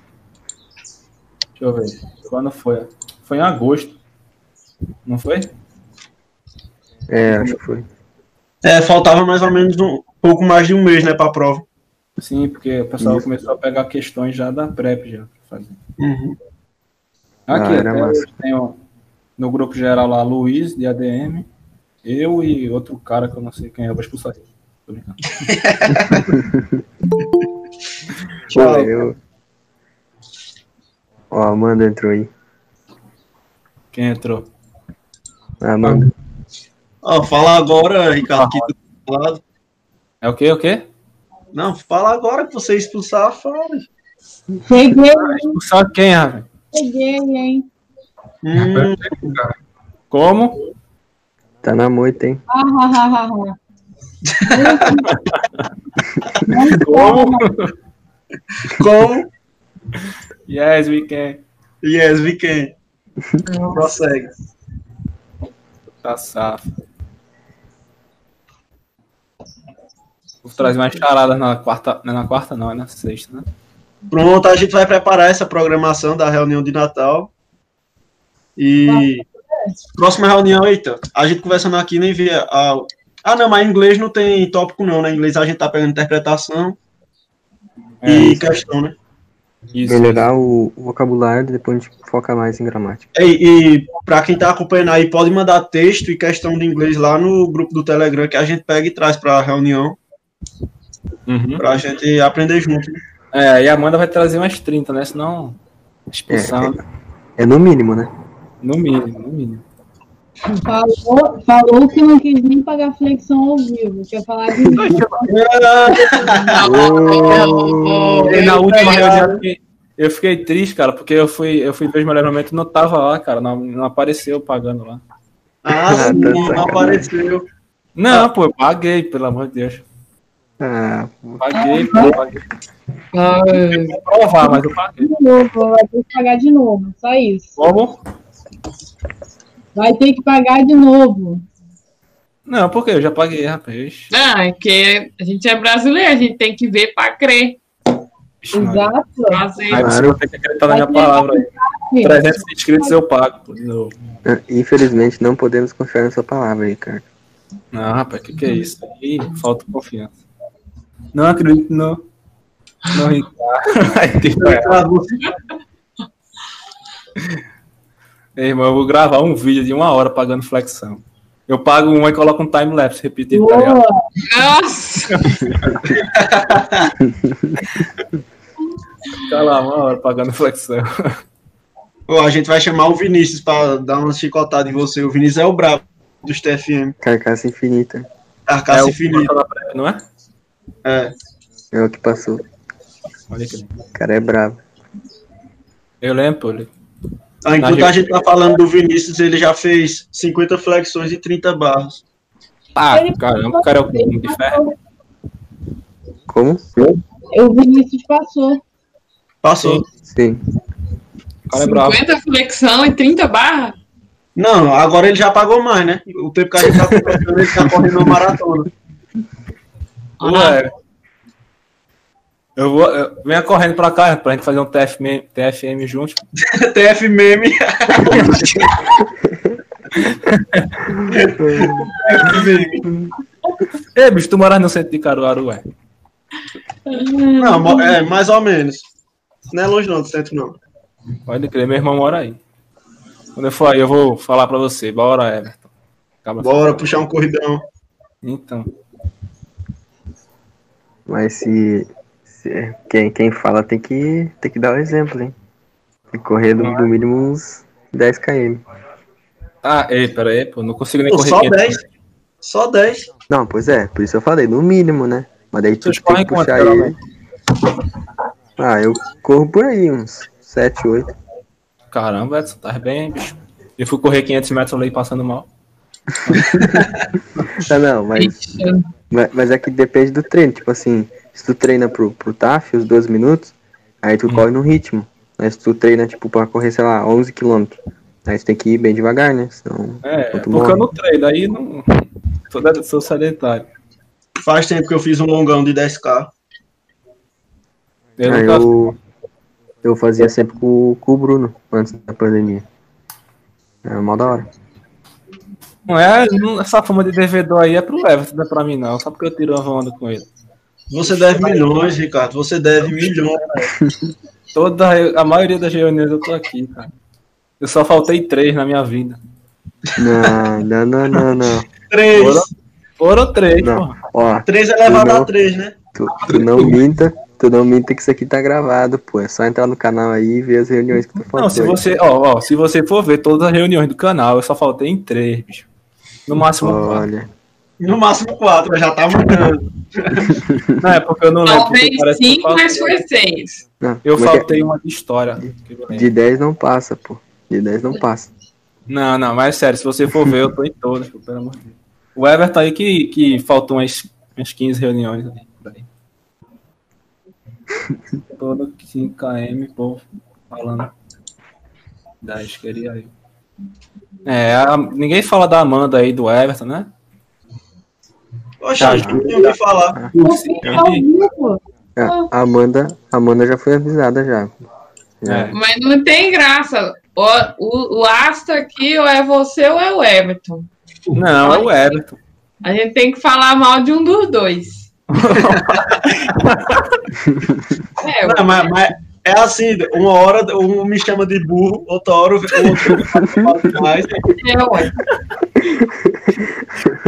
Deixa eu ver. Quando foi? Foi em agosto. Não foi? É, acho que foi. É, faltava mais ou menos um pouco mais de um mês, né, pra prova. Sim, porque o pessoal Isso. começou a pegar questões já da PrEP já fazer. Uhum. Aqui, Ah, até no grupo geral lá, Luiz, de ADM, eu e outro cara que eu não sei quem é, eu vou expulsar ele. Tô brincando. Tchau. eu. Ó, a Amanda entrou aí. Quem entrou? A Amanda. Ó, fala agora, Ricardo, que tá falado. É o quê? O quê? Não, fala agora que você expulsar, fala. Peguei, Expulsar quem, Raven? peguei, hein? Hum, Como? Tá na moita, hein? Ah, ah, ah, ah, Como? como? Yes, we can. Yes, we can. Prossegue. Tá safo. Vou trazer mais charadas na quarta. Não é na quarta, não, é na sexta, né? Pronto, a gente vai preparar essa programação da reunião de Natal. E próxima reunião, eita, a gente conversando aqui nem via. A... Ah, não, mas em inglês não tem tópico, não, né? Em inglês a gente tá pegando interpretação É, e questão, né? Isso. Melhorar o, o vocabulário, depois a gente foca mais em gramática. E, e para quem tá acompanhando aí, pode mandar texto e questão de inglês lá no grupo do Telegram que a gente pega e traz para a reunião. Uhum. Pra gente aprender junto. É, e a Amanda vai trazer umas 30, né? Senão, expulsão, É no mínimo, né? no mínimo, no mínimo. Falou, falou que não quis nem pagar flexão ao vivo. Quer falar de E na última reunião eu fiquei, triste, cara, porque eu fui, eu fui ver os melhores momentos e não tava lá, cara. Não, não apareceu pagando lá. Ah, Ah, sim, tá não apareceu. Não, pô, eu paguei, pelo amor de Deus. Ah, Paguei, pô, paguei. Eu vou provar, mas eu paguei. de novo, vai ter que pagar de novo. Só isso. Como? Vai ter que pagar de novo. Não, porque eu já paguei, rapaz. Ah, é que a gente é brasileiro, a gente tem que ver pra crer. Exato. Fazer. Aí você vai ter que acreditar na minha palavra aí. 300 inscritos eu pago, pô, de novo. infelizmente não podemos confiar na sua palavra aí, cara. Não, rapaz, o que, que é isso? Aí falta confiança. Não acredito, não. Não, Ricardo. Que. Ei, irmão, eu vou gravar um vídeo de uma hora pagando flexão. Eu pago uma e coloco um time-lapse repetido, tá ligado? Nossa! Fica lá uma hora pagando flexão. Pô, a gente vai chamar o Vinícius pra dar uma chicotada em você. O Vinícius é o brabo dos TFM. Carcaça infinita. Carcaça é infinita. não é? É. É o que passou. Olha aqui. O cara é bravo. Eu lembro, ele- Ah, enquanto Na a gente tá falando do Vinícius, ele já fez 50 flexões e 30 barras. Ah, caramba, o cara é o Punho de ferro. Como? O Vinícius passou. Passou. Sim. O cara é bravo. 50 flexão e 30 barra? Não, agora ele já pagou mais, né? O tempo que a gente tá conversando, ele tá correndo uma maratona. Ué. Eu vou. Eu, venha correndo pra cá pra gente fazer um TFM, TFM juntos. TF meme. Ei, bicho, tu moras no centro de Caruaru, ué. Não, mo- é, mais ou menos. Não é longe não do centro, não. Pode crer, meu irmão mora aí. Quando eu for aí, eu vou falar pra você. Bora, Everton. Acaba Bora puxar um corridão. Então. Mas se- quem, quem fala tem que, tem que dar o exemplo, hein? Tem que correr do, do mínimo uns 10 km. Ah, ei, pera aí, pô. Não consigo nem Pô, correr só 500. 10. Só 10. Não, pois é, por isso eu falei, no mínimo, né? Mas daí tu Vocês tem que puxar ele. Ah, eu corro por aí, uns 7, 8. Caramba, Edson, tá bem, bicho. Eu fui correr 500 metros ali passando mal. Tá, não, mas, mas, mas é que depende do treino. Tipo assim, se tu treina pro, pro TAF, os 12 minutos, aí tu corre no ritmo. Mas se tu treina, tipo, pra correr, sei lá, 11 km, aí tu tem que ir bem devagar, né? Senão, É, porque morre. eu não treino, aí não. Sou, de- sou sedentário. Faz tempo que eu fiz um longão de 10k. Eu nunca- eu, eu fazia sempre com, com o Bruno, antes da pandemia. Era mó da hora. Não é, não- essa fama de devedor aí é pro Everton, não é pra mim não. Só porque eu tiro uma onda com ele. Você deve milhões, Ricardo. Você deve milhões. Toda, a maioria das reuniões eu tô aqui, cara. Eu só faltei três na minha vida. Não, não, não, não, não. Três. Foram, foram três, Não. porra. Ó, 3 elevado Não. a 3, né? tu, tu não minta, tu não minta que isso aqui tá gravado, pô. É só entrar no canal aí e ver as reuniões que tu falou. Não, se você, ó, ó, se você for ver todas as reuniões do canal, eu só faltei em três, bicho. No máximo quatro. Olha, No máximo 4, já tá mudando. Não, é porque eu não lembro. Talvez 5, mas foi 6. não, Eu é é? faltei uma de história. De 10 não passa, pô. De 10 não passa. Não, não, mas sério, se você for ver, eu tô em todas, pô, pelo amor de Deus. O Everton aí que, que faltou umas, umas 15 reuniões aí. Todo 5km, pô, falando. 10, queria aí. É, a- ninguém fala da Amanda aí, do Everton, né? Oxe, Tá, não tem o que falar. É, a Amanda, Amanda já foi avisada já. Já. É. Mas não tem graça. O, o, o astro aqui ou é você ou é o Everton. Não, é o Everton. A gente tem que falar mal de um dos dois. é, Não, mas, mas é assim, uma hora um me chama de burro, outra hora o outro ué.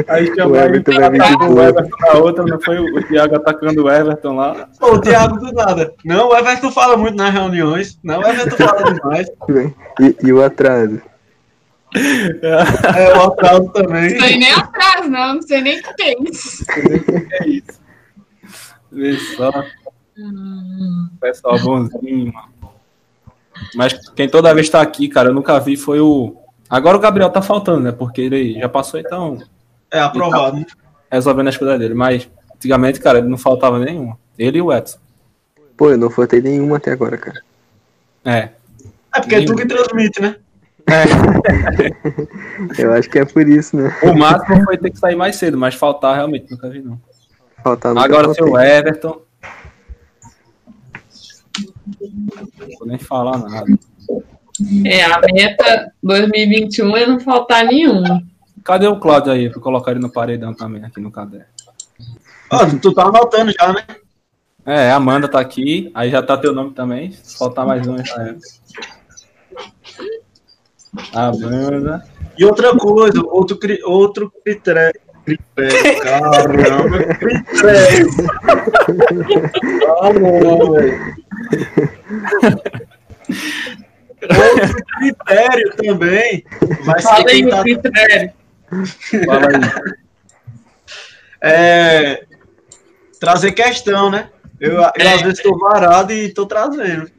Aí O chama aí, Everton vai vir de o. Everton na outra, não foi o Thiago atacando o Everton lá. Pô, o Thiago do nada. Não, o Everton fala muito nas reuniões. Não, o Everton fala demais. E, e o atraso? É, o atraso também. Não sei nem atrás, não. Não sei nem o que é isso. É isso. Vê só. Pessoal bonzinho, mano. Mas quem toda vez tá aqui, cara, eu nunca vi foi o. Agora o Gabriel tá faltando, né? Porque ele já passou, então, É aprovado. né? resolvendo as coisas dele. Mas antigamente, cara, ele não faltava nenhuma. Ele e o Edson. Pô, eu não faltei nenhuma até agora, cara. É. É porque é tu que transmite, né? Eu acho que é por isso, né? O máximo foi ter que sair mais cedo, mas faltar realmente nunca vi, não. Faltar nunca Agora seu Everton. Não vou nem falar nada. É, a meta 2021 é não faltar nenhum. Cadê o Cláudio aí? Pra colocar ele no paredão também, aqui no caderno. Ó, tu, tá anotando já, né? É, a Amanda tá aqui, aí já tá teu nome também. Se faltar mais um, já é. Amanda. E outra coisa, outro, cri- outro critério. Critério, caramba, critério. Ah, não, velho. Outro critério também vai Fala aí o tá critério. Fala aí. é, trazer questão, né? Eu, eu às vezes tô varado e tô trazendo.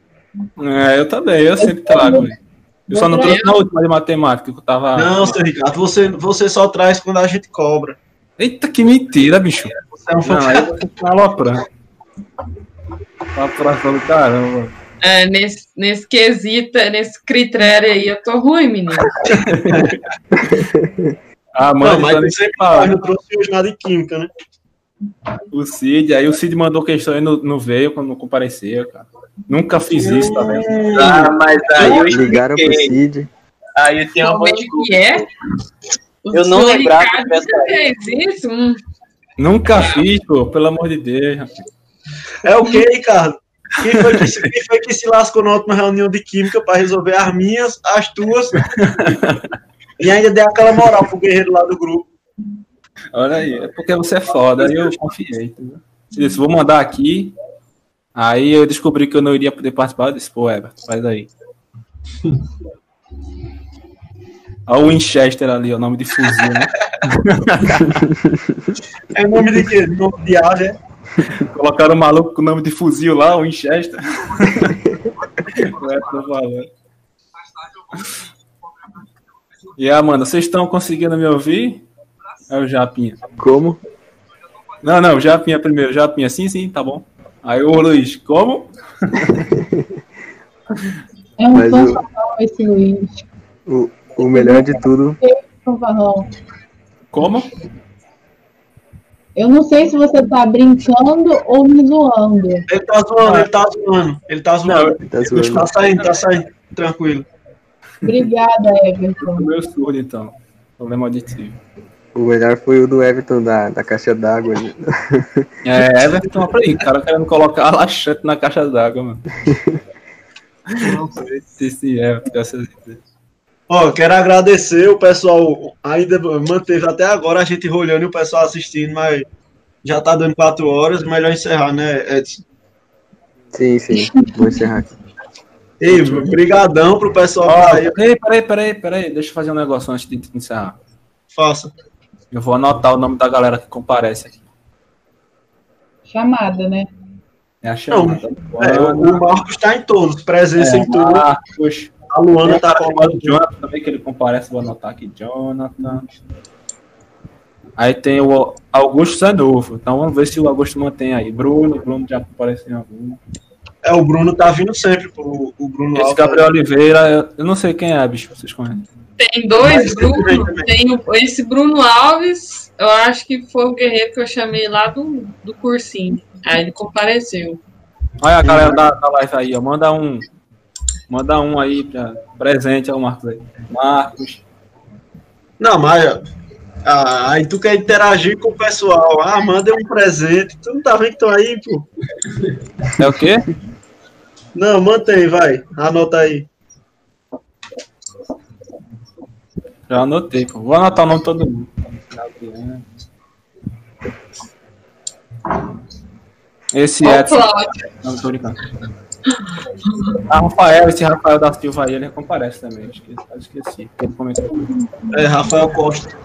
É, eu também, eu sempre trago. Eu só não trouxe na última de matemática, que eu tava. Não, seu Ricardo, você, você só traz quando a gente cobra. Eita, que mentira, bicho. Você é um Não, tá aloprando. Tá aloprando, caramba. É, nesse, nesse quesito, nesse critério aí, eu tô ruim, menino. A Não, Amanda mas eu sempre fala. eu trouxe hoje nada de química, né? O Cid, aí o Cid mandou questão e não, não veio quando não compareceu, cara. Nunca fiz isso, tá vendo? Ah, mas aí eu Ligaram pro. Cid. Aí eu tenho uma é desculpa. que é? O Eu não lembrava dessa fez isso? Nunca fiz, pô, pelo amor de Deus. rapaz. É o Ricardo? Quem foi, que, se- quem foi que se lascou na última reunião de química para resolver as minhas, as tuas? e ainda deu aquela moral pro guerreiro lá do grupo. Olha aí, é porque você é foda, aí eu confiei. Entendeu? Eu disse, vou mandar aqui. Aí eu descobri que eu não iria poder participar. Eu disse, pô, Everton, faz aí. Olha o Winchester ali, o nome de fuzil, né? É nome de quê? Nome de ave, é? Colocaram o maluco com o nome de fuzil lá, o Winchester. E aí, Amanda, vocês estão conseguindo me ouvir? É o Japinha. Como? Não, não, Japinha primeiro. Japinha, sim, sim, tá bom. Aí o Luiz, como? É um fanfarrão esse Luiz. O, o melhor de tudo. Como? Eu não sei se você tá brincando ou me zoando. Ele tá zoando, ele tá zoando. Ele tá zoando. Tá zoando. Tá saindo, tá saindo. Tranquilo. Obrigada, Everton. O meu surdo, então. Problema auditivo. O melhor foi o do Everton da, da caixa d'água. ali. É, Everton, aí, cara querendo colocar laxante na caixa d'água, mano. Esse Everton, essas ideias. Ó, quero agradecer o pessoal. Ainda manteve até agora a gente rolando e o pessoal assistindo, mas já tá dando quatro horas. Melhor encerrar, né, Edson? Sim, sim. Vou encerrar aqui. Ei, brigadão pro pessoal tá aí. peraí, peraí, peraí, peraí. Deixa eu fazer um negócio antes de encerrar. Faça. Eu vou anotar o nome da galera que comparece aqui. Chamada, né? É a chamada. É, o, Marcos tá em todos, presença em todos. Marcos. A Luana tá com falando o Jonathan também, que ele comparece. Vou anotar aqui, Jonathan. Aí tem o Augusto Zé Novo. Então vamos ver se o Augusto mantém aí. Bruno, Bruno já apareceu em algum. É, o Bruno tá vindo sempre, pô, o Bruno Esse Alves. Gabriel Oliveira, eu- não sei quem é, bicho, vocês conhecem. Tem dois Bruno. Tem o- esse Bruno Alves, eu acho que foi o guerreiro que eu chamei lá do, do cursinho. Aí ele compareceu. Olha a galera da, da live aí, ó. Manda um. Manda um aí pra presente ao Marcos aí. Marcos. Não, mas ah, aí tu quer interagir com o pessoal. Ah, manda um presente. Tu não tá vendo que tô aí, pô? É o quê? Não, mantém, vai. Anota aí. Já anotei, pô. Vou anotar o nome de todo mundo. Esse Ô. Cláudio. Não, tô brincando. Ah, Rafael, esse Rafael da Silva aí, ele comparece também. Esqueci, esqueci. que Ele comentou. É, Rafael Costa.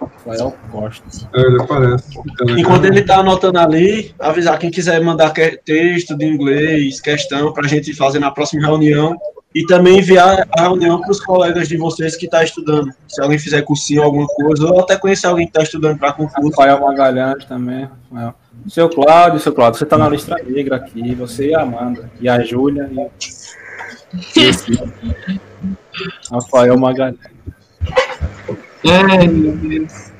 Rafael Costa. É, ele aparece. Enquanto ele tá anotando ali, avisar quem quiser mandar texto de inglês, questão, pra gente fazer na próxima reunião. E também enviar a reunião para os colegas de vocês que tá estudando. Se alguém fizer cursinho, alguma coisa, ou até conhecer alguém que tá estudando para concurso. Rafael Magalhães também. Rafael. Seu Cláudio, seu Cláudio, você tá na lista negra aqui. Você e a Amanda. E a Júlia. E... Esse. Rafael Magalhães. Ai, meu Deus.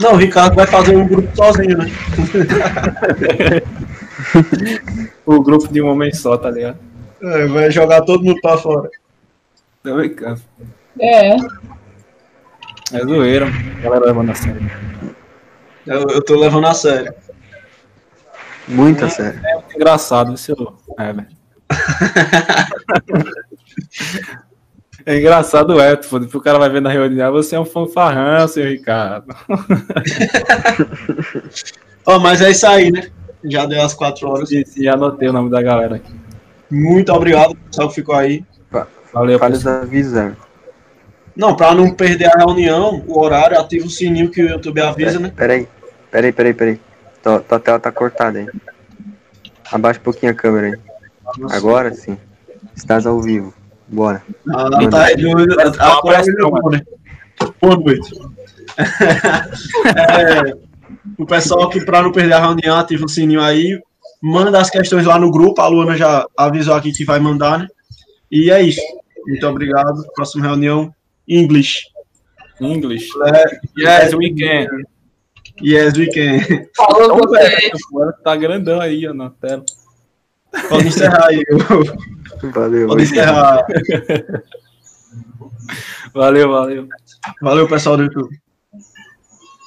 Não, o Ricardo vai fazer um grupo sozinho, né? O grupo de um homem só, tá ligado? É, vai jogar todo mundo para fora. Tô brincando. É. É zoeira. A galera levando a sério. Eu, eu tô levando a sério. Muito a sério. É muito engraçado, seu Heber. É engraçado, é, pô, depois o cara vai ver na reunião, você é um fanfarrão, seu Ricardo. Ó, mas é isso aí, né? Já deu as quatro horas. E, e anotei o nome da galera aqui. Muito obrigado, pessoal que ficou aí. Valeu, pessoal. da visão. Não, para não perder a reunião, o horário, ativa o sininho que o YouTube avisa, né? Peraí, peraí, peraí, peraí. Tua, tua tela tá cortada aí. Abaixa um pouquinho a câmera aí. Agora sim. Estás ao vivo. Bora. Ah, tá aí, agora melhorou, né? Boa noite. É, o pessoal que, para não perder a reunião, ativa o sininho aí. Manda as questões lá no grupo. A Luana já avisou aqui que vai mandar, né? E é isso. Muito obrigado. Próxima reunião, English. English. É, Yes, we can. Yes, we can. Falou você. Tá grandão aí, ó, na tela. Pode encerrar aí. Valeu. Pode encerrar. Valeu, valeu. Valeu, pessoal do YouTube.